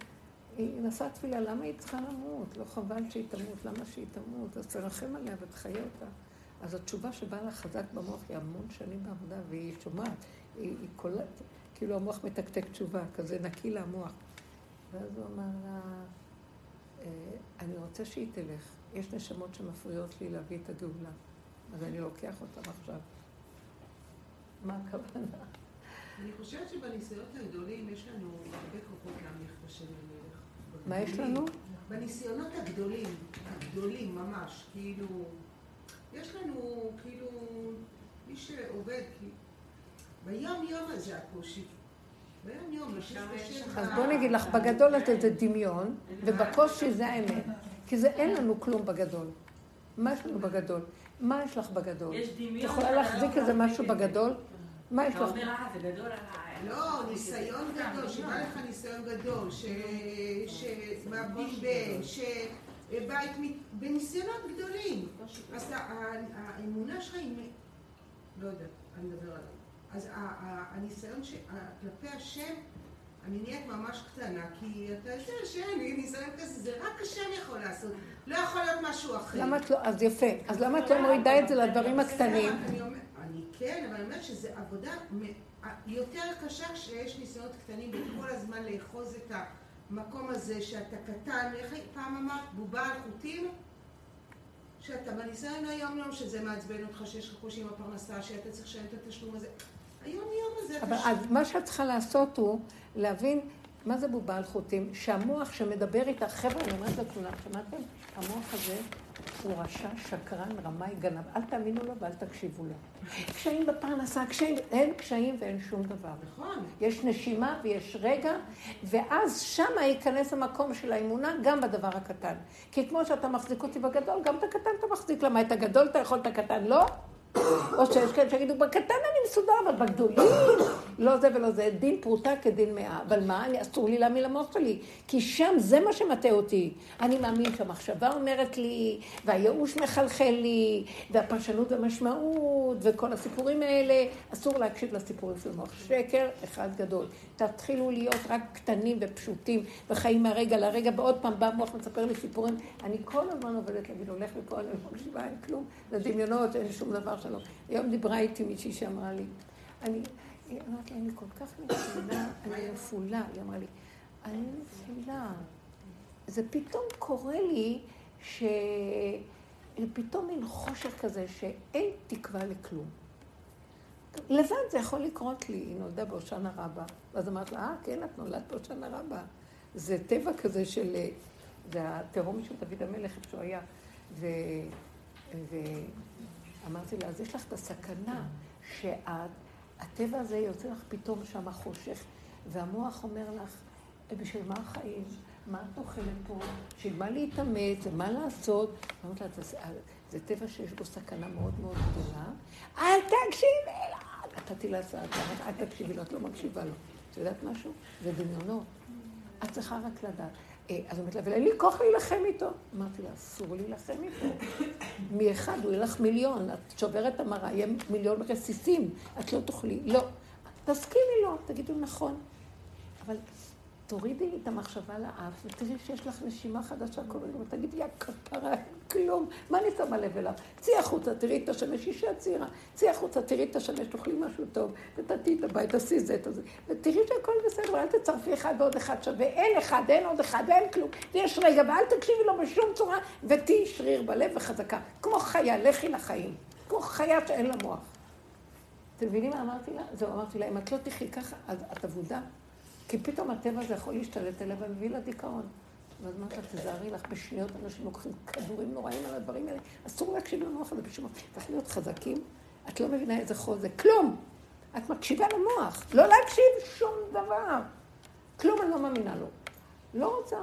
היא נשאה תפילה, למה היא צריכה למות? לא חבל שהיא תמות, למה שהיא תמות? אז תרחם עליה ותחיה אותה. אז התשובה שבאה לה חזק במוח היא המון שנים בעבודה, והיא שומעת, היא, היא קולט, כאילו המוח מתקתק תשובה, כזה נקי לה המוח. ואז הוא אמר לה, אני רוצה שהיא תלך. יש נשמות שמפריעות לי להביא את הגאולה, אז אני לוקח אותם עכשיו. מה הכוונה? אני חושבת שבניסיונות הגדולים יש לנו הרבה כוחות להמליך בשם המלך. מה יש לנו? בניסיונות הגדולים, הגדולים ממש, כאילו, יש לנו, כאילו, מי שעובד, ביום יום הזה הקושי. ביום יום, אז בוא נגיד לך, בגדול את זה דמיון, ובקושי זה האמת. כי זה אין לנו כלום בגדול. מה יש לנו בגדול? מה יש לך בגדול? יש דמיון. את יכולה להחזיק איזה משהו בגדול? מה יש לך? אתה אומר, אה, זה גדול עליי. לא, ניסיון גדול, שבא לך ניסיון גדול, שמאבדים בן, שבית, בניסיונות גדולים. אז האמונה שלך היא, לא יודעת, אני מדבר עליו. אז הניסיון כלפי השם אני נהיית ממש קטנה, כי אתה יודע שאין ניסיון כזה, זה רק השם יכול לעשות, לא יכול להיות משהו אחר. למה את לא, אז יפה. אז למה את לא מורידה את זה לדברים הקטנים? אני כן, אבל אני אומרת שזו עבודה מ- יותר קשה כשיש ניסיונות קטנים וכל הזמן לאחוז את המקום הזה שאתה קטן, איך פעם אמרת, בובה על חוטים? שאתה בניסיון היום יום שזה מעצבן אותך, שיש לך קושי עם הפרנסה, שאתה צריך לשלם את התשלום הזה. היום יום הזה אבל אז מה שאת צריכה לעשות הוא להבין מה זה בובה על חוטים, שהמוח שמדבר איתך, חבר'ה, אני אומרת לכולם, שמעתם? המוח הזה הוא רשע, שקרן, רמאי, גנב. אל תאמינו לו ואל תקשיבו לו. קשיים בפרנסה, קשיים, אין קשיים ואין שום דבר. נכון. יש נשימה ויש רגע, ואז שמה ייכנס המקום של האמונה גם בדבר הקטן. כי כמו שאתה מחזיק אותי בגדול, גם את הקטן אתה מחזיק. למה את הגדול אתה יכול, את הקטן לא? או שיש כאלה שיגידו, בקטן אני מסודר, אבל בגדולים, לא זה ולא זה, דין פרוטה כדין מאה. אבל מה, אני, אסור לי להאמין למוח שלי, כי שם זה מה שמטעה אותי. אני מאמין שהמחשבה אומרת לי, והייאוש מחלחל לי, והפרשנות והמשמעות, וכל הסיפורים האלה, אסור להקשיב לסיפורים של המוח. שקר אחד גדול. תתחילו להיות רק קטנים ופשוטים, וחיים מהרגע לרגע, ועוד פעם בא המוח מספר לי סיפורים. אני כל הזמן עובדת להגיד, הולך מפה, אני לא מקשיבה, אין כלום, זה דמיונות, אין שום דבר שלום. היום דיברה איתי מישהי שאמרה לי, אני, היא אמרת לי, אני כל כך נפולה, אני נפולה, היא אמרה לי, אני נפולה. זה פתאום קורה לי ש... פתאום מין חושך כזה שאין תקווה לכלום. לבד זה יכול לקרות לי, היא נולדה בהושענא רבה. ואז אמרת לה, אה, כן, את נולדת בהושענא רבה. זה טבע כזה של... זה התהום של דוד המלך, איפה שהוא היה. ו... ואמרתי לה, אז יש לך את הסכנה שהטבע הזה יוצא לך פתאום שם חושך, והמוח אומר לך, בשביל מה החיים? מה את אוכלת פה? בשביל מה להתאמץ? ומה לעשות? אמרתי לה, זה, זה טבע שיש בו סכנה מאוד מאוד גדולה. אל תקשיבי לו! נתתי לה הצעה, אל תקשיבי לו, את לא מקשיבה לו. את יודעת משהו? זה דמיונות. את צריכה רק לדעת. אז היא אומרת לה, אבל אין לי כוח להילחם איתו. אמרתי לה, אסור להילחם איתו. מאחד הוא יהיה לך מיליון, את שוברת המראה, יהיה מיליון רסיסים, את לא תוכלי. לא. תסכימי לו, תגידו נכון. אבל תורידי את המחשבה לאף, ותראי שיש לך נשימה חדשה כל הזמן, ותגידי, יא כפרה, כלום, מה אני שמה לב אליו? צאי החוצה, תראי את השמש, אישה צעירה, צאי החוצה, תראי את השמש, תאכלי משהו טוב, ותתי את הבית, תעשי זה, זה, ותראי שהכל בסדר, אל תצרפי אחד ועוד אחד שווה, אין אחד, אין עוד אחד, ואין כלום, ויש רגע, ואל תקשיבי לו בשום צורה, ותהיי שריר בלב וחזקה, כמו חיה, לכי לחיים, כמו חיה שאין לה מוח. אתם מבינים מה אמרתי לה? זהו, אמרתי לה, אם את לא תחי ככה, אז את אבודה. כי פתאום הטבע הזה יכול להשתלט עליה ומביא לה דיכאון. ואז אמרת לה, תזהרי לך, בשניות אנשים לוקחים כדורים נוראים על הדברים האלה. אסור להקשיב למוח הזה בשום מקום. צריך להיות חזקים. את לא מבינה איזה חוזק. כלום! את מקשיבה למוח. לא להקשיב שום דבר. כלום אני לא מאמינה לו. לא רוצה.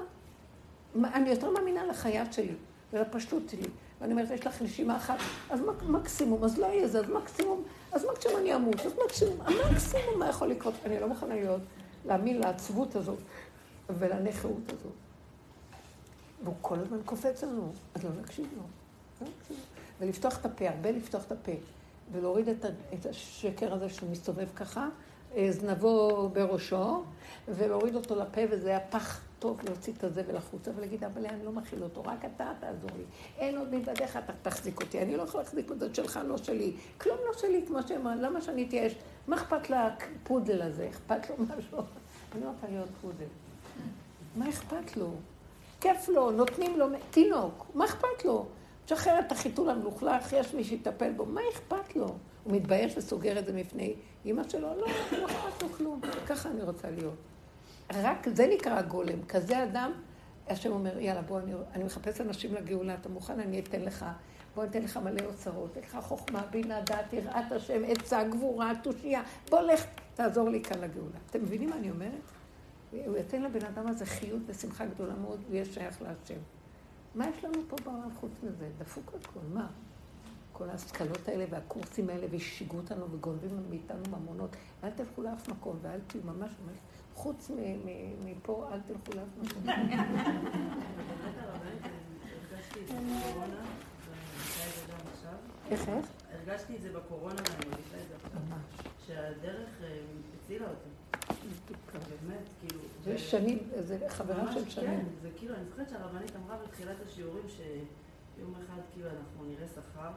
אני יותר מאמינה לחייו שלי ולפשטות שלי. ואני אומרת, יש לך נשימה אחת, אז מקסימום, אז לא יהיה זה, אז מקסימום, אז מקסימום אני אמות, אז מקסימום, המקסימום מה יכול לקרות? אני לא מוכנה להיות. להאמין לעצבות הזאת ולנכאות הזאת. והוא כל הזמן קופץ לנו, אז לא. לא נקשיב לו. ולפתוח את הפה, הרבה לפתוח את הפה, ולהוריד את, את השקר הזה שהוא מסתובב ככה, זנבו בראשו, ולהוריד אותו לפה, וזה היה פח טוב להוציא את הזבל החוצה, ולהגיד, אבל אני לא מכיל אותו, רק אתה תעזור לי. אין עוד מלבדיך, אתה תחזיק אותי. אני לא יכולה להחזיק את זה שלך, לא שלי. כלום לא שלי, כמו שאמרה, למה שאני אתייאש? מה אכפת לפודל הזה? אכפת לו משהו? אני לא רוצה להיות פודל. מה אכפת לו? כיף לו, נותנים לו, תינוק, מה אכפת לו? תשחרר את החיתול המלוכלך, יש מי שיטפל בו, מה אכפת לו? הוא מתבייש וסוגר את זה מפני אימא שלו? לא, לא אכפת לו כלום. ככה אני רוצה להיות. רק זה נקרא גולם. כזה אדם, השם אומר, יאללה, בוא, אני, אני מחפש אנשים לגאולה, אתה מוכן? אני אתן לך. בוא ניתן לך מלא אוצרות, אתן לך חוכמה, בינה, דעת, יראת השם, עצה, גבורה, תושייה. בוא לך, תעזור לי כאן לגאולה. אתם מבינים מה אני אומרת? הוא ייתן לבן אדם הזה חיות ושמחה גדולה מאוד, הוא יהיה שייך להשם. מה יש לנו פה בעולם חוץ מזה? דפוק הכל, מה? כל ההשכלות האלה והקורסים האלה, והשיגו אותנו וגונבים מאיתנו ממונות. אל תלכו לאף מקום, ואל תהיו ממש ממש... חוץ מפה, אל תלכו לאף מקום. איך, איך? הרגשתי את זה בקורונה ואני מרגישה את זה עכשיו. ממש. שהדרך הצילה אותי. באמת, כאילו... זה שנים, זה חברה ממש של כן, שנים. זה כאילו, אני זוכרת שהרבנית אמרה בתחילת השיעורים שיום אחד כאילו אנחנו נראה שכר,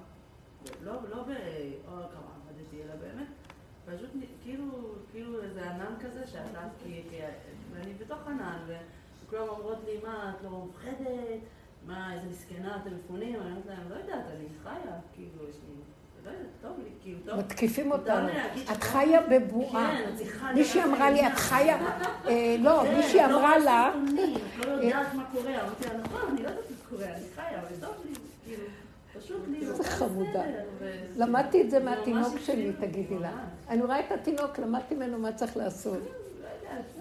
לא, לא באור כמה עבדתי, אלא באמת, פשוט כאילו, כאילו איזה ענן כזה שאתה, כי, כי, ואני בתוך ענן, וכולם אומרות לי, מה, את לא מפחדת? מה, איזה מסכנה, אתם מפונים? אני אומרת להם, לא יודעת, אני חיה, כאילו, יש לי, לא כאילו. מתקיפים אותנו. את חיה. בבועה. כן, מישהי אמרה לי. את חיה... אה, לא, כן, מישהי לא אמרה לה... לא יודעת מה קורה. אמרתי לה, נכון, אני לא יודעת מה קורה, אני חיה, אבל טוב לי, כאילו, איזה חמודה. למדתי את זה מהתינוק שלי, תגידי לה. אני רואה את התינוק, למדתי ממנו מה צריך לעשות.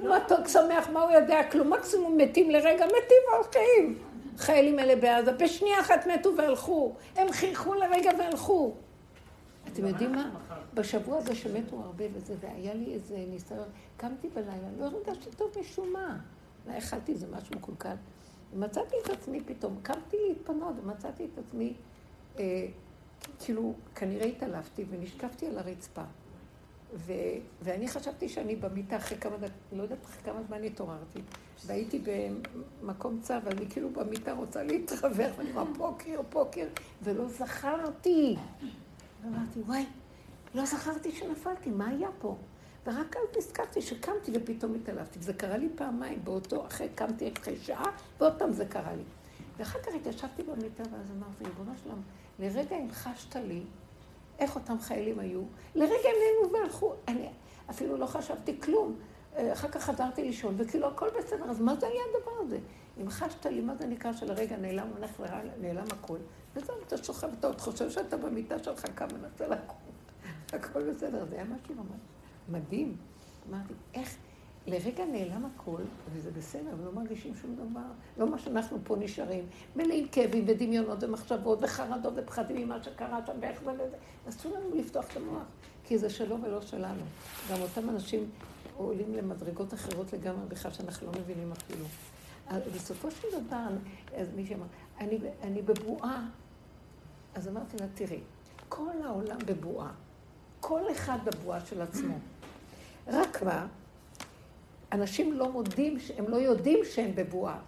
לא יודעת, הוא מתוק שמח, מה הוא יודע? כלום, מקסימום מתים לרגע, מתים והולכים. חיילים אלה בעזה, בשנייה אחת מתו והלכו. הם חייכו לרגע והלכו. אתם יודעים מה? בשבוע הזה שמתו הרבה וזה, והיה לי איזה ניסיון, קמתי בלילה, לא הרגשתי טוב משום מה. אולי אכלתי איזה משהו מקולקל. ומצאתי את עצמי פתאום, קמתי להתפנות, ומצאתי את עצמי, אה, כאילו, כנראה התעלפתי ונשכבתי על הרצפה. ו, ואני חשבתי שאני במיטה אחרי כמה דקות, לא יודעת אחרי כמה זמן התעוררתי. והייתי במקום צו, ואני כאילו במיטה רוצה להתרווח, ואני אומרת פוקר, פוקר, ולא זכרתי. ואמרתי, וואי, לא זכרתי שנפלתי, מה היה פה? ורק אז נזכרתי שקמתי ופתאום התעלפתי. וזה קרה לי פעמיים, באותו, אחרי, קמתי אחרי שעה, ועוד פעם זה קרה לי. ואחר כך התיישבתי במיטה, ואז אמרתי, ריבונו שלום, לרגע המחשת לי איך אותם חיילים היו. לרגע הם נעלמו והלכו. אני אפילו לא חשבתי כלום. אה, אחר כך חזרתי לישון, וכאילו הכל בסדר, אז מה זה היה הדבר הזה? המחשת לי, מה זה נקרא שלרגע נעלם, הולך לרגע, נעלם הכל. וזהו, אתה שוכב, אתה עוד חושב שאתה במיטה שלך קם מנסה לקום. הכל בסדר, זה היה משהו ממש מדהים. אמרתי, איך לרגע נעלם הכל, וזה בסדר, ולא מרגישים שום דבר. לא מה שאנחנו פה נשארים, מלאים כאבים ודמיונות ומחשבות וחרדות ופחדים ממה שקרה שם ואיך זה וזה. אסור לנו לפתוח את המוח, כי זה שלו ולא שלנו. גם אותם אנשים עולים למדרגות אחרות לגמרי בכלל שאנחנו לא מבינים אפילו. בסופו של דבר, אז מישהי אמר, אני, אני בבועה. אז אמרתי לה, תראי, כל העולם בבועה. כל אחד בבועה של עצמו. רק מה, אנשים לא מודים, הם לא יודעים שהם בבועה.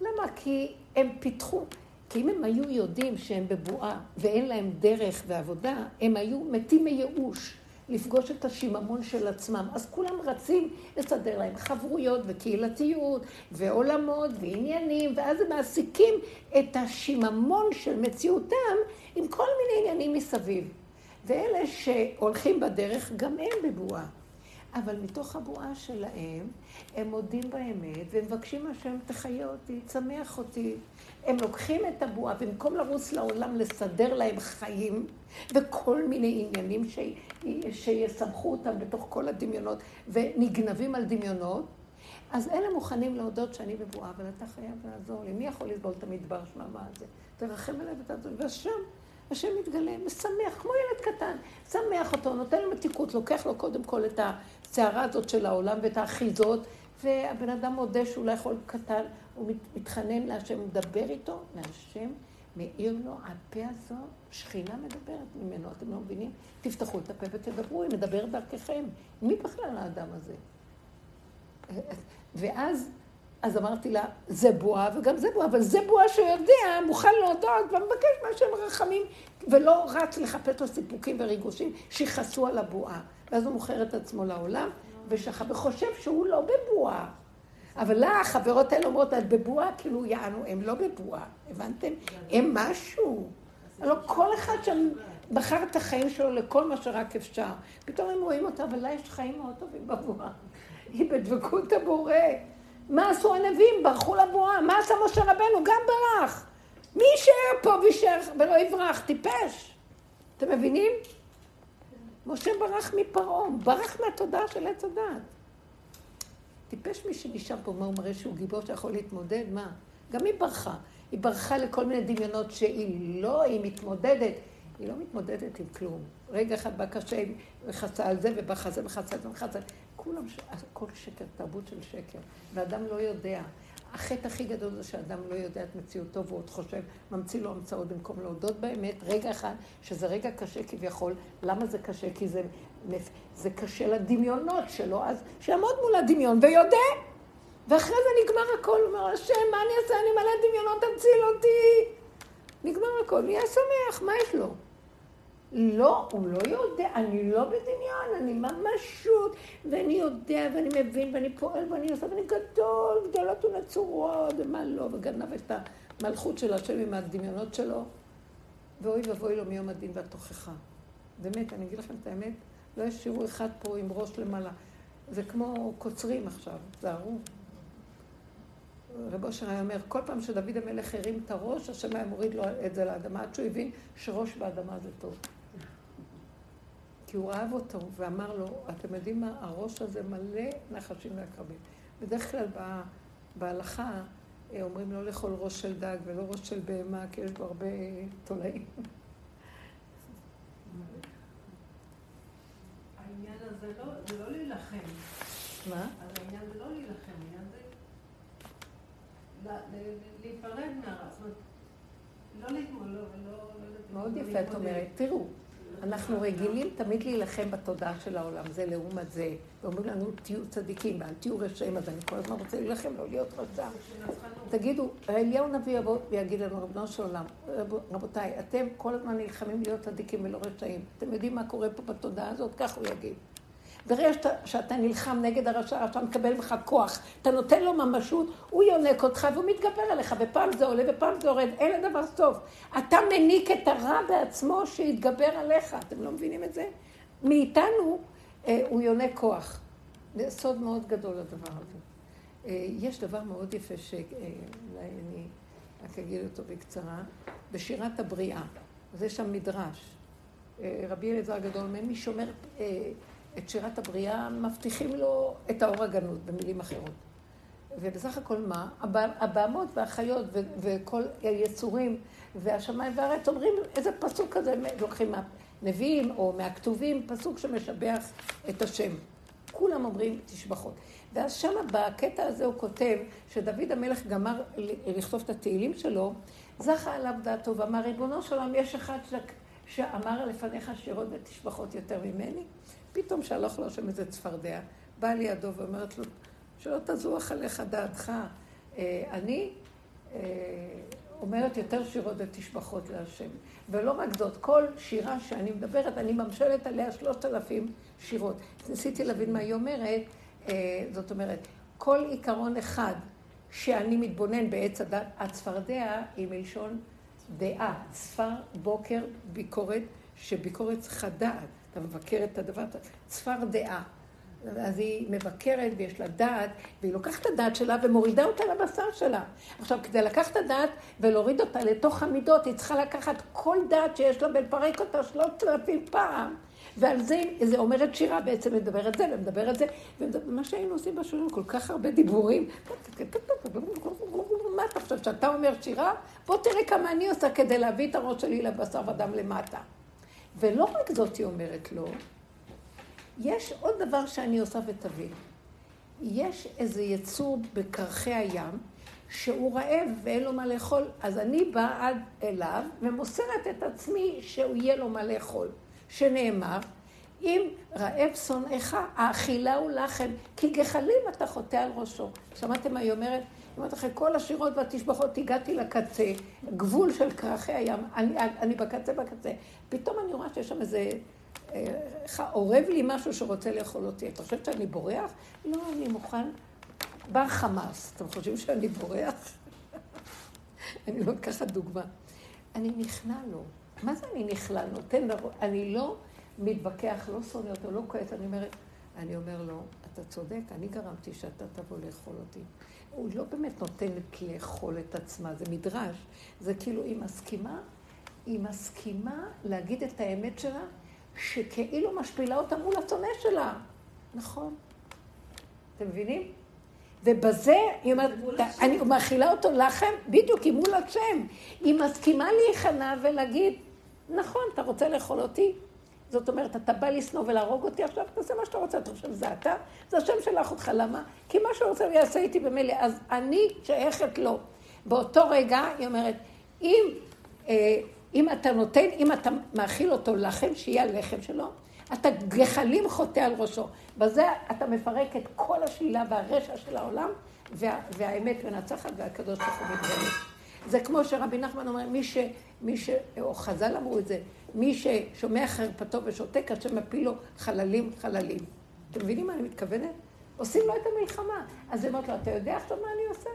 למה? כי הם פיתחו, כי אם הם היו יודעים שהם בבועה ואין להם דרך ועבודה, הם היו מתים מייאוש לפגוש את השיממון של עצמם. אז כולם רצים לסדר להם חברויות וקהילתיות ועולמות ועניינים, ואז הם מעסיקים את השיממון של מציאותם עם כל מיני עניינים מסביב. ואלה שהולכים בדרך, גם הם בבועה. אבל מתוך הבועה שלהם, הם מודים באמת, והם מבקשים מהשם, תחיה אותי, תשמח אותי. הם לוקחים את הבועה, במקום לרוץ לעולם לסדר להם חיים, וכל מיני עניינים ש... שיסמכו אותם בתוך כל הדמיונות, ונגנבים על דמיונות, אז אלה מוכנים להודות שאני בבועה, אבל אתה חייב לעזור לי. מי יכול לסבול את המדבר שממה הזה? תרחם עליי ותעזור. והשם, השם מתגלה, משמח, כמו ילד קטן. שמח אותו, נותן לו מתיקות, לוקח לו קודם כל את הסערה הזאת של העולם ואת האחיזות, והבן אדם מודה שהוא לא יכול קטן, הוא מת, מתחנן להשם, מדבר איתו, והשם מאיר לו, הפה הזו, שכינה מדברת ממנו, אתם לא מבינים? תפתחו את הפה ותדברו, היא מדברת דרככם. מי בכלל האדם הזה? ואז, אז אמרתי לה, זה בועה וגם זה בועה, אבל זה בועה שיודע, מוכן להודות ומבקש מהשם רחמים, ולא רץ לחפש לו סיפוקים וריגושים שיכעסו על הבועה. ואז הוא מוכר את עצמו לעולם, ושכב, וחושב שהוא לא בבועה. אבל לה, החברות האלה אומרות, את בבועה, כאילו יענו, הם לא בבועה, הבנתם? הם משהו. הלוא כל אחד שם בחר את החיים שלו לכל מה שרק אפשר. פתאום הם רואים אותה, אבל לה יש חיים מאוד טובים בבועה. היא בדבקות הבורא. מה עשו הנביאים? ברחו לבועה. מה עשה משה רבנו? גם ברח. מי יישאר פה ויישאר ולא יברח? טיפש. אתם מבינים? משה ברח מפרעה, ברח מהתודעה של עץ הדת. טיפש מי שנשאר פה, מה הוא מראה שהוא גיבור שיכול להתמודד? מה? גם היא ברחה. היא ברחה לכל מיני דמיונות שהיא לא, היא מתמודדת. היא לא מתמודדת עם כלום. רגע אחד בא קשה, מכסה על זה ובא חזה וחסה על זה וחסה. כולם, ש... הכל שקר, תרבות של שקר. ואדם לא יודע. החטא הכי גדול זה שאדם לא יודע את מציאותו והוא עוד חושב, ממציא לו המצאות במקום להודות באמת, רגע אחד, שזה רגע קשה כביכול. למה זה קשה? כי זה, זה קשה לדמיונות שלו, אז שיעמוד מול הדמיון ויודה. ואחרי זה נגמר הכל, הוא אומר, השם, מה אני אעשה? אני מלא דמיונות, תציל אותי. נגמר הכל, נהיה שמח, מה יש לו? לא, הוא לא יודע, אני לא בדמיון, אני ממש שוט, ואני יודע, ואני מבין, ואני פועל, ואני עושה, ואני גדול, גדולות ונצורות, ומה לא, וגנב את המלכות של השם עם הדמיונות שלו. ואוי ואבוי לו מיום הדין והתוכחה. באמת, אני אגיד לכם את האמת, לא ישאירו אחד פה עם ראש למעלה. זה כמו קוצרים עכשיו, זהרו. רב אושר היה אומר, כל פעם שדוד המלך הרים את הראש, השם היה מוריד לו את זה לאדמה, עד שהוא הבין שראש באדמה זה טוב. כי הוא אהב אותו ואמר לו, אתם יודעים מה, הראש הזה מלא נחשים ועקרבים. בדרך כלל בה, בהלכה אה, אומרים לא לאכול ראש של דג ולא ראש של בהמה, כי יש בו הרבה תולעים. העניין הזה לא, זה לא להילחם. מה? אז העניין זה לא להילחם, העניין זה להיפרד מהרע. זאת אומרת, לא להתמול, לא, לא, לא... מאוד יפה, את אומרת. תראו. אנחנו רגילים תמיד להילחם בתודעה של העולם, זה לעומת זה. ואומרים לנו, תהיו צדיקים, ואל תהיו רשעים, אז אני כל הזמן רוצה להילחם, לא להיות רשע. תגידו, אליהו נביא יבוא ויגיד לנו, רבנו של עולם, רבותיי, אתם כל הזמן נלחמים להיות צדיקים ולא רשעים. אתם יודעים מה קורה פה בתודעה הזאת? כך הוא יגיד. ברגע שאתה, שאתה נלחם נגד הרשע, אתה מקבל ממך כוח, אתה נותן לו ממשות, הוא יונק אותך והוא מתגבר עליך, ופעם זה עולה ופעם זה יורד, אין לדבר סוף. אתה מניק את הרע בעצמו שיתגבר עליך, אתם לא מבינים את זה? מאיתנו אה, הוא יונק כוח. זה סוד מאוד גדול הדבר הזה. אה, יש דבר מאוד יפה שאולי אה, אני רק אגיד אותו בקצרה, בשירת הבריאה, זה שם מדרש. אה, רבי אליעזר הגדול מי שומר אה, את שירת הבריאה, מבטיחים לו את האור הגנות, במילים אחרות. ובסך הכל מה? הבהמות והחיות וכל היצורים והשמיים והארץ אומרים איזה פסוק כזה, לוקחים מהנביאים או מהכתובים, פסוק שמשבח את השם. כולם אומרים תשבחות. ואז שם בקטע הזה הוא כותב שדוד המלך גמר לכתוב את התהילים שלו, זכה עליו דעתו ואמר, ריבונו של עולם, יש אחד שאמר לפניך שירות ותשבחות יותר ממני? פתאום שלח לו שם איזה צפרדע, באה לידו ואומרת לו, שלא תזוח עליך דעתך. אה, אני אה, אומרת יותר שירות ותשבחות להשם. ולא רק זאת, כל שירה שאני מדברת, אני ממשלת עליה שלושת אלפים שירות. ניסיתי להבין מה היא אומרת, אה, זאת אומרת, כל עיקרון אחד שאני מתבונן בעץ הדת, הצפרדע היא מלשון דעה, צפר בוקר ביקורת, שביקורת צריכה דעת. אתה מבקר את הדבר, צפר דעה. אז היא מבקרת ויש לה דעת, והיא לוקחת את הדעת שלה ומורידה אותה לבשר שלה. עכשיו, כדי לקחת את הדעת ולהוריד אותה לתוך המידות, היא צריכה לקחת כל דעת שיש לה ולפרק אותה שלושת אלפים פעם. ועל זה, זה אומרת שירה בעצם, מדברת זה ומדברת זה. ומה שהיינו עושים בשיעורים, כל כך הרבה דיבורים. מה אתה חושב, שאתה אומר שירה? בוא תראה כמה אני עושה כדי להביא את הראש שלי לבשר ודם למטה. ולא רק זאת היא אומרת לו, יש עוד דבר שאני עושה ותבין. יש איזה יצור בקרחי הים שהוא רעב ואין לו מה לאכול, אז אני באה עד אליו ומוסרת את עצמי שהוא יהיה לו מה לאכול. שנאמר, אם רעב שונאיך, האכילה הוא לחם, כי גחלים אתה חוטא על ראשו. שמעתם מה היא אומרת? אומרת, אחרי כל השירות והתשבחות הגעתי לקצה, גבול של קרחי הים, אני, אני בקצה בקצה. פתאום אני רואה שיש שם איזה, אה, אורב לי משהו שרוצה לאכול אותי. את חושבת שאני בורח? לא, אני מוכן. בר חמאס, אתם חושבים שאני בורח? אני לא לקחת דוגמה. אני נכנע לו. מה זה אני נכנע? נותן לו, אני לא מתווכח, לא שונא אותו, לא כועס, אני אומרת, אני אומר לו, אתה צודק, אני גרמתי שאתה תבוא לאכול אותי. הוא לא באמת נותנת לאכול את עצמה, זה מדרש. זה כאילו, היא מסכימה, היא מסכימה להגיד את האמת שלה, שכאילו משפילה אותה מול השונא שלה. נכון. אתם מבינים? ובזה, היא אומרת, אני מאכילה אותו לחם, בדיוק, היא מול השם. היא מסכימה להיכנע ולהגיד, נכון, אתה רוצה לאכול אותי? זאת אומרת, אתה בא לשנוא ולהרוג אותי עכשיו, תעשה מה שאתה רוצה, אתה חושב שזה אתה? זה השם שלח אותך, למה? כי מה שהוא רוצה הוא יעשה איתי במילא, אז אני שייכת לו. באותו רגע, היא אומרת, אם, אה, אם אתה נותן, אם אתה מאכיל אותו לחם, שיהיה הלחם שלו, אתה גחלים חוטא על ראשו. בזה אתה מפרק את כל השלילה והרשע של העולם, וה, והאמת מנצחת והקדוש ברוך הוא מתגלה. זה כמו שרבי נחמן אומר, מי ש... מי ש... או חז"ל אמרו את זה, מי ששומע חרפתו ושותק, השם מפיל לו חללים חללים. אתם מבינים מה אני מתכוונת? עושים לו את המלחמה. אז היא אומרת לו, אתה יודע עכשיו מה אני עושה?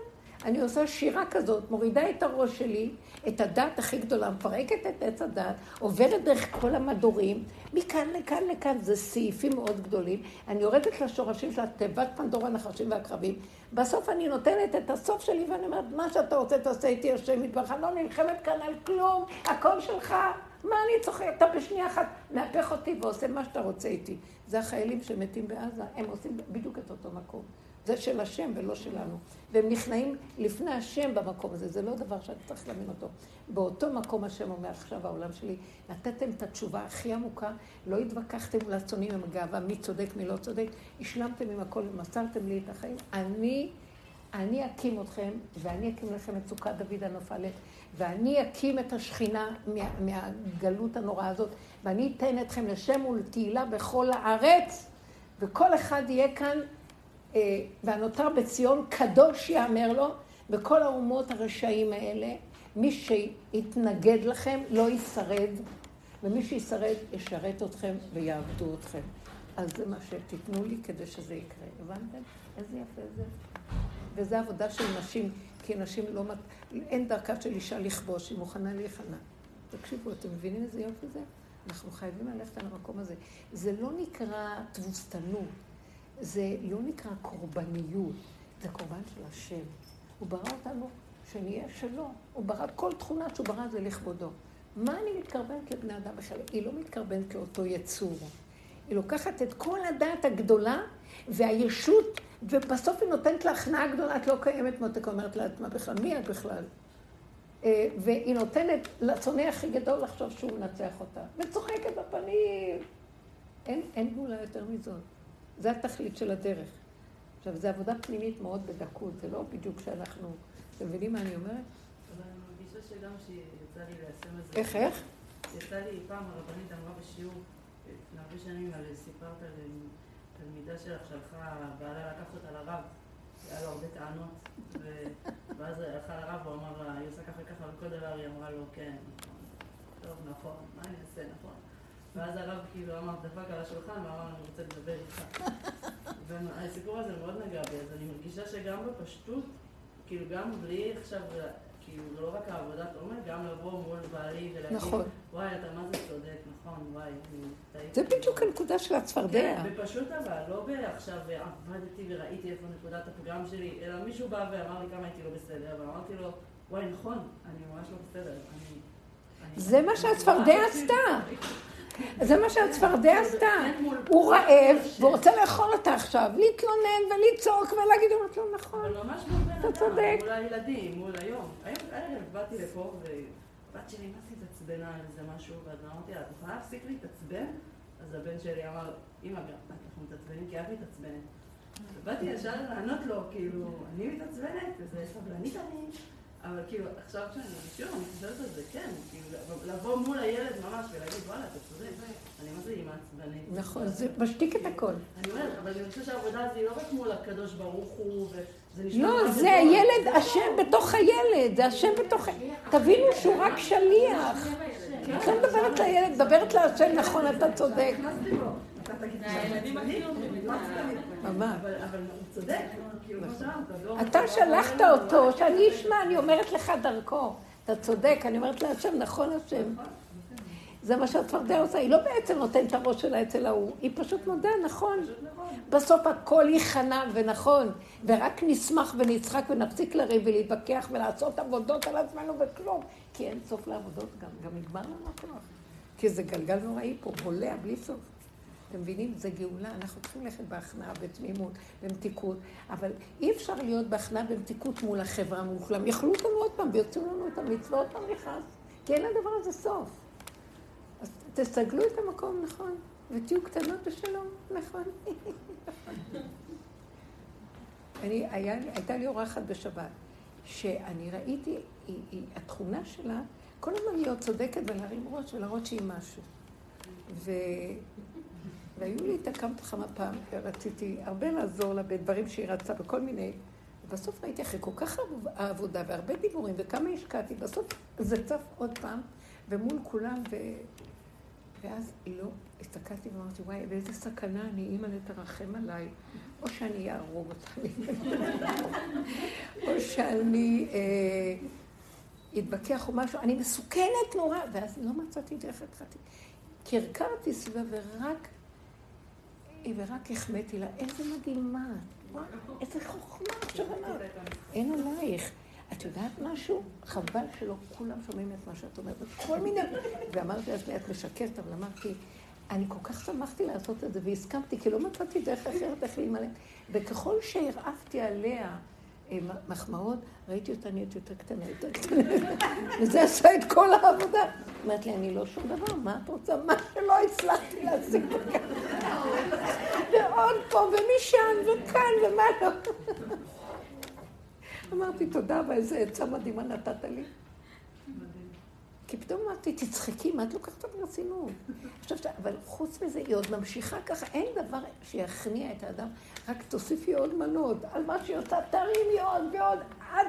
אני עושה שירה כזאת, מורידה את הראש שלי, את הדת הכי גדולה, מפרקת את עץ הדת, עוברת דרך כל המדורים, מכאן לכאן לכאן, זה סעיפים מאוד גדולים. אני יורדת לשורשים של התיבת פנדורה, הנחשים והקרבים. בסוף אני נותנת את הסוף שלי ואני אומרת, מה שאתה רוצה תעשה איתי השם יתברך, לא נלחמת כאן על כלום, הכל שלך. מה אני צוחק? אתה בשנייה אחת מהפך אותי ועושה מה שאתה רוצה איתי. זה החיילים שמתים בעזה, הם עושים בדיוק את אותו מקום. זה של השם ולא שלנו. והם נכנעים לפני השם במקום הזה, זה לא דבר שאתה צריך להבין אותו. באותו מקום השם אומר עכשיו העולם שלי, נתתם את התשובה הכי עמוקה, לא התווכחתם מול הצונים עם הגאווה, מי צודק, מי לא צודק, השלמתם עם הכל ומסרתם לי את החיים. אני, אני אקים אתכם, ואני אקים לכם את סוכת דוד הנופלת, ואני אקים את השכינה מה, מהגלות הנוראה הזאת, ואני אתן אתכם לשם ולתהילה בכל הארץ, וכל אחד יהיה כאן אה, והנותר בציון קדוש יאמר לו, וכל האומות הרשעים האלה, מי שיתנגד לכם לא ישרד, ומי שישרד ישרת אתכם ויעבדו אתכם. אז זה מה שתיתנו לי כדי שזה יקרה. הבנתם? איזה יפה זה. וזו עבודה של נשים, כי נשים לא... אין דרכה של אישה לכבוש, היא מוכנה להיכנע. תקשיבו, אתם מבינים איזה יופי זה? אנחנו חייבים ללכת על המקום הזה. זה לא נקרא תבוסתנות. זה לא נקרא קורבניות, זה קורבן של השם. הוא ברא אותנו שנהיה שלו. הוא ברא כל תכונה שהוא ברא זה לכבודו. מה אני מתקרבנת לבני אדם בכלל? היא לא מתקרבנת לאותו יצור. היא לוקחת את כל הדעת הגדולה והישות, ובסוף היא נותנת לה הכנעה גדולה, את לא קיימת מותק, אומרת לעצמה בכלל, מי את בכלל? אה, והיא נותנת לצונא הכי גדול לחשוב שהוא מנצח אותה, וצוחקת בפנים. אין, אין גבולה יותר מזאת. זה התכלית של הדרך. עכשיו, זו עבודה פנימית מאוד בדקות, זה לא בדיוק שאנחנו... אתם מבינים מה אני אומרת? אבל אני מרגישה שגם שיצא לי ליישם את זה. איך, איך? יצא לי פעם הרבנית אמרה בשיעור, לפני הרבה שנים, סיפרת על תלמידה שלך שהלכה, בעלה לקח אותה לרב, היה לו הרבה טענות, ואז הלכה לרב, הוא אמר לה, היא עושה ככה וככה, וכל דבר היא אמרה לו, כן, נכון, טוב, נכון, מה אני אעשה, נכון. ואז הרב כאילו אמר, דפק על השולחן ואמר, אני רוצה לדבר איתך. והסיפור הזה מאוד נגע בי, אז אני מרגישה שגם בפשטות, כאילו גם בלי עכשיו, כאילו לא רק העבודת עומק, גם לבוא מול בעלי ולהגיד, נכון. וואי, אתה מה זה צודק, נכון, וואי, אני. זה בדיוק הנקודה של הצפרדע. כן, בפשוט אבל, לא בעכשיו עבדתי וראיתי איפה נקודת הפגם שלי, אלא מישהו בא ואמר לי כמה הייתי לא בסדר, ואמרתי לו, וואי, נכון, אני ממש לא בסדר. זה מה שהצפרדע עשתה. זה מה שהצפרדע עשתה. הוא רעב, והוא רוצה לאכול אותה עכשיו, להתלונן ולצעוק ולהגיד, אמרת לו, נכון, אתה צודק. מול הילדים, מול היום. הערב באתי לפה, ובת שלי, מה זה התעצבנה על איזה משהו, ואז אמרתי לה, את יכולה להפסיק להתעצבן? אז הבן שלי אמר, אמא, אנחנו מתעצבנים כי את מתעצבנת. באתי ישר לענות לו, כאילו, אני מתעצבנת, וזה סבלנית אני. אבל כאילו, עכשיו כשאני, שוב, אני חושבת על זה, כן, כאילו, לבוא מול הילד ממש ולהגיד, וואלה, אתה צודק, אני מה זה אימא עצבנית. נכון, זה משתיק את הכל. אני אומרת, אבל אני חושבת שהעבודה הזאת היא לא רק מול הקדוש ברוך הוא, וזה נשמע... לא, זה הילד, השם בתוך הילד, זה השם בתוך... תבינו שהוא רק שליח. את לא מדברת לילד, מדברת להשם, נכון, אתה צודק. אבל הוא צודק. לא אתה שלחת אותו, שאני אשמע, אני אומרת לך דרכו. אתה צודק, אני אומרת להשם, נכון השם. זה מה שהצפרדע עושה, היא לא בעצם נותנת את הראש שלה אצל ההוא, היא פשוט מודה, נכון. בסוף הכל ייכנע ונכון, ורק נשמח ונצחק ונפסיק לריב ולהתווכח ולעשות עבודות על עצמנו וכלום, כי אין סוף לעבודות גם, גם נגמר לנו הכוח. כי זה גלגל נוראי פה, בולע בלי סוף. אתם מבינים? זה גאולה, אנחנו צריכים ללכת בהכנעה, בתמימות, במתיקות, אבל אי אפשר להיות בהכנעה במתיקות מול החברה, מול. יכלו אותנו עוד פעם ויוצאו לנו את המצווה, עוד פעם נכנס, כי אין לדבר הזה סוף. אז תסגלו את המקום נכון, ותהיו קטנות בשלום, נכון. אני, היה, הייתה לי אורחת בשבת, שאני ראיתי, היא, היא, התכונה שלה, כל הזמן להיות צודקת ולהרים ראש ולהראות שהיא משהו. ו... והיו לי איתה כמה וכמה פעם, רציתי הרבה לעזור לה בדברים שהיא רצה, בכל מיני... ובסוף ראיתי אחרי כל כך העבודה והרבה דיבורים וכמה השקעתי, בסוף זה צף עוד פעם, ומול כולם, ו... ואז לא, הסתכלתי ואמרתי, וואי, באיזה סכנה אני, אימא לתרחם עליי. או שאני אהרוג אותה, או שאני אה, אתווכח או משהו, אני מסוכנת נורא, ואז לא מצאתי דרך התחלתי. קרקרתי סביבה ורק, ורק החמאתי לה, איזה מדהימה, איזה חוכמה עכשיו אמרת, אין עלייך. את יודעת משהו? חבל שלא כולם שומעים את מה שאת אומרת. כל מיני... ואמרתי לעצמי, את משקרת, אבל אמרתי, אני כל כך שמחתי לעשות את זה, והסכמתי, כי לא מצאתי דרך אחרת איך להימלט. וככל שהרעפתי עליה מחמאות, ראיתי אותה נהיית יותר קטנה, יותר קטנה. וזה עשה את כל העבודה. אמרת לי, אני לא שום דבר, מה את רוצה? מה שלא הצלחתי להשיג ועוד פה, ומשם, וכאן, ומה לא. אמרתי, תודה, ואיזה עצה מדהימה נתת לי. כי פתאום אמרתי, תצחקי, מה את לוקחת אותה ברצינות? עכשיו, אבל חוץ מזה, היא עוד ממשיכה ככה, אין דבר שיכניע את האדם, רק תוסיפי עוד מנות על מה שהיא עושה, תרימי עוד ועוד, עד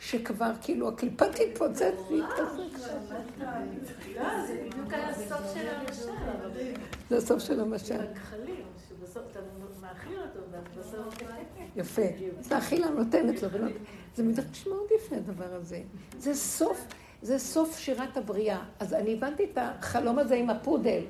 שכבר כאילו הקליפה תתפוצץ והתפוצץ. זה בדיוק היה הסוף של המשל. זה הסוף של המשל. שבסוף אתה מאכיל אותו, ובסוף... יפה. אז האכילה נותנת לו, זה מדרש מאוד יפה הדבר הזה. זה סוף. זה סוף שירת הבריאה. אז אני הבנתי את החלום הזה עם הפודל.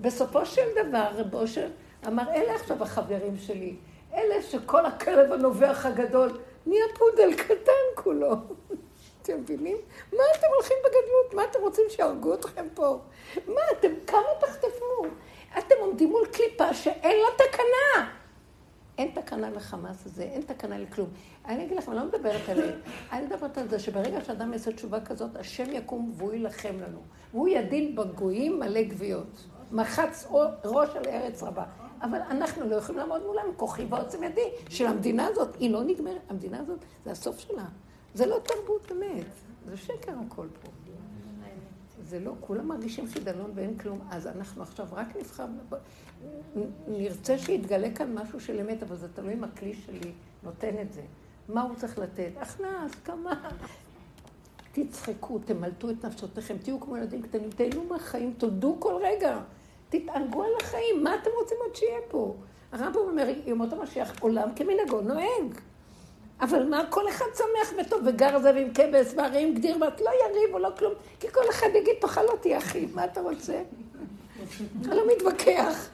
בסופו של דבר, רב אושר אמר, אלה עכשיו החברים שלי. אלה שכל הכלב הנובח הגדול נהיה פודל קטן כולו. אתם מבינים? מה אתם הולכים בגדלות? מה אתם רוצים שיהרגו אתכם פה? מה אתם, כמה תחטפו? אתם עומדים מול קליפה שאין לה תקנה. אין תקנה לחמאס הזה, אין תקנה לכלום. אני אגיד לכם, אני לא מדברת עליהם. אני מדברת על זה שברגע שאדם יעשה תשובה כזאת, השם יקום והוא יילחם לנו. והוא ידין בגויים מלא גוויות. מחץ ראש על ארץ רבה. אבל אנחנו לא יכולים לעמוד מולם, כוחי ועוצם ידי, של המדינה הזאת. היא לא נגמרת, המדינה הזאת, זה הסוף שלה. זה לא תרבות אמת, זה שקר הכל פה. זה לא, כולם מרגישים חידלון ואין כלום, אז אנחנו עכשיו רק נבחר, נרצה שיתגלה כאן משהו של אמת, אבל זה תלוי אם הכלי שלי נותן את זה. מה הוא צריך לתת? הכנעה, הסכמה. תצחקו, תמלטו את נפשותיכם, תהיו כמו ילדים קטנים, תהנו מהחיים, תודו כל רגע. תתענגו על החיים, מה אתם רוצים עוד שיהיה פה? הרמב"ם אומר, ימות המשיח עולם כמנהגו נוהג. אבל מה, כל אחד שמח וטוב, וגר זה ועם כבש, והרי עם גדיר, ואת לא יריב או לא כלום, כי כל אחד יגיד, תאכל אותי אחי, מה אתה רוצה? אתה לא מתווכח.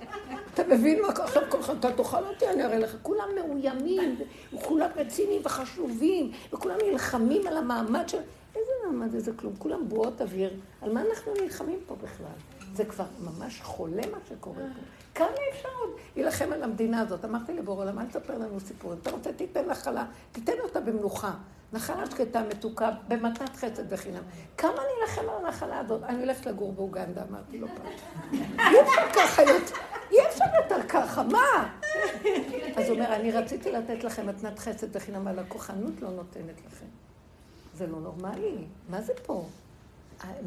אתה מבין מה עכשיו כל אחד, אתה תאכל אותי, אני אראה לך. כולם מאוימים, וכולם רציניים וחשובים, וכולם נלחמים על המעמד של... איזה מעמד, איזה כלום? כולם בועות אוויר. על מה אנחנו נלחמים פה בכלל? זה כבר ממש חולה מה שקורה פה. כמה אפשר עוד להילחם על המדינה הזאת? אמרתי לבור עולם, אל תספר לנו סיפורים. אתה רוצה, תיתן נחלה, תיתן אותה במנוחה. נחלה שקטה, מתוקה, במתת חסד וחינם. כמה אני אלחם על הנחלה הזאת? אני הולכת לגור באוגנדה, אמרתי לו פעם. אי אפשר ככה יותר, אי אפשר יותר ככה, מה? אז הוא אומר, אני רציתי לתת לכם מתנת חסד וחינם, אבל הכוחנות לא נותנת לכם. זה לא נורמלי, מה זה פה?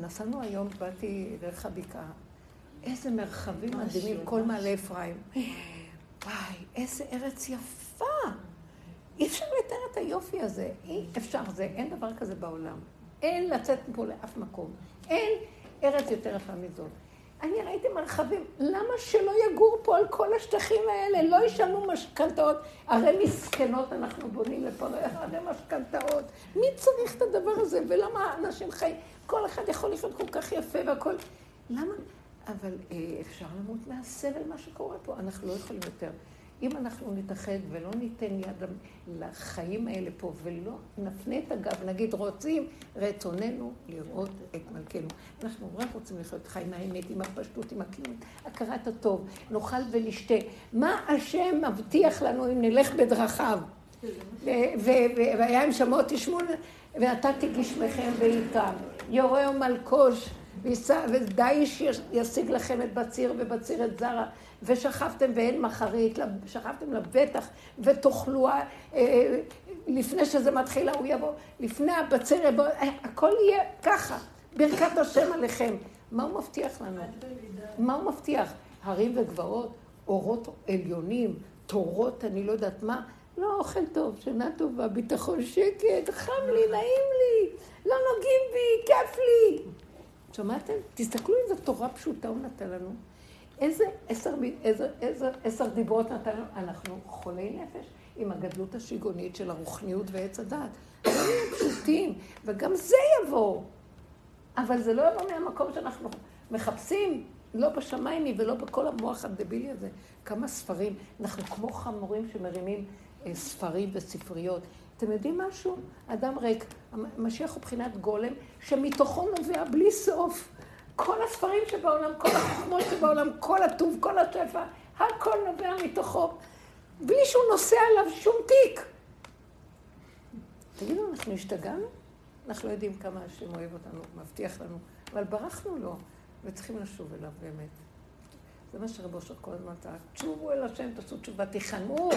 נסענו היום, באתי דרך הבקעה, איזה מרחבים מדהימים, כל מעלה אפרים. וואי, איזה ארץ יפה. אי אפשר לתאר את היופי הזה. אי אפשר, זה, אין דבר כזה בעולם. אין לצאת פה לאף מקום. אין ארץ יותר יפה מזאת. אני ראיתי מרחבים, למה שלא יגור פה על כל השטחים האלה? לא ישלמו משכנתאות. הרי מסכנות אנחנו בונים לפה, הרי משכנתאות. מי צריך את הדבר הזה? ולמה אנשים חיים? כל אחד יכול לחיות כל כך יפה והכל. למה? אבל אה, אפשר למות מהסבל מה שקורה פה, אנחנו לא יכולים יותר. אם אנחנו נתאחד ולא ניתן יד לחיים האלה פה ולא נפנה את הגב, נגיד רוצים רצוננו לראות את מלכנו. אנחנו רק רוצים לחיות חיים האמת, עם הפשטות, עם הכלים, הכרת הטוב, נאכל ונשתה. מה השם מבטיח לנו אם נלך בדרכיו? והיה עם שמות תשמעו, ונתתי גשמכם ואיתם, יורה ומלקוש ודאיש ישיג לכם את בציר ובציר את זרע, ושכבתם ואין מחרית, שכבתם לבטח, ותאכלו, אה, אה, לפני שזה מתחיל, הוא יבוא, לפני הבציר יבוא, הכל יהיה ככה, ברכת השם עליכם. מה הוא מבטיח לנו? מה הוא מבטיח? הרים וגבעות, אורות עליונים, תורות, אני לא יודעת מה. לא, אוכל טוב, שינה טובה, ביטחון שקט, חם לי, נעים לי, לא נוגעים בי, כיף לי. שמעתם? תסתכלו איזה תורה פשוטה הוא נתן לנו. איזה עשר, איזה, איזה עשר דיברות נתן לנו? אנחנו חולי נפש עם הגדלות השיגונית של הרוחניות ועץ הדת. לא נהיה פשוטים, וגם זה יבוא. אבל זה לא יבוא מהמקום שאנחנו מחפשים, לא בשמיים ולא בכל המוח הדבילי הזה. כמה ספרים, אנחנו כמו חמורים שמרימים אה, ספרים וספריות. אתם יודעים משהו? אדם ריק. המשיח הוא בחינת גולם, שמתוכו נובע בלי סוף. כל הספרים שבעולם, כל החוכמות שבעולם, כל הטוב, כל השפע, הכל נובע מתוכו, בלי שהוא נושא עליו שום תיק. תגידו, אנחנו השתגענו? אנחנו לא יודעים כמה השם אוהב אותנו, מבטיח לנו, אבל ברחנו לו, וצריכים לשוב אליו באמת. זה מה שרב אושר כל הזמן צעק, תשובו אל השם, תעשו תשובה, תיכנעו,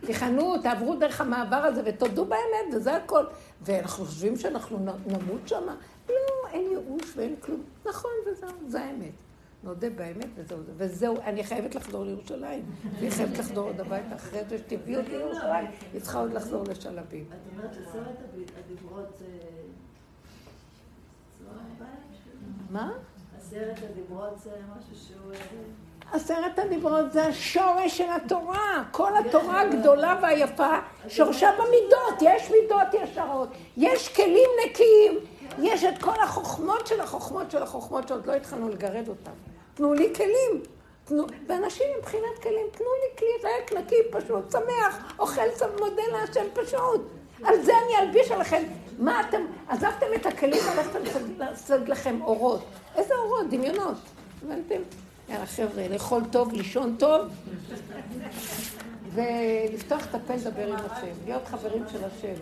תיכנעו, תעברו דרך המעבר הזה ותודו באמת, וזה הכל. ואנחנו חושבים שאנחנו נמות שם? לא, אין ייאוש ואין כלום. נכון, וזהו, זה האמת. נודה באמת, וזהו זה. וזהו, אני חייבת לחזור לירושלים. אני חייבת לחזור עוד הביתה אחרי זה שתביאו אותי לירושלים, היא צריכה עוד לחזור לשלבים. את אומרת עשרת הדיברות זה... מה? עשרת הדיברות זה משהו שהוא... אה, עשרת הדיברות זה השורש של התורה. כל התורה הגדולה והיפה, שורשה במידות. יש מידות ישרות, יש כלים נקיים, יש את כל החוכמות של החוכמות של החוכמות שעוד לא התחלנו לגרד אותם. תנו לי כלים. תנו, ואנשים מבחינת כלים, תנו לי כלי ריק, נקי, פשוט, שמח, אוכל, מודה להשם פשוט. על זה אני אלביש עליכם. מה אתם, עזבתם את הכלים והלכתם לסג לכם אורות. איזה אורות? דמיונות. הבנתם? יאללה חבר'ה, לאכול טוב, לישון טוב, ולפתוח את הפה לדבר עם השם, להיות חברים של השם.